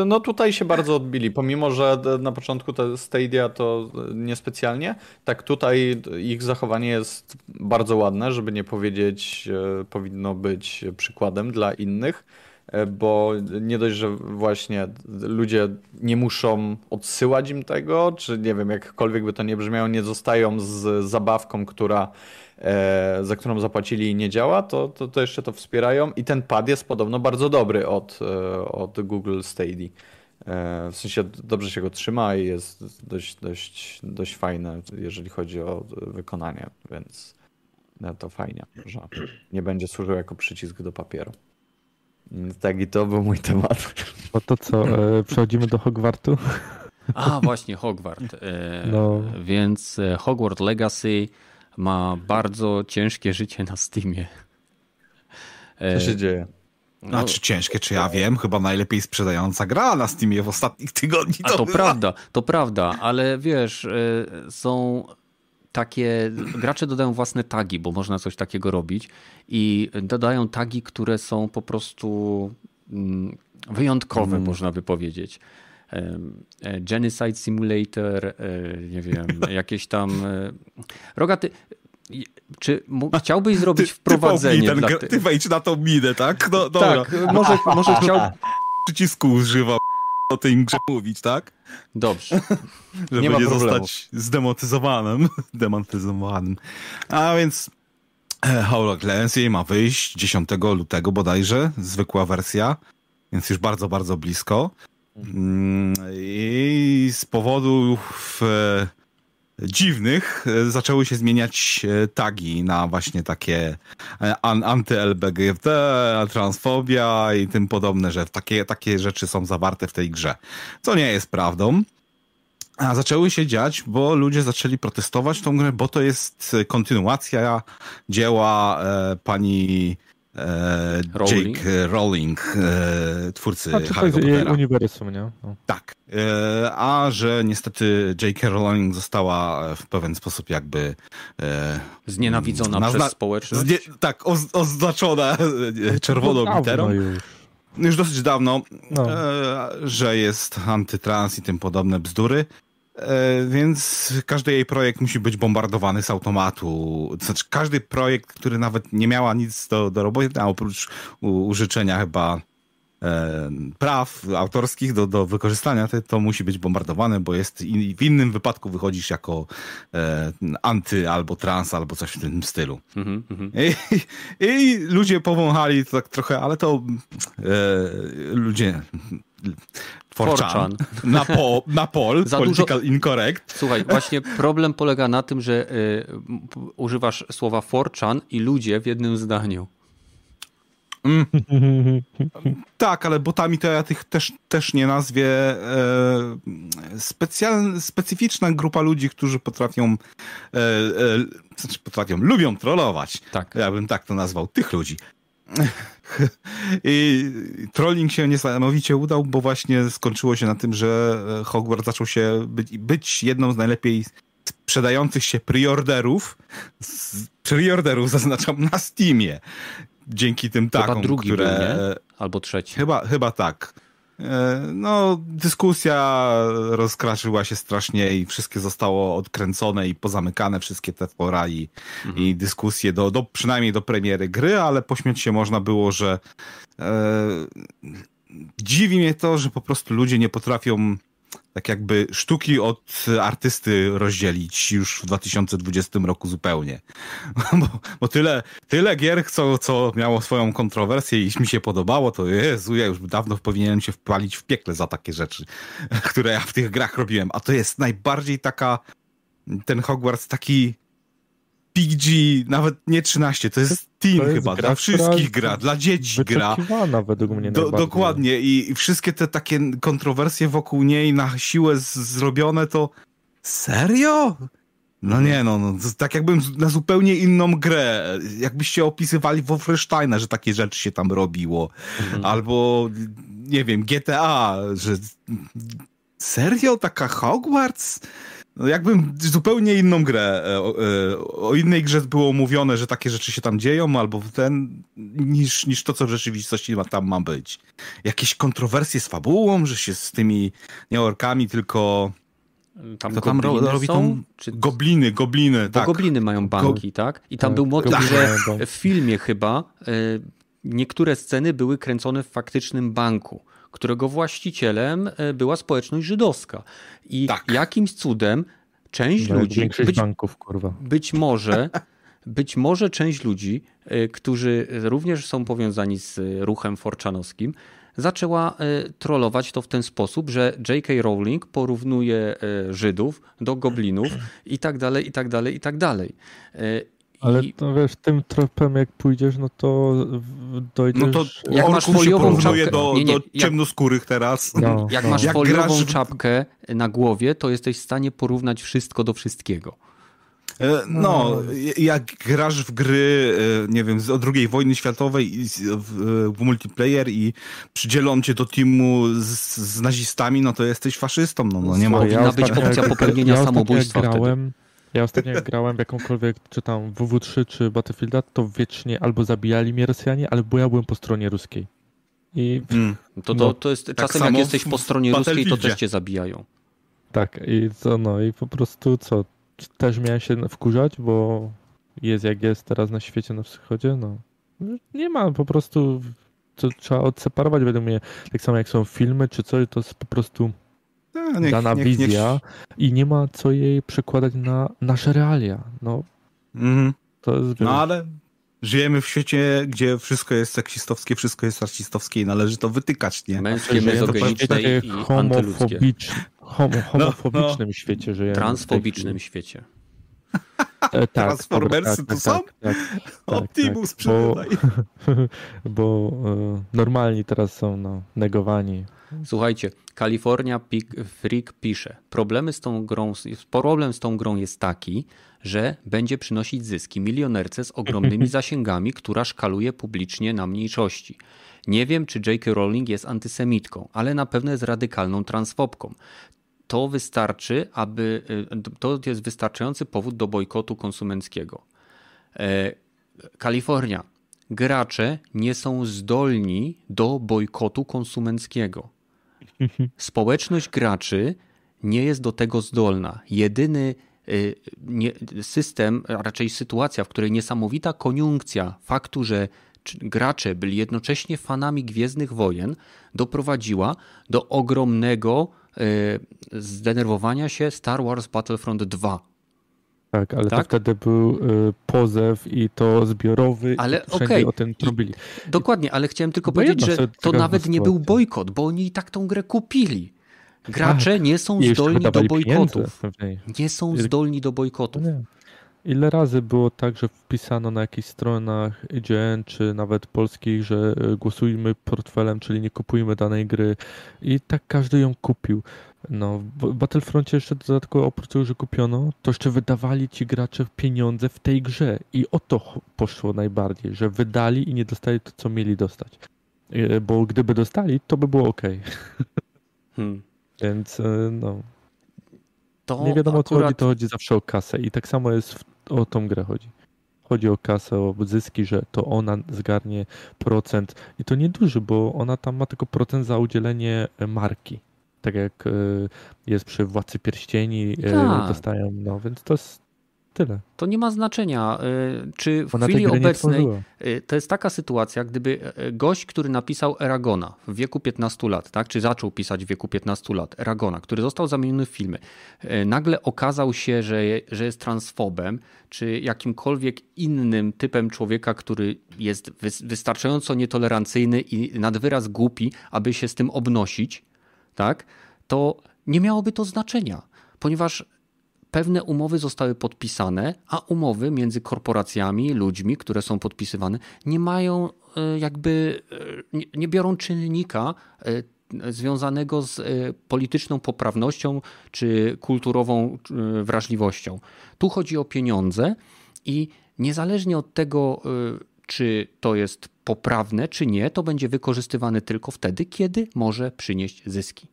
S2: no tutaj się bardzo odbili, pomimo że na początku te Stadia to niespecjalnie, tak tutaj ich zachowanie jest bardzo ładne, żeby nie powiedzieć powinno być przykładem dla innych, bo nie dość, że właśnie ludzie nie muszą odsyłać im tego, czy nie wiem, jakkolwiek by to nie brzmiało, nie zostają z zabawką, która E, za którą zapłacili i nie działa, to, to, to jeszcze to wspierają. I ten pad jest podobno bardzo dobry od, e, od Google Stadia. E, w sensie dobrze się go trzyma i jest dość, dość, dość fajne, jeżeli chodzi o wykonanie, więc to fajnie, że nie będzie służył jako przycisk do papieru. Tak, i to był mój temat.
S1: No to co, przechodzimy do Hogwartu?
S3: A, właśnie, Hogwart. No. Więc Hogwart Legacy ma bardzo ciężkie życie na Steamie.
S2: Co się dzieje?
S4: No, znaczy ciężkie, czy ja wiem, chyba najlepiej sprzedająca gra na Steamie w ostatnich tygodniach.
S3: To, to prawda, to prawda, ale wiesz, e, są takie, gracze dodają własne tagi, bo można coś takiego robić i dodają tagi, które są po prostu mm, wyjątkowe, mm. można by powiedzieć. E, Genocide Simulator, e, nie wiem, jakieś tam. E, Rogaty, czy chciałbyś zrobić ty, wprowadzenie?
S4: Ty, ten, ty wejdź na tą minę, tak? No,
S3: tak, może, może chciał...
S4: Przycisku używa o tej grze mówić, tak?
S3: Dobrze.
S4: Żeby nie, nie zostać zdemotyzowanym. Demotyzowanym. A więc HoloLens ma wyjść 10 lutego bodajże, zwykła wersja, więc już bardzo, bardzo blisko. Mm, I z powodów e, dziwnych e, zaczęły się zmieniać e, tagi na właśnie takie anty-LBGT, transfobia i tym podobne, że takie, takie rzeczy są zawarte w tej grze. Co nie jest prawdą. A zaczęły się dziać, bo ludzie zaczęli protestować tą grę, bo to jest kontynuacja dzieła e, pani e, Rowling. Jake Rowling, e, twórcy
S1: znaczy, Harry'ego Pottera. uniwersum, nie? No.
S4: Tak. E, a że niestety Jake Rowling została w pewien sposób jakby...
S3: E, Znienawidzona nazna- przez społeczność? Znie-
S4: tak, oz- oznaczona czerwoną literą. Już. już dosyć dawno, no. E, że jest antytrans i tym podobne bzdury. E, więc każdy jej projekt musi być bombardowany z automatu. Znaczy, każdy projekt, który nawet nie miała nic do, do roboty, a oprócz u, użyczenia chyba praw autorskich do, do wykorzystania, to, to musi być bombardowane, bo jest in, w innym wypadku wychodzisz jako e, anty albo trans, albo coś w tym stylu. Mm -hmm. I, I, ludzie powąchali to tak trochę, ale to e, ludzie Forchan. Na, po, na pol, Za political dużo... incorrect.
S3: Słuchaj, właśnie problem polega na tym, że y, używasz słowa Forchan i ludzie w jednym zdaniu.
S4: Mm. tak, ale botami to ja tych też, też nie nazwie. E, specjal, specyficzna grupa ludzi, którzy potrafią, e, e, znaczy potrafią, lubią trollować. Tak. Ja bym tak to nazwał, tych ludzi. I trolling się niesamowicie udał, bo właśnie skończyło się na tym, że Hogwarts zaczął się być, być jedną z najlepiej sprzedających się preorderów, preorderów zaznaczam na Steamie dzięki tym takom, chyba drugi które... Był,
S3: nie? Albo trzeci.
S4: Chyba, chyba tak. E, no, dyskusja rozkraszyła się strasznie i wszystkie zostało odkręcone i pozamykane, wszystkie te fora i, mhm. i dyskusje do, do, przynajmniej do premiery gry, ale pośmiać się można było, że e, dziwi mnie to, że po prostu ludzie nie potrafią tak jakby sztuki od artysty rozdzielić już w 2020 roku zupełnie. Bo, bo, tyle, tyle gier, co, co miało swoją kontrowersję i mi się podobało, to Jezu, ja już dawno powinienem się wpalić w piekle za takie rzeczy, które ja w tych grach robiłem. A to jest najbardziej taka, ten Hogwarts taki PG, nawet nie 13, to jest Team to jest chyba, dla wszystkich gra, dla dzieci gra.
S1: według mnie
S4: Do, Dokładnie I, i wszystkie te takie kontrowersje wokół niej na siłę z, zrobione to serio? No nie, no, no tak jakbym na zupełnie inną grę, jakbyście opisywali Wolfensteina, że takie rzeczy się tam robiło, mhm. albo nie wiem, GTA, że serio, taka Hogwarts? No jakbym zupełnie inną grę, e, o, e, o, innej grze było mówione, że takie rzeczy się tam dzieją, albo ten, niż, niż to, co w rzeczywistości tam ma być. Jakieś kontrowersje z fabułą, że się z tymi nie orkami, tylko...
S3: Tam to tam ro, robi są,
S4: czy... Gobliny, gobliny, Bo tak.
S3: gobliny mają banki, Go... tak? I tam tak, był motyw, że w filmie chyba y, niektóre sceny były kręcone w faktycznym banku którego właścicielem e, była społeczność żydowska. I tak. jakimś cudem część no, ludzi.
S1: Być, banków, kurwa.
S3: Być może. Być może część ludzi, e, którzy również są powiązani z ruchem forczanowskim, zaczęła e, trollować to w ten sposób, że J.K. Rowling porównuje Żydów do goblinów i tak dalej, i tak dalej, i tak dalej.
S1: Ale to wiesz, tym tropem jak pójdziesz, no to dojdziesz... No to
S4: jak masz foliową czapkę do, nie, nie, do ciemnoskórych teraz. No,
S3: jak no. masz jak foliową w... czapkę na głowie, to jesteś w stanie porównać wszystko do wszystkiego.
S4: E, no, jak grasz w gry, e, nie wiem, o II wojny światowej w, w multiplayer i przydzielą cię do teamu z, z nazistami, no to jesteś faszystą. No, no nie ma.
S3: Powinna być opcja popełnienia ja samobójstwa grałem, wtedy.
S1: Ja ostatnio jak grałem w jakąkolwiek, czy tam WW3, czy Battlefielda, to wiecznie albo zabijali mnie Rosjanie, albo ja byłem po stronie ruskiej.
S3: I mm. to, to, no, to jest tak czasem jak jesteś po stronie ruskiej, to też cię zabijają.
S1: Tak, i co no i po prostu co, też miałem się wkurzać, bo jest jak jest teraz na świecie na wschodzie, no. Nie ma, po prostu to trzeba odseparować według mnie, tak samo jak są filmy czy coś, to jest po prostu no, niech, dana niech, wizja niech... i nie ma co jej przekładać na nasze realia. No,
S4: mm. to jest, no ale żyjemy w świecie, gdzie wszystko jest seksistowskie, wszystko jest rasistowskie i należy to wytykać, nie?
S3: Męskie, mezogeniczne i homofobiczne,
S1: homo, homofobicznym no, no. świecie żyjemy.
S3: Transfobicznym świecie.
S4: E, tak, Transformersy tak, tu tak, są? Tak, tak, Optimus tak, bo,
S1: bo e, normalni teraz są no, negowani.
S3: Słuchajcie, California Freak pisze, Problemy z tą grą, problem z tą grą jest taki, że będzie przynosić zyski milionerce z ogromnymi zasięgami, która szkaluje publicznie na mniejszości. Nie wiem, czy J.K. Rowling jest antysemitką, ale na pewno jest radykalną transfobką. To wystarczy, aby y, to jest wystarczający powód do bojkotu konsumenckiego. E, Kalifornia. Gracze nie są zdolni do bojkotu konsumenckiego. Społeczność graczy nie jest do tego zdolna. Jedyny y, system, a raczej sytuacja, w której niesamowita koniunkcja faktu, że gracze byli jednocześnie fanami Gwiezdnych Wojen, doprowadziła do ogromnego e, zdenerwowania się Star Wars Battlefront 2.
S1: Tak, ale tak? to wtedy był y, pozew i to zbiorowy ale, i okay. o tym trubili.
S3: dokładnie, ale chciałem tylko bo powiedzieć, że to nawet nie był bojkot, bo oni i tak tą grę kupili. Gracze tak. nie są zdolni do bojkotów. Nie są zdolni do bojkotów. Nie.
S1: Ile razy było tak, że wpisano na jakichś stronach IGN czy nawet polskich, że e, głosujmy portfelem, czyli nie kupujmy danej gry i tak każdy ją kupił. No, w Battlefroncie jeszcze dodatkowo oprócz tego, że kupiono, to jeszcze wydawali ci gracze pieniądze w tej grze i o to poszło najbardziej, że wydali i nie dostali to, co mieli dostać. E, bo gdyby dostali, to by było ok. Hmm. Więc e, no. To nie wiadomo akurat... o co chodzi, to chodzi zawsze o kasę i tak samo jest w o tą grę chodzi. Chodzi o kasę, o zyski, że to ona zgarnie procent i to nieduży, bo ona tam ma tylko procent za udzielenie e, marki. Tak jak e, jest przy Władcy Pierścieni, e, tak. dostają, no więc to jest Tyle.
S3: To nie ma znaczenia. Y, czy w Ona chwili obecnej y, to jest taka sytuacja, gdyby y, gość, który napisał Eragona w wieku 15 lat, tak, czy zaczął pisać w wieku 15 lat, Eragona, który został zamieniony w filmy, nagle okazał się, że, że jest transfobem, czy jakimkolwiek innym typem człowieka, który jest wystarczająco nietolerancyjny i nad wyraz głupi, aby się z tym obnosić, tak, to nie miałoby to znaczenia, ponieważ pewne umowy zostały podpisane, a umowy między korporacjami, ludźmi, które są podpisywane, nie mają e, jakby, e, nie biorą czynnika e, związanego z polityczną poprawnością czy kulturową wrażliwością. Tu chodzi o pieniądze i niezależnie od tego, czy to jest poprawne, czy nie, to będzie wykorzystywane tylko wtedy, kiedy może przynieść zyski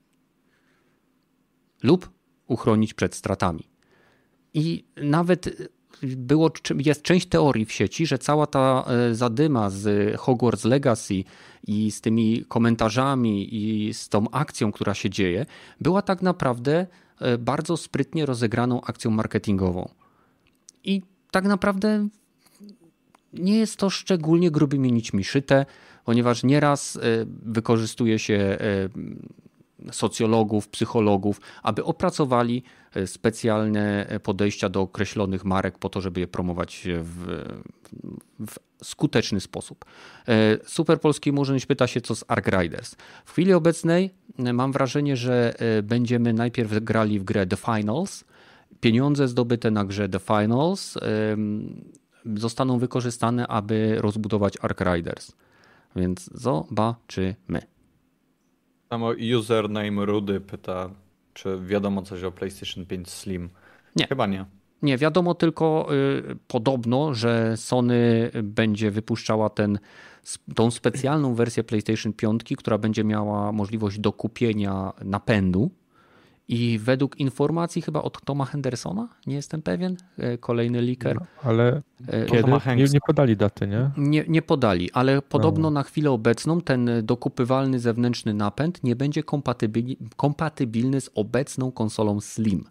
S3: lub uchronić przed stratami. I nawet było, jest część teorii w sieci, że cała ta e, zadyma z Hogwarts Legacy i z tymi komentarzami i z tą akcją, która się dzieje, była tak naprawdę e, bardzo sprytnie rozegraną akcją marketingową. I tak naprawdę nie jest to szczególnie grubymi nićmi szyte, ponieważ nieraz e, wykorzystuje się socjologów, psychologów, aby opracowali e, specjalne podejścia do określonych marek po to, żeby je promować w, w skuteczny sposób. E, Super Polski Murzyn pyta się, co z Ark Riders. W chwili obecnej e, mam wrażenie, że będziemy najpierw grali w grę The Finals. Pieniądze zdobyte na grze The Finals zostaną wykorzystane, aby rozbudować Ark Riders. Więc zobaczymy.
S2: Samo username Rudy pyta, czy wiadomo coś o PlayStation 5 Slim.
S3: Nie.
S2: Chyba nie.
S3: Nie, wiadomo tylko y, podobno, że Sony będzie wypuszczała ten, tą specjalną wersję PlayStation 5, która będzie miała możliwość dokupienia napędu i według informacji chyba od Toma Hendersona, nie jestem pewien, e, kolejny leaker. No,
S1: ale e, kiedy? Nie, nie, podali daty, nie?
S3: Nie, nie podali, ale podobno no. na chwilę obecną ten dokupywalny zewnętrzny napęd nie będzie kompatybilny z obecną konsolą Slim.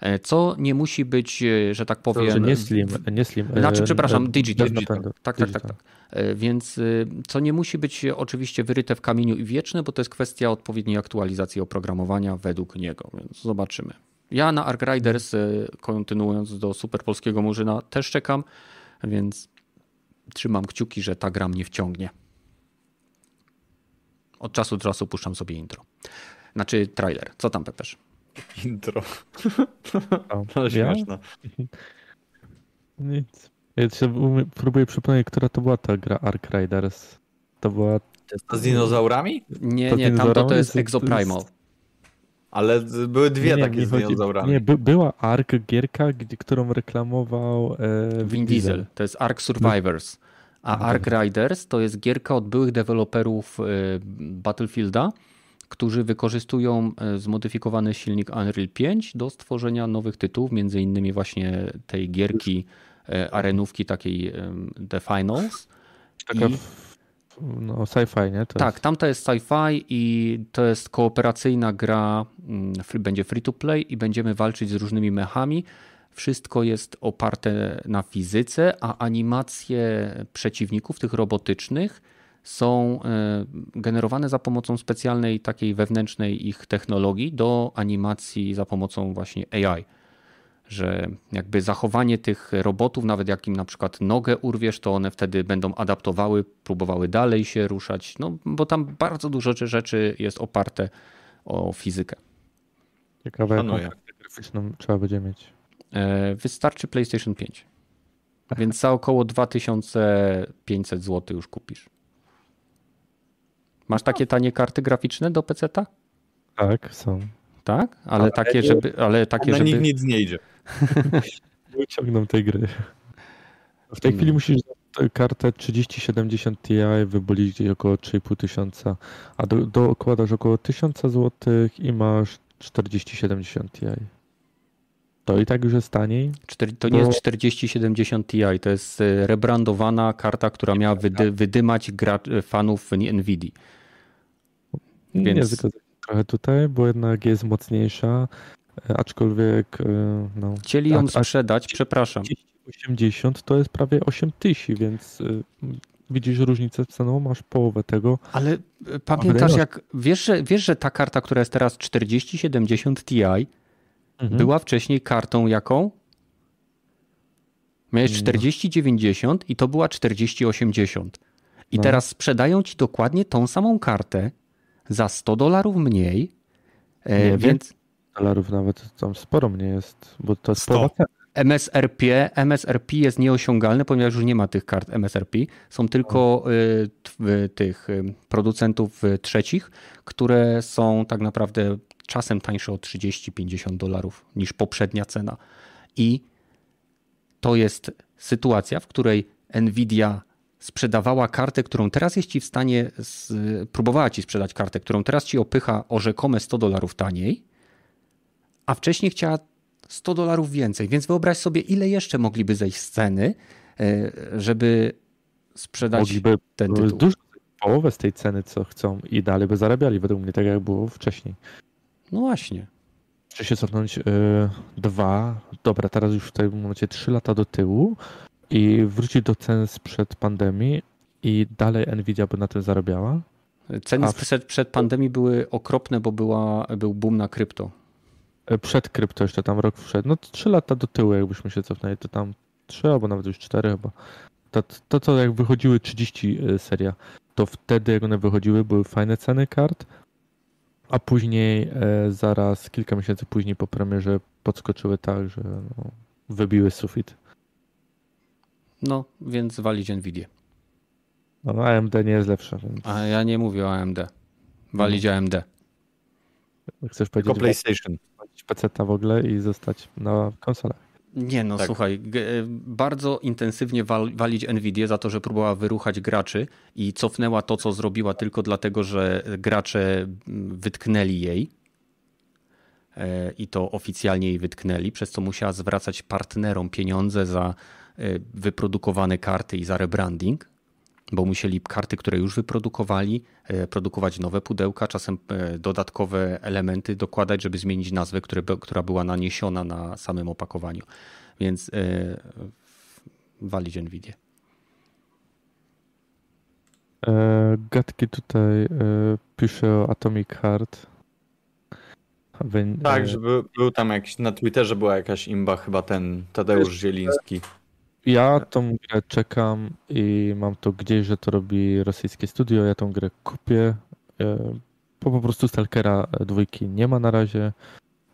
S3: E, co nie musi być, że tak powiem. To,
S1: nie Slim, nie Slim.
S3: Znaczy, przepraszam, Digital. digital. Tak, tak, tak, tak. Więc co nie musi być oczywiście wyryte w kamieniu i wieczne, bo to jest kwestia odpowiedniej aktualizacji oprogramowania według niego, więc zobaczymy. Ja na Ark Riders, kontynuując do Super Polskiego Murzyna, też czekam, więc trzymam kciuki, że ta gra mnie wciągnie. Od czasu do czasu puszczam sobie intro. Znaczy trailer. Co tam, Pepeż?
S2: Intro. No, śmieszne.
S1: Nic. Ja się próbuję przypomnieć, która to była ta gra Ark Riders. To była...
S2: To jest to z dinozaurami?
S3: Nie, nie, tam to, to jest Exoprimal.
S2: Ale były dwie nie, takie nie, z dinozaurami.
S1: Nie, by, była Ark gierka, gdzie, którą reklamował
S3: e, Vin Diesel. Diesel. To jest Ark Survivors. A Ark Riders to jest gierka od byłych deweloperów e, Battlefielda, którzy wykorzystują e, zmodyfikowany silnik Unreal 5 do stworzenia nowych tytułów, między innymi właśnie tej gierki arenówki takiej The Finals.
S1: Taka I... no, sci-fi, nie?
S3: To tak, jest... tamta jest sci-fi i to jest kooperacyjna gra, mm, będzie free to play i będziemy walczyć z różnymi mechami. wszystko jest oparte na fizyce, a animacje przeciwników, tych robotycznych, są e, generowane za pomocą specjalnej takiej wewnętrznej ich technologii do animacji za pomocą właśnie AI. Że jakby zachowanie tych robotów, nawet jak im na przykład nogę urwiesz, to one wtedy będą adaptowały, próbowały dalej się ruszać, no bo tam bardzo dużo rzeczy jest oparte o fizykę.
S1: Ciekawe, jaką graficzną trzeba będzie mieć.
S3: E, wystarczy PlayStation 5. Więc za około 2500 zł już kupisz. Masz takie tanie karty graficzne do PC-ta?
S1: Tak, są.
S3: Tak? Ale, ale takie, żeby. Ale takie,
S2: na
S3: żeby...
S2: nich nic nie idzie.
S1: Wyciągną tej gry. W tej chwili musisz kartę 3070 Ti wybolić gdzieś około 3,5 tysiąca, a do, dokładasz około 1000 zł i masz 4070 Ti. To i tak już jest taniej.
S3: to nie jest 4070 Ti, to jest e, rebrandowana karta, która miała wydy, wydymać gra, fanów Nvidia.
S1: Więc... Nie zgodzę trochę tutaj, bo jednak jest mocniejsza, e, aczkolwiek e, no...
S3: Chcieli ją sprzedać, przepraszam.
S1: 80 to jest prawie 8000, więc widzisz różnicę ceną, masz połowę tego.
S3: Ale pamiętasz jak, wiesz że, wiesz, że ta karta, która jest teraz 4070 Ti mhm. była wcześniej kartą jaką? Miałeś 4090 i to była 4080. I no. teraz sprzedają ci dokładnie tą samą kartę za 100 dolarów mniej,
S1: e, nie, więc... dolarów nawet tam sporo mniej jest, bo to jest 100.
S3: MSRP, MSRP jest nieosiągalne, ponieważ już nie ma tych kart MSRP. Są tylko y, tych y, producentów trzecich, które są tak naprawdę czasem tańsze o 30-50 dolarów niż poprzednia cena. I to jest sytuacja, w której Nvidia sprzedawała kartę, którą teraz jest ci w stanie, z, próbowała ci sprzedać kartę, którą teraz ci opycha o rzekome 100 dolarów taniej, a wcześniej chciała 100 dolarów więcej. Więc wyobraź sobie, ile jeszcze mogliby zejść z ceny, e, żeby sprzedać mogliby ten tytuł.
S1: Dużo, połowę z tej ceny, co chcą i dalej by zarabiali, według mnie, tak jak było wcześniej.
S3: No właśnie.
S1: Czy się cofnąć yy, dwa, dobra, teraz już w tym momencie trzy lata do tyłu i wrócić do cen sprzed pandemii i dalej Nvidia by na tym zarabiała?
S3: Ceny w... przed, pandemii były okropne, bo była, był boom na krypto.
S1: E, przed krypto jeszcze tam rok wszedł. No trzy lata do tyłu, jakbyśmy się cofnęli, to tam trzy albo nawet już cztery chyba. To, to co jak wychodziły 30 e, seria, to wtedy jak one wychodziły, były fajne ceny kart, a później e, zaraz kilka miesięcy później po premierze podskoczyły tak, że no, wybiły sufit.
S3: No, więc walić Nvidia.
S1: No, AMD nie jest lepsze. Więc...
S3: A ja nie mówię o AMD. Walić no. AMD.
S1: Chcesz powiedzieć, Tylko
S2: PlayStation.
S1: PC w ogóle i zostać na konsolach.
S3: Nie no, tak. słuchaj, bardzo intensywnie walić Nvidia za to, że próbowała wyruchać graczy i cofnęła to, co zrobiła tylko dlatego, że gracze wytknęli jej e, i to oficjalnie jej wytknęli, przez co musiała zwracać partnerom pieniądze za e, wyprodukowane karty i za rebranding bo musieli karty, które już wyprodukowali, e, produkować nowe pudełka, czasem e, dodatkowe elementy dokładać, żeby zmienić nazwę, które, która była naniesiona na samym opakowaniu. Więc e, walić Nvidia.
S1: Gatki tutaj pisze o Atomic Heart.
S2: Tak, żeby był tam jakiś, na Twitterze była jakaś imba, chyba ten Tadeusz Zieliński.
S1: Ja tą grę czekam i mam to gdzieś, że to robi rosyjskie studio. Ja tą grę kupię. E, bo po prostu Stalkera dwójki nie ma na razie,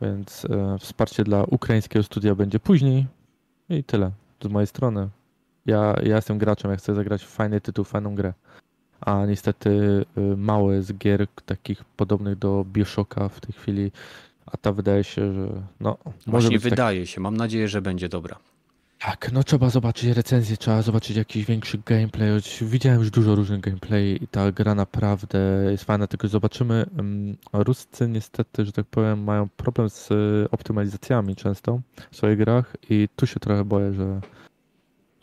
S1: więc e, wsparcie dla ukraińskiego studia będzie później. I tyle z mojej strony. Ja, ja jestem graczem, ja chcę zagrać fajny tytuł, fajną grę. A niestety e, mało jest gier takich podobnych do Bioshocka w tej chwili. A ta wydaje się, że no.
S3: Właśnie wydaje tak... się. Mam nadzieję, że będzie dobra.
S1: Tak, no trzeba zobaczyć recenzję, trzeba zobaczyć jakiś większy gameplay. Widziałem już dużo różnych gameplay i ta gra naprawdę jest fajna, tylko zobaczymy. Mm, Ruscy niestety, że tak powiem, mają problem z optymalizacjami często w swoich grach i tu się trochę boję, że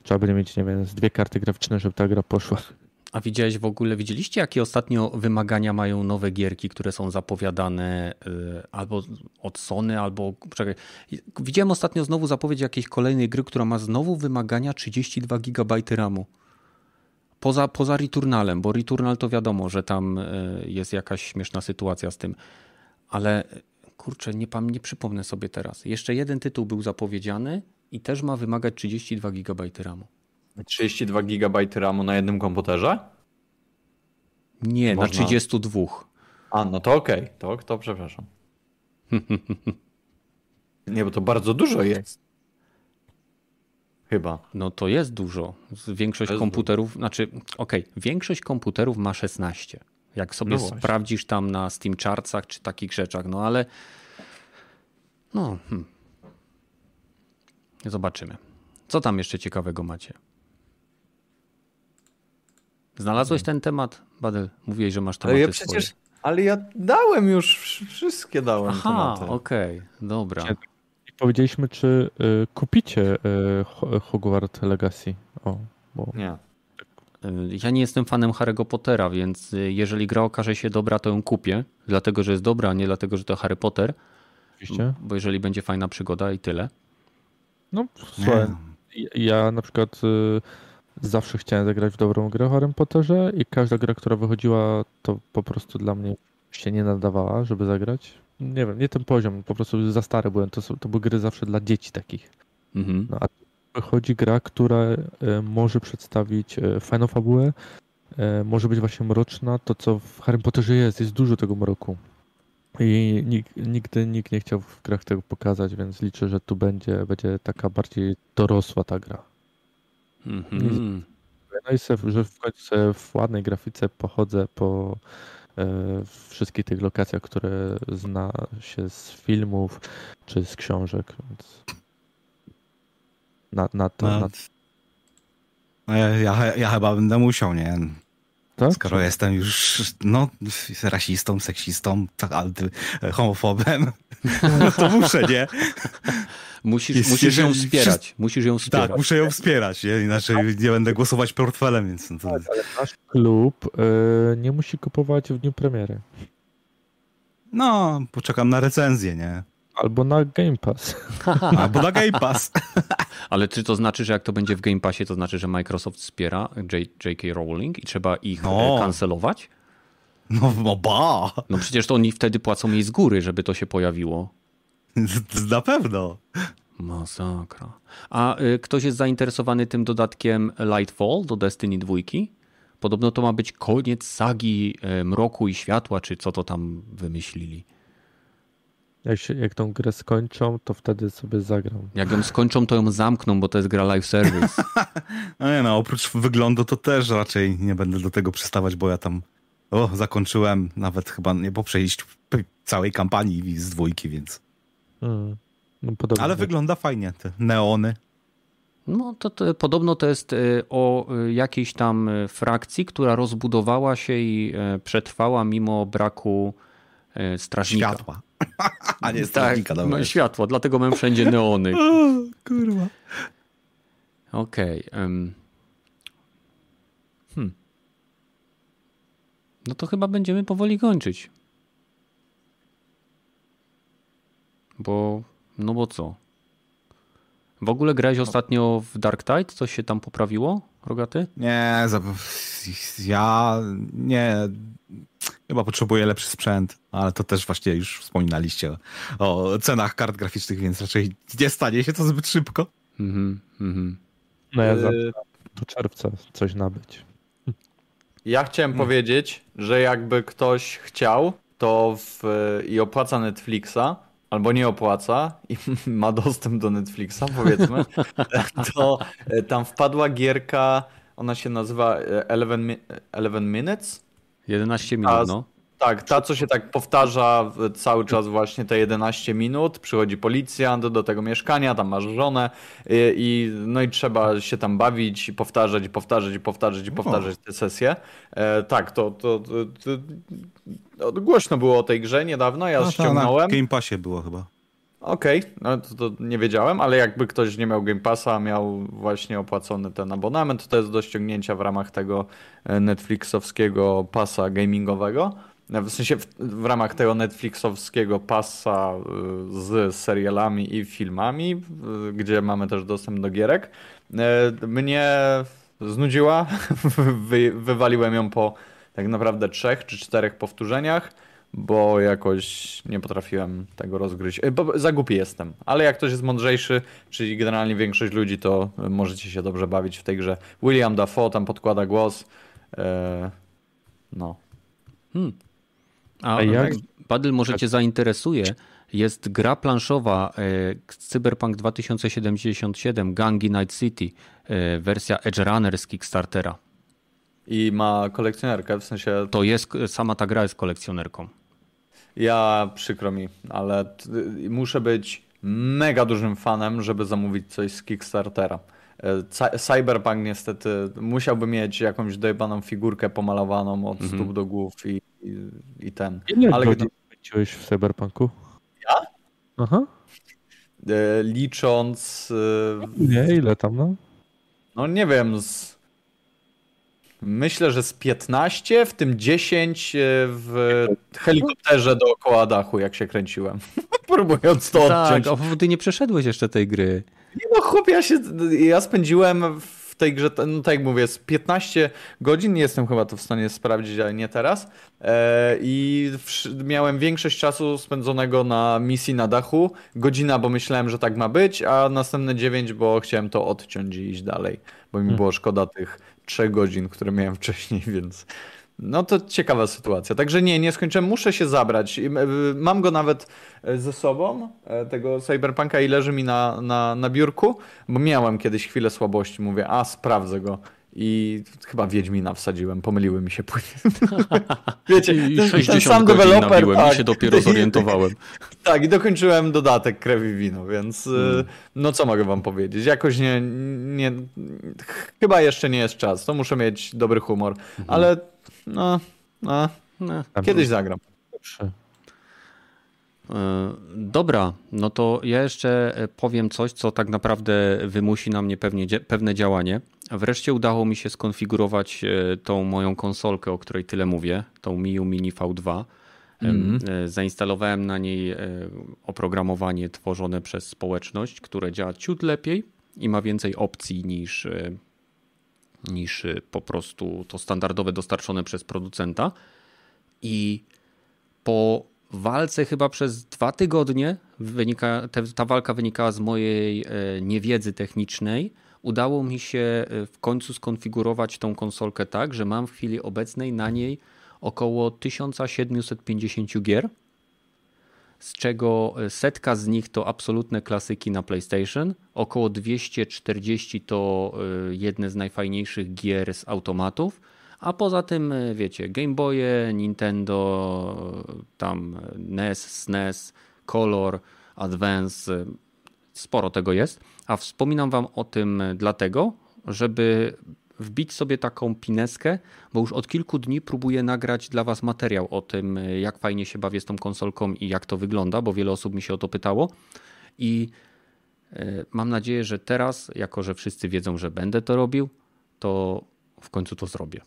S1: trzeba będzie mieć, nie wiem, z dwie karty graficzne, żeby ta gra poszła.
S3: A widziałeś w ogóle, widzieliście jakie ostatnio wymagania mają nowe gierki, które są zapowiadane y, albo od Sony, albo czekaj. Widziałem ostatnio znowu zapowiedź jakiejś kolejnej gry, która ma znowu wymagania 32 GB RAMu. Poza, poza Returnalem, bo Returnal to wiadomo, że tam y, jest jakaś śmieszna sytuacja z tym. Ale kurczę, nie, nie przypomnę sobie teraz. Jeszcze jeden tytuł był zapowiedziany i też ma wymagać 32 GB RAMu.
S2: 32 GB RAMu na jednym komputerze?
S3: Nie, Można... na 32.
S2: A, no to okej, okay. to, to przepraszam. Nie, bo to bardzo dużo jest. Chyba.
S3: No to jest dużo. Większość jest komputerów, dużo. znaczy, okej, okay, większość komputerów ma 16. Jak sobie no sprawdzisz tam na Steam Chartsach czy takich rzeczach, no ale no, hmm. zobaczymy. Co tam jeszcze ciekawego macie? Znalazłeś ten temat, Badel? Mówiłeś, że masz tematy
S2: ale ja przecież, swoje. Ale ja dałem już, wszystkie dałem Aha, tematy.
S3: okej, okay, dobra.
S1: Powiedzieliśmy, czy y, kupicie y, Hogwarts Legacy. O,
S2: bo... Nie.
S3: Y, ja nie jestem fanem Harry'ego Pottera, więc y, jeżeli gra okaże się dobra, to ją kupię. Dlatego, że jest dobra, a nie dlatego, że to Harry Potter. Oczywiście. Bo jeżeli będzie fajna przygoda i tyle.
S1: No, słuchaj, ja na przykład y, zawsze chciałem zagrać w dobrą grę o Harry Potterze i każda gra, która wychodziła, to po prostu dla mnie się nie nadawała, żeby zagrać. Nie wiem, nie ten poziom, po prostu za stary byłem. To, to były gry zawsze dla dzieci takich. Mhm. No, a wychodzi gra, która e, może przedstawić e, fajną fabułę, e, może być właśnie mroczna. To, co w Harry Potterze jest, jest dużo tego mroku. I nikt, nigdy nikt nie chciał w grach tego pokazać, więc liczę, że tu będzie, będzie taka bardziej dorosła ta gra. Mm-hmm. No i że w końcu w ładnej grafice pochodzę po e, wszystkich tych lokacjach, które zna się z filmów czy z książek. Więc na, na to. No, na...
S4: no ja, ja, ja, chyba będę musiał, nie? Tak? Skoro jestem już no, rasistą, seksistą, tak, homofobem, no to muszę, nie?
S3: Musisz, musisz ją wspierać. Musisz ją wspierać.
S4: Tak, muszę ją wspierać, nie? inaczej nie będę głosować portfelem. Więc no to... tak,
S1: ale nasz klub y, nie musi kupować w dniu premiery.
S4: No, poczekam na recenzję, nie?
S1: Albo na Game Pass.
S4: Albo na Game Pass.
S3: Ale czy to znaczy, że jak to będzie w Game Passie, to znaczy, że Microsoft wspiera J.K. Rowling i trzeba ich no. kancelować?
S4: No, no ba!
S3: No przecież to oni wtedy płacą jej z góry, żeby to się pojawiło.
S4: Na pewno.
S3: Masakra. A y, ktoś jest zainteresowany tym dodatkiem Lightfall do Destiny 2? Podobno to ma być koniec sagi y, mroku i światła, czy co to tam wymyślili.
S1: Jak, się, jak tą grę skończą, to wtedy sobie zagram.
S3: Jak ją skończą, to ją zamkną, bo to jest gra live service.
S4: no nie no, oprócz wyglądu to też raczej nie będę do tego przystawać, bo ja tam o, zakończyłem nawet chyba nie po przejściu całej kampanii z dwójki, więc... Hmm. No, Ale wygląda fajnie, te neony.
S3: No to, to, podobno to jest y, o y, jakiejś tam y, frakcji, która rozbudowała się i przetrwała mimo braku strażnika.
S4: Światła. A nie strażnika, tak,
S3: no, światło, dlatego mam wszędzie neony.
S4: o, kurwa.
S3: Okej. Okay, um. hmm. No to chyba będziemy powoli kończyć. Bo no bo co? W ogóle grałeś no. ostatnio w Dark Tide? Coś się tam poprawiło, Rogaty?
S4: Nie, ja nie. Chyba potrzebuję lepszy sprzęt, ale to też właśnie już wspominaliście o, cenach kart graficznych, więc raczej nie stanie się to zbyt szybko. Mhm,
S1: mhm. No ja za do czerwca coś nabyć.
S2: Ja chciałem hmm. powiedzieć, że jakby ktoś chciał, to w, i opłaca Netflixa, albo nie opłaca i ma dostęp do Netflixa, powiedzmy, to e, tam wpadła gierka, ona się nazywa 11, e, 11 Minutes.
S3: 11 minut, no.
S2: Tak, ta co się tak powtarza cały czas właśnie te 11 minut, przychodzi policjant do tego mieszkania, tam masz żonę i, i no i trzeba się tam bawić i powtarzać, i powtarzać, i powtarzać, i powtarzać te sesje. E, tak, to, to, to, to, głośno było o tej grze niedawno, ja no, ściągnąłem.
S4: Na Game Passie było chyba.
S2: Okej, okay. no to, to, nie wiedziałem, ale jakby ktoś nie miał Game Passa, miał właśnie opłacony ten abonament, to jest do ściągnięcia w ramach tego e, Netflixowskiego pasa gamingowego. W sensie w, w ramach tego Netflixowskiego pasa e, z serialami i filmami, gdzie mamy też dostęp do gierek. Mnie znudziła, Wy, wywaliłem ją po tak naprawdę trzech czy czterech powtórzeniach bo jakoś nie potrafiłem tego rozgryźć. Bo za głupi jestem, ale jak ktoś jest mądrzejszy, czyli generalnie większość ludzi, to możecie się dobrze bawić w tej grze. William Dafoe tam podkłada głos. No.
S3: Hmm. A, jak? Paddle może cię zainteresuje. Jest gra planszowa e, Cyberpunk 2077 Gangi Night City, e, wersja Edge Runner z Kickstartera.
S2: I ma kolekcjonerkę, w sensie...
S3: To jest, sama ta gra jest kolekcjonerką.
S2: Ja przykro mi, ale muszę być mega dużym fanem, żeby zamówić coś z Kickstartera. E, Cyberpunk niestety musiałby mieć jakąś dojebaną figurkę pomalowaną od mhm. stóp do głów i, i, i ten.
S1: Ile ale gdy... w Cyberpunku?
S2: Ja?
S1: Aha.
S2: E, licząc...
S1: E, nie, ile tam no?
S2: No nie wiem, z Myślę, że z 15, w tym 10 e, w helikopterze dookoła dachu, jak się kręciłem. Próbując to
S3: tak, odciąć. Tak, ty nie przeszedłeś jeszcze tej gry.
S2: Nie no, chłopie, ja, się, ja spędziłem w tej grze, no tak jak mówię, z 15 godzin, nie jestem chyba to w stanie sprawdzić, ale nie teraz. E, I miałem większość czasu spędzonego na misji na dachu. Godzina, bo myślałem, że tak ma być, a następne 9, bo chciałem to odciąć i iść dalej, bo mi hmm. było szkoda tych 3 godzin, które miałem wcześniej, więc no to ciekawa sytuacja. Także nie, nie skończyłem, muszę się zabrać. E, mam go nawet e, ze sobą, e, tego Cyberpunka i leży mi na, na, na biurku, bo miałem kiedyś chwilę słabości. Mówię, a sprawdzę go. I chyba Wiedźmina wsadziłem, pomyliły mi się płyny.
S3: Wiecie, ten, ten sam deweloper. Tak, się dopiero zorientowałem.
S2: tak, i dokończyłem dodatek krew wino, więc hmm. no co mogę wam powiedzieć? Jakoś nie, nie, chyba jeszcze nie jest czas, to muszę mieć dobry humor, hmm. ale no, no, no kiedyś zagram.
S3: E, dobra, no to ja jeszcze e, powiem coś, co tak naprawdę wymusi na mnie pewnie, pewne działanie. Wreszcie udało mi się skonfigurować e, tą moją konsolkę, o której tyle mówię, tą Miu Mini V2. Mm. Zainstalowałem na niej oprogramowanie tworzone przez społeczność, które działa ciut lepiej i ma więcej opcji niż, niż po prostu to standardowe dostarczone przez producenta. I po walce chyba przez dwa tygodnie, wynika, te, ta walka wynikała z mojej e, niewiedzy technicznej. Udało mi się e, w końcu skonfigurować tą konsolkę tak, że mam w chwili obecnej na niej około 1750 gier, z czego e, setka z nich to absolutne klasyki na PlayStation, około 240 to jedne z najfajniejszych gier z automatów a poza tym, e, wiecie, Game Boye, Nintendo, tam NES, SNES, Color, Advance, e, sporo tego jest. A wspominam Wam o tym dlatego, żeby wbić sobie taką pineskę, bo już od kilku dni próbuję nagrać dla Was materiał o tym, e, jak fajnie się bawię z tą konsolką i jak to wygląda, bo wiele osób mi się o to pytało. I mam nadzieję, że teraz, jako że wszyscy wiedzą, że będę to robił, to w końcu to zrobię.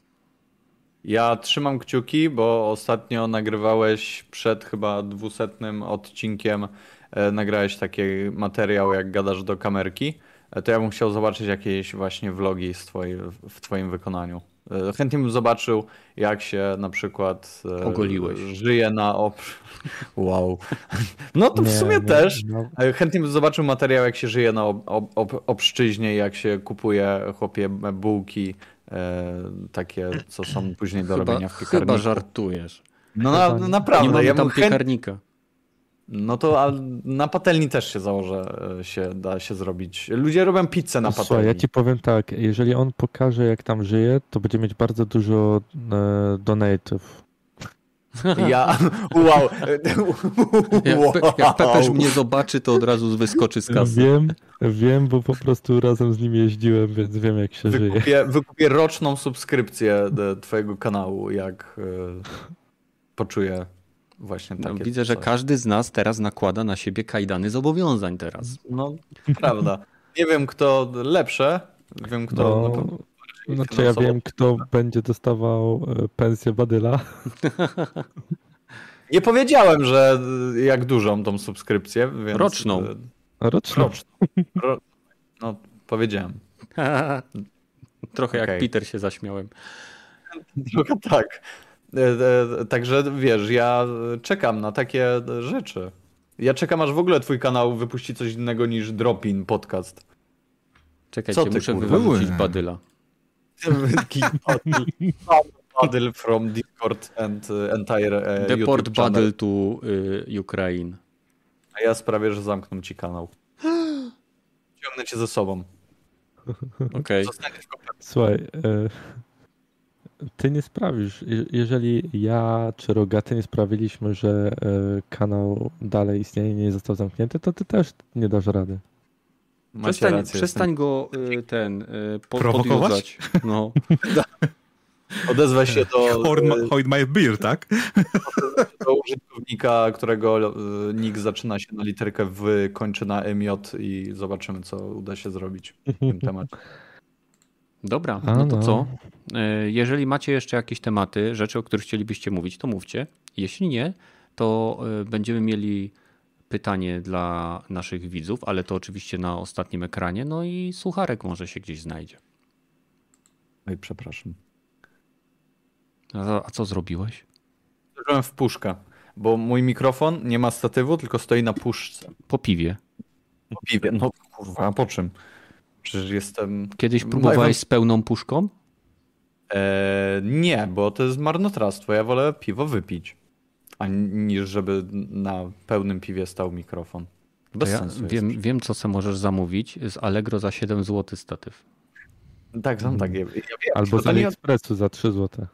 S2: Ja trzymam kciuki, bo ostatnio nagrywałeś przed chyba dwusetnym odcinkiem, e, nagrałeś taki materiał, jak gadasz do kamerki. E, to ja bym chciał zobaczyć jakieś właśnie vlogi z twojej, w twoim wykonaniu. E, chętnie bym zobaczył, jak się na przykład
S3: Ogoliłeś.
S2: żyje na op... Wow. No to w nie, sumie nie, też. No. Chętnie bym zobaczył materiał, jak się żyje na ob, ob, obszczyźnie, jak się kupuje chłopie bułki E, takie, co są później do chyba, robienia w piekarniku.
S3: Chyba żartujesz.
S2: No na, naprawdę. Nie
S3: mamy ja tam piekarnika.
S2: No to na patelni też się założę, e, się da się zrobić. Ludzie robią pizzę na patelni. Słuchaj,
S1: ja ci powiem tak, jeżeli on pokaże jak tam żyje, to będzie mieć bardzo dużo e, donate'ów.
S2: Ja, wow.
S3: Jak, jak Pepeż mnie zobaczy, to od razu wyskoczy z kasy.
S1: Wiem, wiem, bo po prostu razem z nim jeździłem, więc wiem jak się
S2: wykupię,
S1: żyje.
S2: Wykupię roczną subskrypcję do twojego kanału, jak e, poczuję Właśnie
S3: no, Widzę, że każdy z nas teraz nakłada na siebie kajdany zobowiązań teraz.
S2: No, prawda. Nie wiem, kto lepsze. Wiem, kto.
S1: No, znaczy, ja wiem, kto będzie dostawał e, pensję Badyla.
S2: Nie powiedziałem, że jak dużą tą subskrypcję. Więc...
S3: Roczną.
S1: Roczną. Roczną.
S2: Ro... No, powiedziałem.
S3: Trochę okay. jak Peter się zaśmiałem.
S2: Trochę tak. E, e, także wiesz, ja czekam na takie rzeczy. Ja czekam, aż w ogóle twój kanał wypuści coś innego niż Dropin podcast.
S3: Czekajcie, ty, muszę wyrzucić Badyla.
S2: Badyl from Discord and entire
S3: uh, Deport Badyl to y, Ukraine.
S2: A ja sprawię, że zamkną ci kanał. Ciągnę cię ze sobą.
S3: Okej. Okay.
S1: Słuchaj, y ty nie sprawisz, jeżeli ja czy Rogaty nie sprawiliśmy, że e, kanał dalej istnieje i nie został zamknięty, to ty też nie dasz rady.
S3: Przestań, rację, przestań go e, ten e, po, Prowokować? No.
S2: Odezwę się do...
S4: Hold my beer, tak?
S2: Do użytkownika, którego nick zaczyna się na literkę W, kończy na MJ i zobaczymy, co uda się zrobić w tym temacie.
S3: Dobra, no to co? E, jeżeli macie jeszcze jakieś tematy, rzeczy, o których chcielibyście mówić, to mówcie. Jeśli nie, to e, będziemy mieli pytanie dla naszych widzów, ale to oczywiście na ostatnim ekranie. No i słucharek może się gdzieś znajdzie.
S2: Oj, przepraszam.
S3: A, a co zrobiłeś?
S2: Zrobiłem w puszkę, bo mój mikrofon nie ma statywu, tylko stoi na puszce.
S3: Po piwie.
S2: Po piwie, no kurwa, a po czym? Przecież jestem.
S3: Kiedyś próbowałeś z pełną puszką?
S2: Eee, nie, bo to jest marnotrawstwo. Ja wolę piwo wypić, a niż żeby na pełnym piwie stał mikrofon.
S3: Bez ja sensu. Wiem, wiem, co sobie możesz zamówić. Z Allegro za 7 zł statyw.
S2: Tak, są takie. Ja wiem,
S1: Albo z AliExpressu za 3 zł.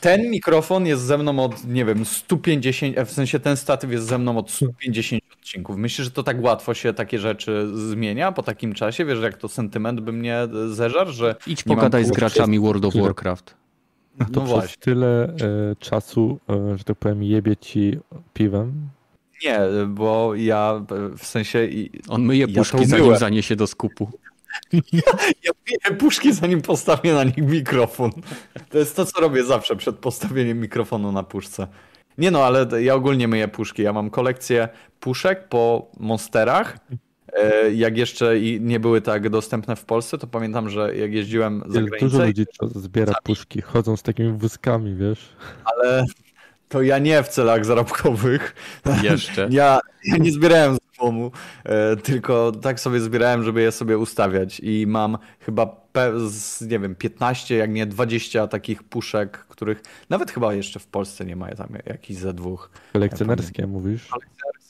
S2: Ten mikrofon jest ze mną od, nie wiem, 150, w sensie ten statyw jest ze mną od 150 odcinków. Myślisz, że to tak łatwo się takie rzeczy zmienia po takim czasie? Wiesz, jak to sentyment by mnie zeżarł, że...
S3: Idź pogadaj z graczami World of Warcraft.
S1: No to no przez właśnie. tyle e, czasu, e, że tak powiem, jebie ci piwem?
S2: Nie, bo ja w sensie...
S3: On myje puszki, ja zanim zaniesie do skupu.
S2: Ja, ja piję puszki, zanim postawię na nich mikrofon. To jest to, co robię zawsze przed postawieniem mikrofonu na puszce. Nie no, ale ja ogólnie myję puszki. Ja mam kolekcję puszek po monsterach. E, jak jeszcze nie były tak dostępne w Polsce, to pamiętam, że jak jeździłem za granicę...
S1: Dużo ludzi zbiera puszki, chodzą z takimi wózkami, wiesz.
S2: Ale to ja nie w celach zarobkowych.
S3: Jeszcze.
S2: Ja, ja nie zbierałem z domu, e, tylko tak sobie zbierałem, żeby je sobie ustawiać i mam chyba z, nie wiem, 15, jak nie 20 takich puszek, których nawet chyba jeszcze w Polsce nie ma tam jakichś ze dwóch.
S1: Kolekcjonerskie ja mówisz?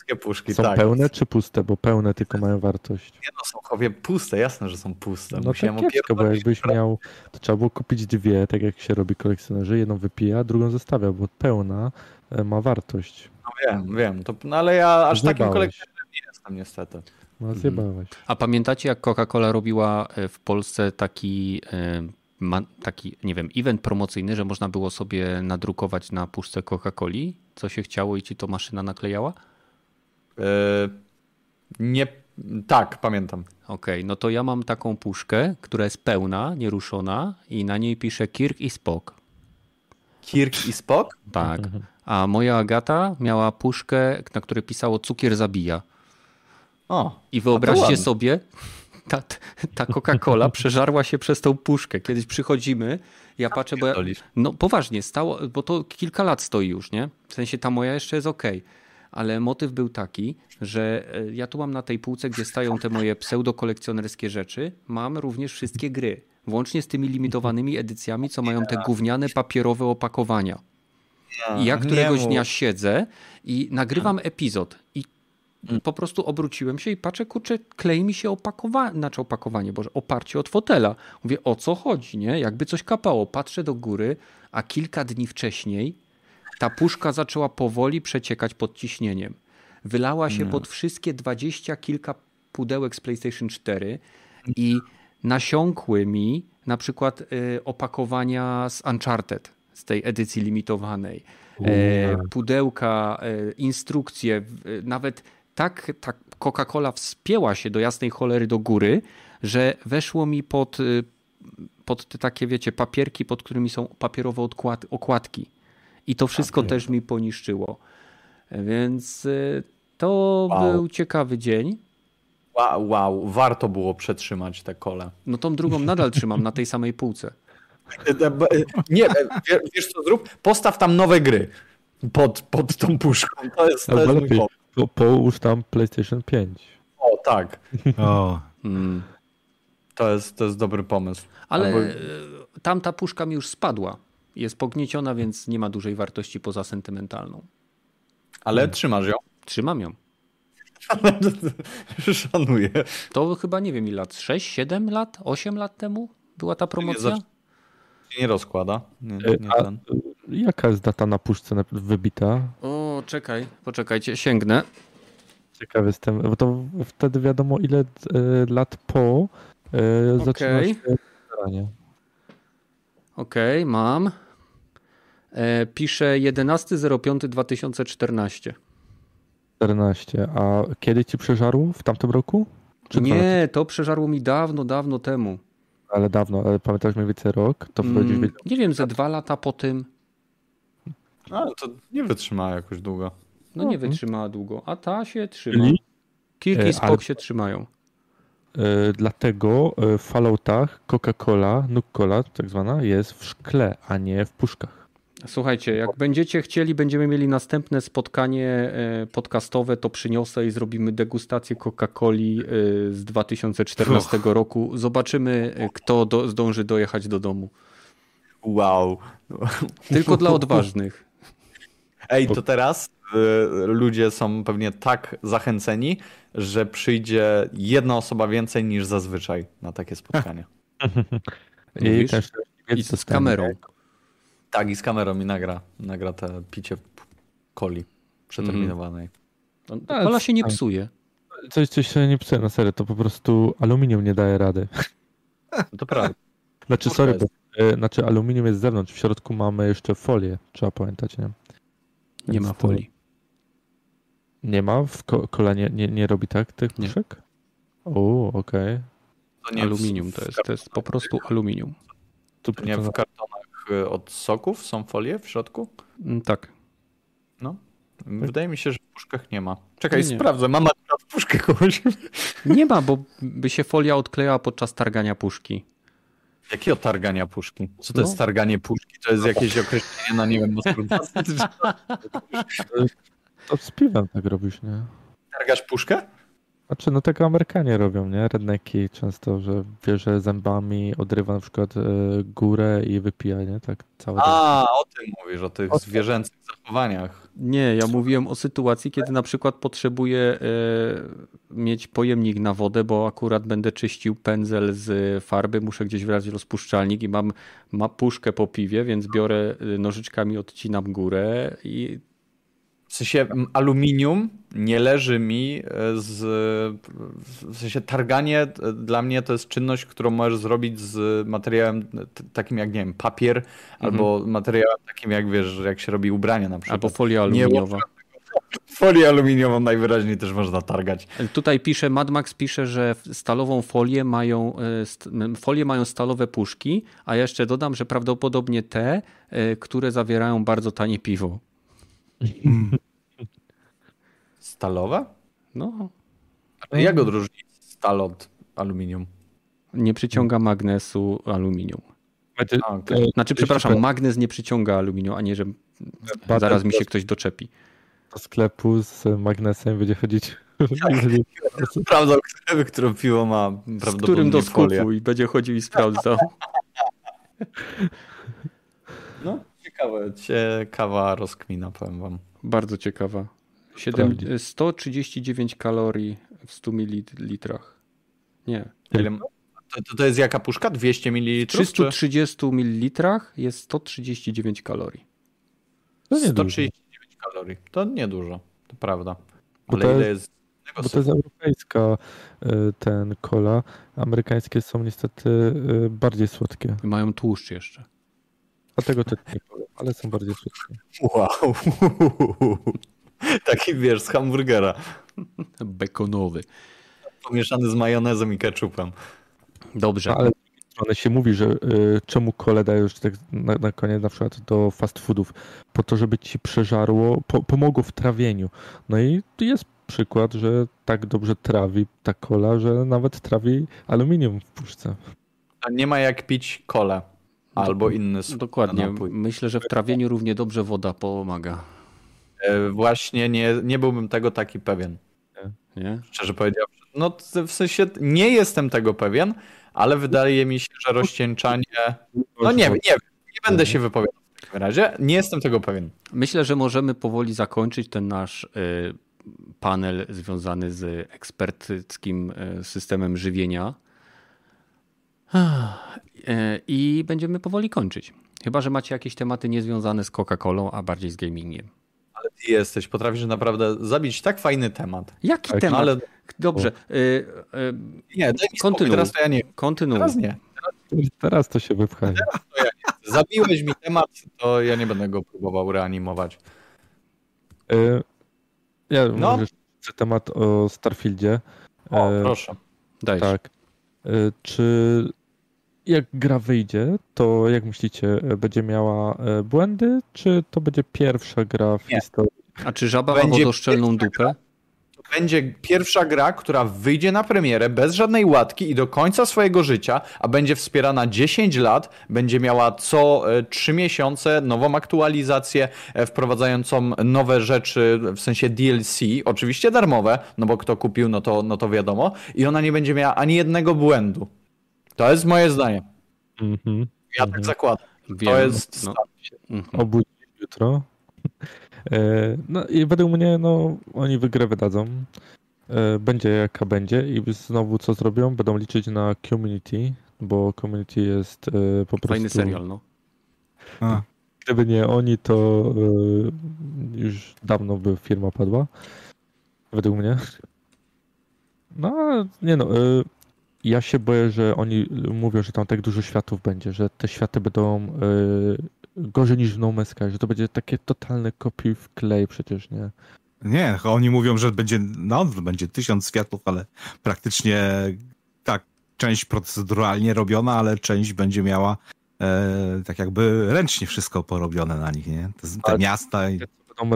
S2: Kolekcjonerskie puszki,
S1: są
S2: tak.
S1: Pełne czy puste? Bo pełne tylko mają wartość.
S2: Nie no, są chowie puste, jasne, że są puste.
S1: No Musiałem tak kiepsko, bo jakbyś miał, to trzeba było kupić dwie, tak jak się robi kolekcjonerzy, jedną wypija, drugą zostawia, bo pełna e, ma wartość.
S2: No wiem, wiem, to, no ale ja aż Zjebałeś. takim kolekcjonerem nie jestem niestety.
S1: No zjebałeś.
S3: A pamiętacie, jak Coca-Cola robiła e, w Polsce taki, e, taki, nie wiem, event promocyjny, że można było sobie nadrukować na puszce Coca-Coli, co się chciało i ci to maszyna naklejała?
S2: Yy, nie, tak, pamiętam.
S3: Okej, okay, no to ja mam taką puszkę, która jest pełna, nieruszona i na niej pisze Kirk i Spock.
S2: Kirk i Spock?
S3: Tak. A moja Agata miała puszkę, na której pisało cukier zabija.
S2: O,
S3: I wyobraźcie sobie, ta, ta Coca-Cola przeżarła się przez tą puszkę. Kiedyś przychodzimy, ja patrzę, bo ja, no poważnie, stało, bo to kilka lat stoi już, nie? W sensie ta moja jeszcze jest ok. Ale motyw był taki, że e, ja tu mam na tej półce, gdzie stają te moje pseudo-kolekcjonerskie rzeczy, mam również wszystkie gry. Włącznie z tymi limitowanymi edycjami, co mają te gówniane papierowe opakowania. I ja któregoś dnia siedzę i nagrywam epizod i Mm. Po prostu obróciłem się i patrzę, kurczę, klei mi się opakowanie, znaczy opakowanie, boże, oparcie od fotela. Mówię, o co chodzi, nie? Jakby coś kapało. Patrzę do góry, a kilka dni wcześniej ta puszka zaczęła powoli przeciekać pod ciśnieniem. Wylała się no. pod wszystkie dwadzieścia kilka pudełek z PlayStation 4 i nasiąkły mi na przykład y, opakowania z Uncharted z tej edycji limitowanej. E, pudełka, e, instrukcje, nawet tak, tak Coca-Cola wspięła się do jasnej cholery do góry, że weszło mi pod, pod te takie, wiecie, papierki, pod którymi są papierowe okładki. I to wszystko okay. też mi poniszczyło. Więc to wow. był ciekawy dzień.
S2: Wow, wow, warto było przetrzymać te kole.
S3: No tą drugą nadal trzymam na tej samej półce.
S2: Nie, wiesz co zrób? Postaw tam nowe gry pod, pod tą puszką. To jest, to jest
S1: lepiej, po, połóż tam PlayStation 5.
S2: O, tak. O. Hmm. To, jest, to jest dobry pomysł.
S3: Ale Albo... E, tamta puszka mi już spadła. Jest pognieciona, więc nie ma dużej wartości poza sentymentalną.
S2: Ale hmm. trzymasz ją?
S3: Trzymam ją.
S2: Szanuję.
S3: To chyba nie wiem ile lat, 6, 7 lat, 8 lat temu była ta promocja? Nie,
S2: nie rozkłada. Nie,
S1: nie A, jaka jest data na puszce wybita?
S3: O, czekaj, poczekajcie, sięgnę.
S1: Ciekawy jestem, bo to wtedy wiadomo ile e, lat po e, zaczyna się
S3: Okej, okay, mam. E, piszę 11.05.2014.
S1: 14. A kiedy ci przeżarło? W tamtym roku?
S3: Czy nie, to przeżarło mi dawno, dawno temu.
S1: Ale dawno, ale pamiętasz mniej więcej rok? To
S3: mm, Nie wiem, ze dwa lata po tym.
S2: Ale to nie wytrzymała jakoś długo.
S3: No nie mhm. wytrzymała długo, a ta się trzyma. Czyli? Kilki spok ale... się trzymają.
S1: Yy, dlatego w Falloutach Coca-Cola, Nuke-Cola tak zwana, jest w szkle, a nie w puszkach.
S3: Słuchajcie, jak będziecie chcieli, będziemy mieli następne spotkanie e, podcastowe, to przyniosę i zrobimy degustację Coca-Coli e, z 2014 Uch. roku. Zobaczymy, e, kto do, zdąży dojechać do domu.
S2: Wow.
S3: Tylko dla odważnych.
S2: Ej, to teraz ludzie są pewnie tak zachęceni, że przyjdzie jedna osoba więcej niż zazwyczaj na takie spotkanie.
S3: I też I z kamerą.
S2: Tak, i z kamerą mi nagra, nagra te picie coli przeterminowanej.
S3: Mm. Kola się nie psuje.
S1: Coś, coś się nie psuje, na serio, to po prostu aluminium nie daje rady.
S2: To prawda.
S1: Znaczy, sorry, bo, e, znaczy aluminium jest z zewnątrz, w środku mamy jeszcze folię, trzeba pamiętać, nie?
S3: Więc nie ma folii.
S1: Nie ma? W ko kola nie, nie, nie robi tak tych puszek? O, okej. Okay.
S3: To nie aluminium, to jest, to jest po prostu aluminium.
S2: To nie w kartonach Y, od soków są folie w środku?
S3: Mm, tak.
S2: No. Wydaje mi się, że w puszkach nie ma. Czekaj, nie. sprawdzę. Mam akurat puszkę kogoś.
S3: Nie ma, bo by się folia odklejała podczas targania puszki.
S2: Jakiego targania puszki? Co to no. jest targanie puszki? To jest jakieś określenie na, nie wiem,
S1: To z piwem tak robisz, nie?
S2: Targasz puszkę?
S1: Znaczy, no tego Amerykanie robią, nie? Redneki często, że bierze zębami, odrywa na przykład e, górę i wypija, nie? Tak
S2: całe. A, o tym mówisz, o tych o zwierzęcych zachowaniach.
S3: Nie, ja mówiłem o sytuacji, kiedy na przykład potrzebuję e, mieć pojemnik na wodę, bo akurat będę czyścił pędzel z farby, muszę gdzieś wlać rozpuszczalnik i mam, mam puszkę po piwie, więc biorę e, nożyczkami, odcinam górę i
S2: w sensie aluminium nie leży mi e, z. W sensie targanie e, dla mnie to jest czynność, którą możesz zrobić z materiałem takim jak, nie wiem, papier, mhm. albo materiałem takim jak wiesz, jak się robi ubrania na przykład.
S3: Albo folia aluminiowa.
S2: Folię aluminiową najwyraźniej też można targać.
S3: Tutaj pisze, Mad Max pisze, że stalową folię mają, e, folię mają stalowe puszki, a jeszcze dodam, że prawdopodobnie te, które zawierają bardzo tanie piwo.
S2: Stalowe?
S3: No.
S2: A jak odróżnić stal od aluminium?
S3: Nie przyciąga magnesu aluminium. Znaczy, A, okay. znaczy przepraszam, magnes nie przyciąga aluminium, a nie, że zaraz mi się ktoś doczepi.
S1: Do sklepu z magnesem będzie chodzić. Tak.
S2: Sprawdzał, którą piwo ma
S3: Z którym do skupu i będzie chodził i sprawdzał.
S2: No, ciekawe, ciekawa rozkmina, powiem wam.
S3: Bardzo ciekawa. 7, 139 kalorii w 100 ml. Nie.
S2: Ile, to, to jest jaka puszka? 200 ml?
S3: W 330 czy? ml jest 139 kalorii.
S2: To nie 139 dużo. kalorii. To niedużo, to prawda. Ale to ile jest,
S1: jest bo to jest europejska y, ten kola. Amerykańskie są niestety y, bardziej słodkie.
S3: I mają tłuszcz jeszcze.
S1: Dlatego to nie powiem. ale są bardziej słodkie.
S2: Wow. Taki wiesz, z hamburgera.
S3: Bekonowy.
S2: Pomieszany z majonezem i ketchupem.
S3: Dobrze.
S1: ale ale się mówi, że y, czemu kole dajesz tak na, na koniec na przykład do fast foodów? Po to, żeby ci przeżarło, po, pomogło w trawieniu. No i jest przykład, że tak dobrze trawi ta kola, że nawet trawi aluminium w puszce.
S2: A nie ma jak pić kole albo inny
S3: Dokładnie. Napój. Myślę, że w trawieniu równie dobrze woda pomaga.
S2: E, właśnie nie, nie byłbym tego taki pewien.
S3: Nie?
S2: Szczerze powiedziawszy. No w sensie nie jestem tego pewien, ale wydaje mi się, że rozcieńczanie. No nie wiem, nie, nie będę się wypowiadał w takim razie. Nie jestem tego pewien.
S3: Myślę, że możemy powoli zakończyć ten nasz y, panel związany z eksperckim y, systemem żywienia. I będziemy powoli kończyć. Chyba, że macie jakieś tematy niezwiązane z Coca-Colą, a bardziej z gamingiem.
S2: Jesteś, potrafisz naprawdę zabić tak fajny temat.
S3: Jaki tak, temat? Ale... Dobrze. Y, y,
S2: nie, daj mi kontynuuj. teraz to ja nie.
S3: Kontynuuj.
S2: Teraz nie.
S1: Teraz to się wypcha.
S2: Ja Zabiłeś mi temat, to ja nie będę go próbował reanimować.
S1: Y, ja no. może temat o Starfieldzie.
S2: O, proszę.
S3: Daj.
S1: Tak. Czy jak gra wyjdzie, to jak myślicie, będzie miała e, błędy, czy to będzie pierwsza gra w Nie. historii?
S3: A czy żaba będzie ma wodoszczelną dupę?
S2: To będzie pierwsza gra, która wyjdzie na premierę bez żadnej łatki i do końca swojego życia, a będzie wspierana 10 lat, będzie miała co 3 e, miesiące nową aktualizację, e, wprowadzającą nowe rzeczy, w sensie DLC, oczywiście darmowe, no bo kto kupił, no to, no to wiadomo, i ona nie będzie miała ani jednego błędu. To jest moje zdanie. Mm -hmm. Ja tak mhm. zakładam. Wiem, to jest. No.
S1: Mhm. Obudzić jutro. E, no i według mnie, no, oni wygrę wydadzą. E, będzie jaka będzie i znowu co zrobią? Będą liczyć na community, bo community jest e, po prostu...
S3: Fajny serial, no.
S1: A. Gdyby nie oni, to już dawno by firma padła. Według mnie. No, nie no, ja się boję, że oni mówią, że tam tak dużo światów będzie, że te światy będą yy, gorzej niż w No Man's Sky, że to będzie takie totalne kopiuj w klej przecież, nie?
S4: Nie, oni mówią, że będzie, no będzie tysiąc światów, ale praktycznie tak, część proceduralnie robiona, ale część będzie miała e, tak jakby ręcznie wszystko porobione na nich, nie? Te, te miasta i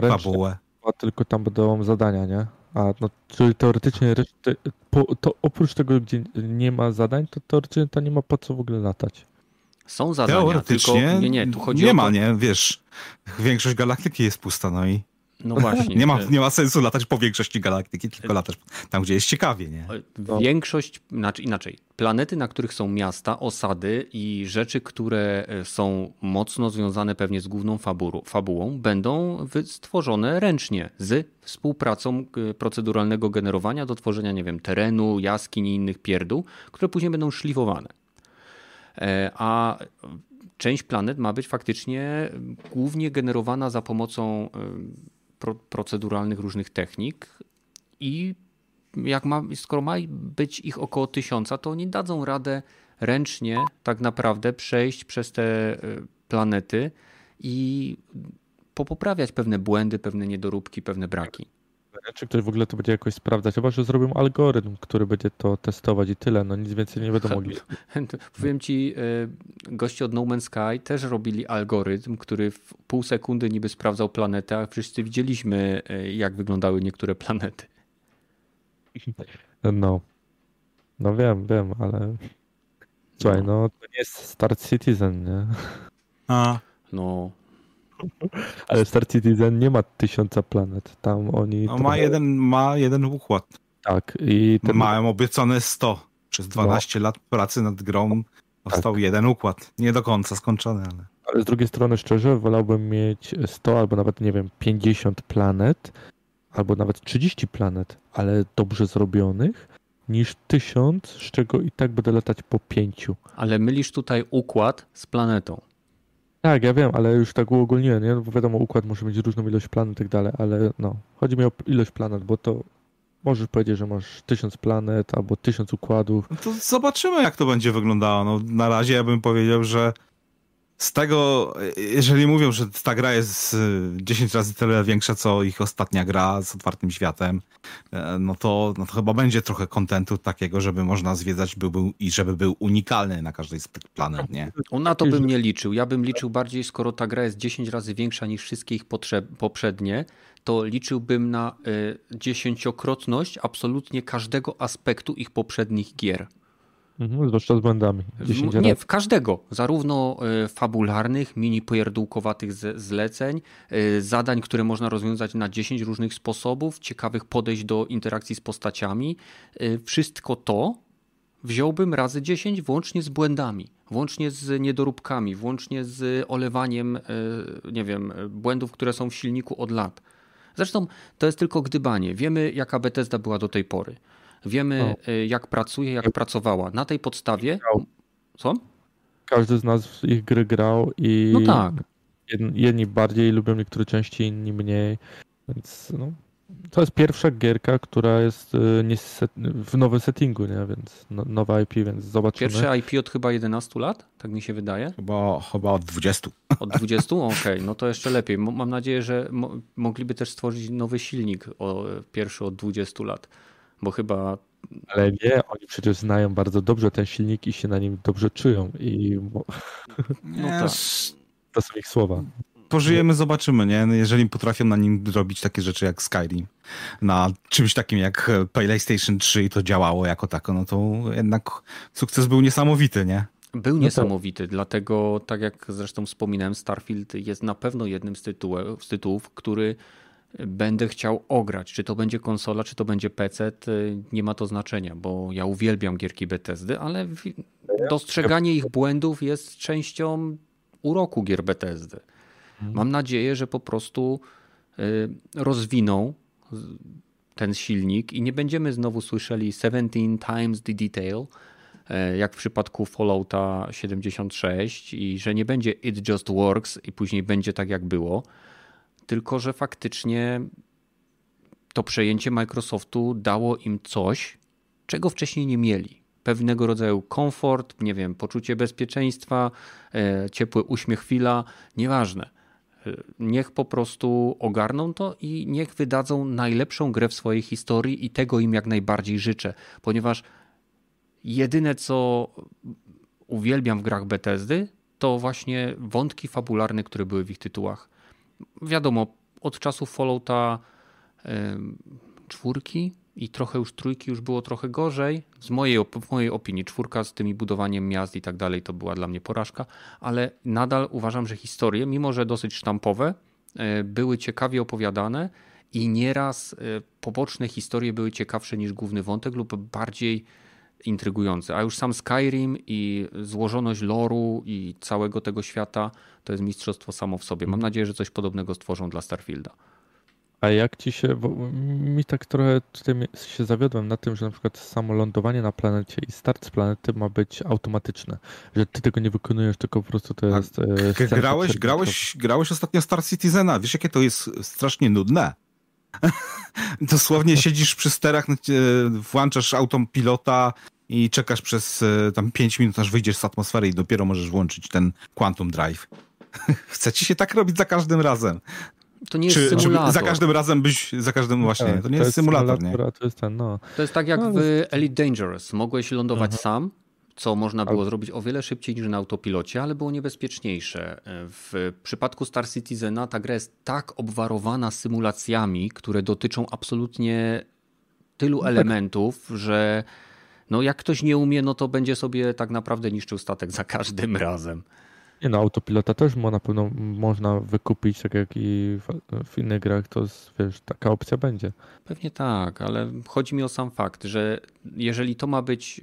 S4: fabułę.
S1: Tylko tam będą zadania, nie? A, no, czyli teoretycznie reszty, po, to oprócz tego, gdzie nie ma zadań, to teoretycznie to nie ma po co w ogóle latać.
S3: Są zadania, teoretycznie tylko nie, nie, tu chodzi
S4: nie
S3: o
S4: ma, nie, wiesz, większość galaktyki jest pusta, no i
S3: no właśnie.
S4: Nie ma, nie ma sensu latać po większości galaktyki, tylko latać tam, gdzie jest ciekawie, nie?
S3: Większość, znaczy inaczej, planety, na których są miasta, osady i rzeczy, które e, są mocno związane pewnie z główną fabułą, fabułą będą stworzone ręcznie z współpracą e, proceduralnego generowania do tworzenia, nie wiem, terenu, jaskiń i innych pierdół, które później będą szlifowane. E, a część planet ma być faktycznie głównie generowana za pomocą pro, proceduralnych różnych technik i jak ma, skoro ma być ich około tysiąca, to oni dadzą radę ręcznie tak naprawdę przejść przez te e, planety i popoprawiać pewne błędy, pewne niedoróbki, pewne braki.
S1: Czy ktoś w ogóle to będzie jakoś sprawdzać? Chyba, że zrobią algorytm, który będzie to testować i tyle. No nic więcej nie będą mogli.
S3: Powiem ci, e, goście od No Man's Sky też robili algorytm, który w pół sekundy niby sprawdzał planetę, a wszyscy widzieliśmy, e, jak wyglądały niektóre planety.
S1: No. No wiem, wiem, ale słuchaj, no, no to nie jest Star Citizen, nie?
S3: A. No,
S1: ale Star Citizen nie ma tysiąca planet. Tam oni.
S4: No, ma, jeden, ma jeden układ.
S1: Tak. I
S4: ten... Mają obiecane 100. Przez 12 no. lat pracy nad grą powstał tak. jeden układ. Nie do końca skończony, ale.
S1: Ale z drugiej strony, szczerze, wolałbym mieć 100 albo nawet, nie wiem, 50 planet, albo nawet 30 planet, ale dobrze zrobionych, niż 1000, z czego i tak będę latać po 5.
S3: Ale mylisz tutaj układ z planetą.
S1: Tak, ja wiem, ale już tak uogólniłem, nie? Bo wiadomo, układ może mieć różną ilość planet i tak dalej, ale no, chodzi mi o ilość planet, bo to możesz powiedzieć, że masz tysiąc planet albo tysiąc układów.
S4: No to zobaczymy, jak to będzie wyglądało. No, na razie ja bym powiedział, że z tego, jeżeli mówią, że ta gra jest 10 razy tyle większa, co ich ostatnia gra z otwartym światem, no to, no to chyba będzie trochę kontentu takiego, żeby można zwiedzać był, był, i żeby był unikalny na każdej z tych planet, nie?
S3: Na to bym nie liczył. Ja bym liczył bardziej, skoro ta gra jest 10 razy większa niż wszystkie ich poprzednie, to liczyłbym na y, dziesięciokrotność absolutnie każdego aspektu ich poprzednich gier.
S1: Mhm, zwłaszcza z błędami.
S3: W, nie, w każdego. Zarówno y, fabularnych, mini popierdółkowatych zleceń, y, zadań, które można rozwiązać na 10 różnych sposobów, ciekawych podejść do interakcji z postaciami. Y, wszystko to wziąłbym razy 10 włącznie z błędami, włącznie z niedoróbkami, włącznie z olewaniem, nie wiem, błędów, które są w silniku od lat. Zresztą to jest tylko gdybanie. Wiemy, jaka Bethesda była do tej pory. Wiemy, o. Y, jak pracuje, jak pracowała. Na tej podstawie. Co?
S1: Każdy z nas w ich gry grał i.
S3: No tak.
S1: Jedni bardziej lubią niektóre części, inni mniej. Więc no, to jest pierwsza gierka, która jest y, w nowym settingu, nie? więc no, nowa IP, więc zobaczymy.
S3: Pierwsze IP od chyba 11 lat, tak mi się wydaje?
S4: Chyba, chyba od 20.
S3: Od 20? Okej, okay, no to jeszcze lepiej. Mam nadzieję, że mo mogliby też stworzyć nowy silnik, o, pierwszy od 20 lat, bo chyba...
S1: Ale nie, oni przecież znają bardzo dobrze ten silnik i się na nim dobrze czują i...
S3: No tak.
S1: To są ich słowa
S4: pożyjemy, zobaczymy, nie? Jeżeli potrafią na nim robić takie rzeczy jak Skyrim, na czymś takim jak PlayStation 3 i to działało jako tako, no to jednak sukces był niesamowity, nie?
S3: Był no niesamowity, dlatego, tak jak zresztą wspominałem, Starfield jest na pewno jednym z, tytułów, z tytułów, który będę chciał ograć. Czy to będzie konsola, czy to będzie PC, nie ma to znaczenia, bo ja uwielbiam gierki Bethesdy, ale dostrzeganie ich błędów jest częścią uroku gier Bethesdy. Mhm. Mam nadzieję, że po prostu y, rozwiną ten silnik i nie będziemy znowu słyszeli 17 times the detail, e, jak w przypadku Fallouta 76 i że nie będzie it just works i później będzie tak jak było, tylko że faktycznie to przejęcie Microsoftu dało im coś, czego wcześniej nie mieli. Pewnego rodzaju komfort, nie wiem, poczucie bezpieczeństwa, e, ciepły uśmiech chwila, nieważne Niech po prostu ogarną to i niech wydadzą najlepszą grę w swojej historii i tego im jak najbardziej życzę, ponieważ jedyne co uwielbiam w grach Bethesdy to właśnie wątki fabularne, które były w ich tytułach. Wiadomo, od czasów Fallouta czwórki i trochę już trójki już było trochę gorzej. Z mojej, w mojej opinii czwórka z tymi budowaniem miast i tak dalej to była dla mnie porażka, ale nadal uważam, że historie, mimo że dosyć sztampowe, e, były ciekawie opowiadane i nieraz e, poboczne historie były ciekawsze niż główny wątek lub bardziej intrygujące. A już sam Skyrim i złożoność loru i całego tego świata to jest mistrzostwo samo w sobie. Mam nadzieję, że coś podobnego stworzą dla Starfielda.
S1: A jak ci się, bo mi tak trochę tutaj się zawiodłem na tym, że na przykład samo lądowanie na planecie i start z planety ma być automatyczne, że ty tego nie wykonujesz, tylko po prostu to jest...
S4: E, grałeś, grałeś, grałeś ostatnio Star Citizena, wiesz jakie to jest strasznie nudne? Dosłownie siedzisz przy sterach, no, włączasz autopilota i czekasz przez e, tam 5 minut, aż wyjdziesz z atmosfery i dopiero możesz włączyć ten Quantum Drive. Chce ci się tak robić za każdym razem.
S3: To nie jest czy, symulator.
S4: Czy za każdym razem byś, za każdym właśnie, tak, to nie to jest, symulator, symulator, nie?
S1: To jest ten, no.
S3: To jest tak jak no, w Elite Dangerous. Mogłeś lądować mhm. sam, co można było zrobić o wiele szybciej niż na autopilocie, ale było niebezpieczniejsze. W przypadku Star Citizena ta gra jest tak obwarowana symulacjami, które dotyczą absolutnie tylu no tak. elementów, że no jak ktoś nie umie, no to będzie sobie tak naprawdę niszczył statek za każdym razem.
S1: Nie no, autopilota też na pewno można wykupić, tak jak i w, w innych grach, to wiesz, taka opcja będzie.
S3: Pewnie tak, ale chodzi mi o sam fakt, że jeżeli to ma być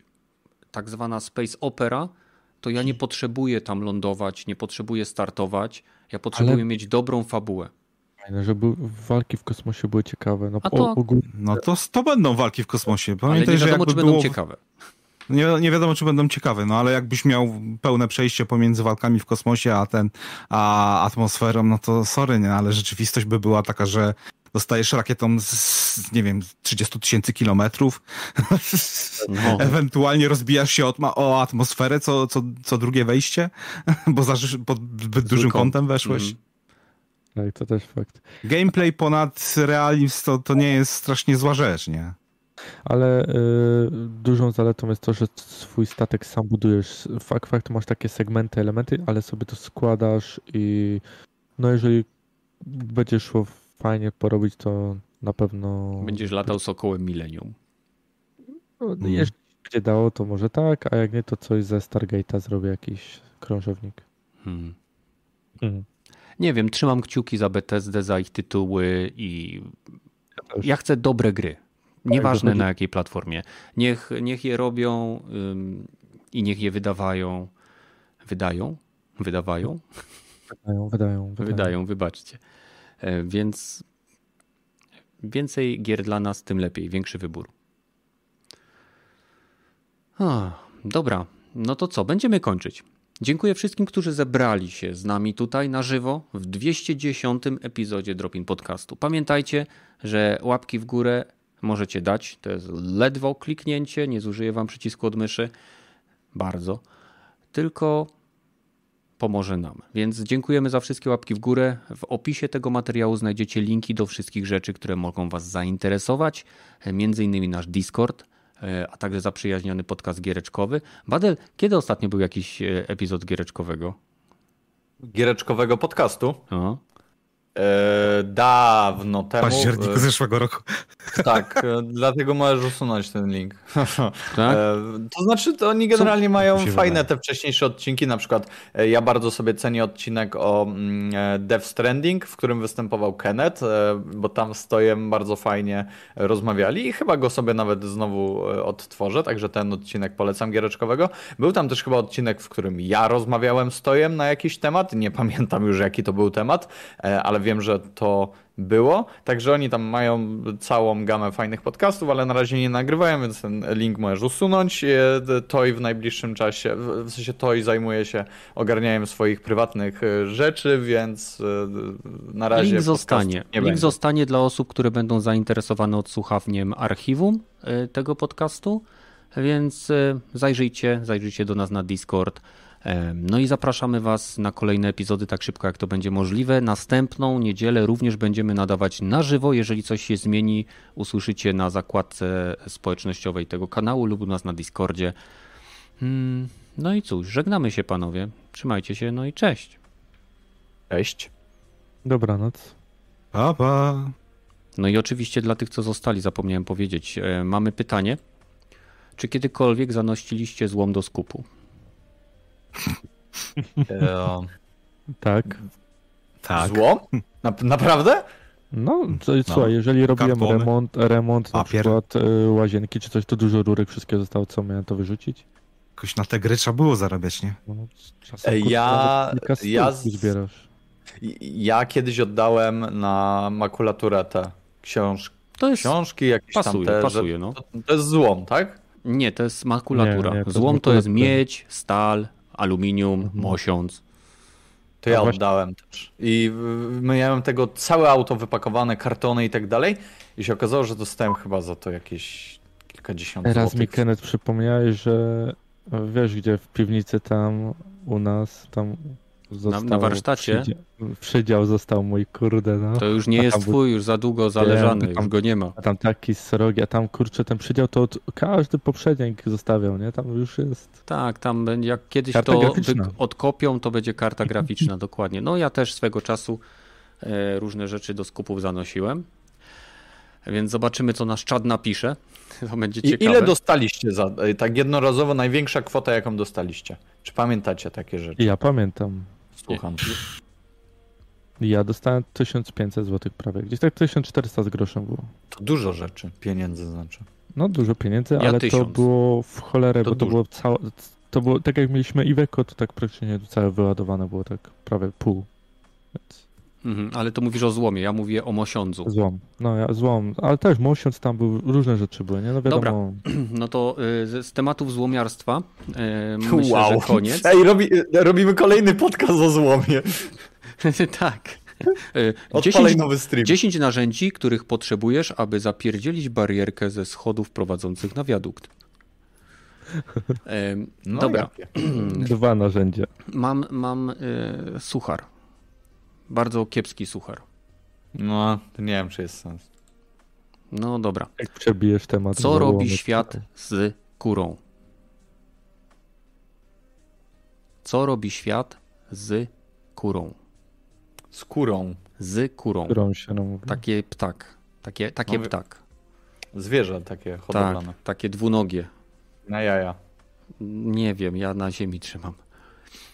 S3: tak zwana space opera, to ja nie potrzebuję tam lądować, nie potrzebuję startować, ja potrzebuję ale... mieć dobrą fabułę.
S1: Fajne, żeby walki w kosmosie były ciekawe. No,
S3: A to...
S4: ogólnie... no to, to będą walki w kosmosie.
S3: Pamiętaj, ale nie wiadomo, że czy będą było... ciekawe.
S4: Nie, nie wiadomo, czy będą ciekawe, no ale jakbyś miał pełne przejście pomiędzy walkami w kosmosie, a ten, a atmosferą, no to sorry, nie, ale rzeczywistość by była taka, że dostajesz rakietą z, nie wiem, 30 tysięcy kilometrów, no. ewentualnie rozbijasz się o atmosferę co, co, co drugie wejście, bo za, pod zbyt dużym kątem weszłeś. Mm.
S1: Tak, to też fakt.
S4: Gameplay ponad realizm to, to nie jest strasznie zła rzecz, nie?
S1: Ale y, dużą zaletą jest to, że swój statek sam budujesz. Fakt, fakt, masz takie segmenty, elementy, ale sobie to składasz i no jeżeli będzie szło fajnie porobić, to na pewno...
S3: Będziesz latał sokołem milenium.
S1: No, hmm. Jeśli będzie dało, to może tak, a jak nie, to coś ze Stargate'a zrobię, jakiś krążownik. Hmm.
S3: Hmm. Nie wiem, trzymam kciuki za Bethesdę, za ich tytuły i ja, chcę dobre gry. Nieważne na jakiej platformie. Niech, niech je robią ym, i niech je wydawają. Wydają? Wydawają?
S1: Wydają, wydają.
S3: Wydają, wydają wybaczcie. E, więc więcej gier dla nas, tym lepiej. Większy wybór. O, dobra, no to co? Będziemy kończyć. Dziękuję wszystkim, którzy zebrali się z nami tutaj na żywo w 210 epizodzie Dropin Podcastu. Pamiętajcie, że łapki w górę możecie dać. To jest ledwo kliknięcie, nie zużyję wam przycisku od myszy. Bardzo. Tylko pomoże nam. Więc dziękujemy za wszystkie łapki w górę. W opisie tego materiału znajdziecie linki do wszystkich rzeczy, które mogą Was zainteresować, między innymi nasz Discord, a także zaprzyjaźniony podcast giereczkowy. Badel, kiedy ostatnio był jakiś e, epizod giereczkowego?
S2: Giereczkowego podcastu? Aha. E, dawno temu.
S4: Październiku e, zeszłego roku.
S2: Tak, e, dlatego możesz usunąć ten link. Tak? To znaczy, to oni generalnie Co? mają fajne te wcześniejsze odcinki. Na przykład ja bardzo sobie cenię odcinek o mm, Death Stranding, w którym występował Kenneth, bo tam stojem bardzo fajnie rozmawiali i chyba go sobie nawet znowu odtworzę, także ten odcinek polecam giereczkowego. Był tam też chyba odcinek, w którym ja rozmawiałem stojem na jakiś temat. Nie pamiętam już jaki to był temat, ale wiem, że to było. Także oni tam mają całą gamę fajnych podcastów, ale na razie nie nagrywają, więc ten link możesz usunąć. E, Toj w najbliższym czasie, w sensie Toj zajmuje się ogarnianiem swoich prywatnych e, rzeczy, więc e, na razie.
S3: Link zostanie. Link będzie. zostanie dla osób, które będą zainteresowane odsłuchawniem archiwum tego podcastu. Więc zajrzyjcie, zajrzyjcie do nas na Discord. No i zapraszamy Was na kolejne epizody tak szybko, jak to będzie możliwe. Następną niedzielę również będziemy nadawać na żywo. Jeżeli coś się zmieni, usłyszycie na zakładce społecznościowej tego kanału lub u nas na Discordzie. Hmm, no i cóż, żegnamy się panowie. Trzymajcie się, no i cześć.
S2: Cześć.
S1: Dobranoc.
S4: Pa, pa.
S3: No i oczywiście dla tych, co zostali, zapomniałem powiedzieć, e, mamy pytanie. Czy kiedykolwiek zanosiliście złom do skupu?
S1: E, tak.
S2: Tak. Zło? Na, naprawdę?
S1: No, co, no. słuchaj, jeżeli robiłem remont, remont na przykład y, łazienki czy coś, to dużo rurek wszystkie zostało, co miałem to wyrzucić?
S4: Jakoś na te gry trzeba było zarabiać, nie? No,
S2: czasem, ja, ja, zbierasz. ja kiedyś oddałem na makulaturę te książki. To jest, książki jakieś
S3: pasuje,
S2: tam te,
S3: pasuje, no.
S2: To, to, jest złom, tak?
S3: Nie, to jest makulatura. Nie, nie, to Złom to jest miedź, stal, aluminium, mhm. mosiąc.
S2: To ja oddałem też. I miałem tego całe auto wypakowane, kartony i tak dalej. I się okazało, że dostałem chyba za to jakieś kilkadziesiąt
S1: Teraz złotych. mi Kenneth przypomniałeś, że wiesz gdzie w piwnicy tam u nas, tam
S3: Został, na, na warsztacie? Przydział,
S1: przydział, został mój, kurde. No.
S3: To już nie jest twój, już za długo zależany, tam, już go nie ma.
S1: A tam taki srogi, a tam kurczę, ten przydział to od, każdy poprzednik zostawiał, nie? Tam już jest.
S3: Tak, tam jak kiedyś karta to odkopią, to będzie karta graficzna, dokładnie. No ja też swego czasu e, różne rzeczy do skupów zanosiłem. Więc zobaczymy, co nasz czad napisze. To będzie ciekawe.
S2: I ile dostaliście za e, tak jednorazowo największa kwota, jaką dostaliście? Czy pamiętacie takie rzeczy?
S1: Ja pamiętam.
S2: Słucham.
S1: Ja dostałem 1500 zł prawie. Gdzieś tak 1400 z groszem było.
S2: To dużo rzeczy, pieniędzy znaczy.
S1: No dużo pieniędzy, ja ale tysiąc. to było w cholerę, to bo to było całe, to było tak jak mieliśmy Iveco, to tak praktycznie całe wyładowane było tak prawie pół.
S3: Więc... Mhm, ale to mówisz o złomie, ja mówię o mosiądzu.
S1: Złom, no ja złom, ale też mosiądz tam był, różne rzeczy były, nie? No wiadomo. Dobra,
S3: no to y, z tematów złomiarstwa y, myślę, wow. że koniec.
S2: Ej, robi, robimy kolejny podcast o złomie.
S3: tak.
S2: 10, nowy stream.
S3: 10 narzędzi, których potrzebujesz, aby zapierdzielić barierkę ze schodów prowadzących na wiadukt. No Dobra.
S1: Dwa narzędzia.
S3: Mam, mam y, suchar. Bardzo kiepski suchar.
S2: No, to nie wiem, czy jest sens.
S3: No dobra.
S1: Jak przebijesz temat.
S3: Co robi świat z kurą? Co robi świat z kurą?
S2: Z kurą.
S3: Z kurą.
S1: Którą się mówi.
S3: Takie ptak. Takie, takie no, ptak.
S2: Zwierzę takie hodowlane.
S3: Tak, takie dwunogie.
S2: Na jaja.
S3: Nie wiem, ja na ziemi trzymam.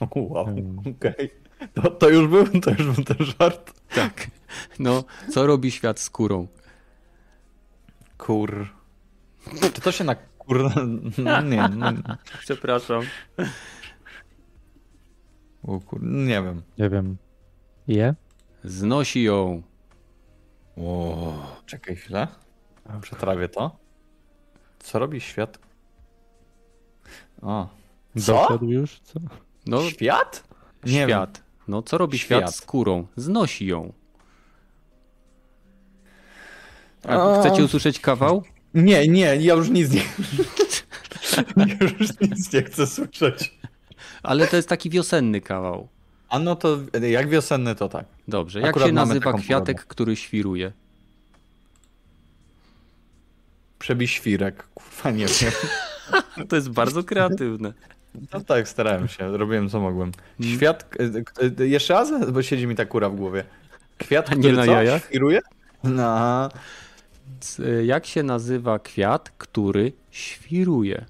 S2: Wow, hmm. okej. Okay. To, to, już był, to już był ten żart.
S3: Tak. No, co robi świat z kurą?
S2: Kur. Czy to się na kur... No, nie, no.
S3: Przepraszam.
S2: O kur... Nie wiem.
S1: Nie wiem. Je?
S3: Znosi ją.
S2: O, czekaj chwilę. Przetrawię to. Co robi świat?
S1: O. Co? Doszedł już? Co?
S2: No, świat?
S3: Nie świat. Wiem. No, co robi świat. świat z kurą? Znosi ją. A chcecie usłyszeć kawał?
S2: Nie, nie, ja już nic nie. ja już nic nie chcę słyszeć.
S3: Ale to jest taki wiosenny kawał.
S2: A no to jak wiosenny, to tak.
S3: Dobrze. Jak Akurat się nazywa kwiatek, który świruje?
S2: Przebij świrek. Kurwa, nie wiem.
S3: to jest bardzo kreatywne.
S2: No tak, starałem się. Robiłem co mogłem. Hmm. Świat... Jeszcze raz? Bo siedzi mi ta kura w głowie. Kwiat, który nie na co? jajach? Świruje? No.
S3: Jak się nazywa kwiat, który świruje?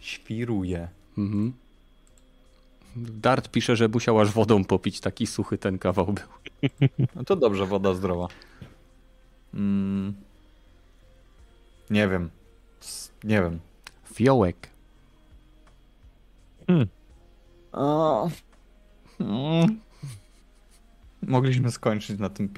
S2: Świruje. Mhm.
S3: Dart pisze, że musiał aż wodą popić, taki suchy ten kawał był.
S2: No to dobrze, woda zdrowa. Mm. Nie wiem. Nie wiem.
S3: Fiołek.
S2: Hmm. O. Mm. Mogliśmy skończyć na tym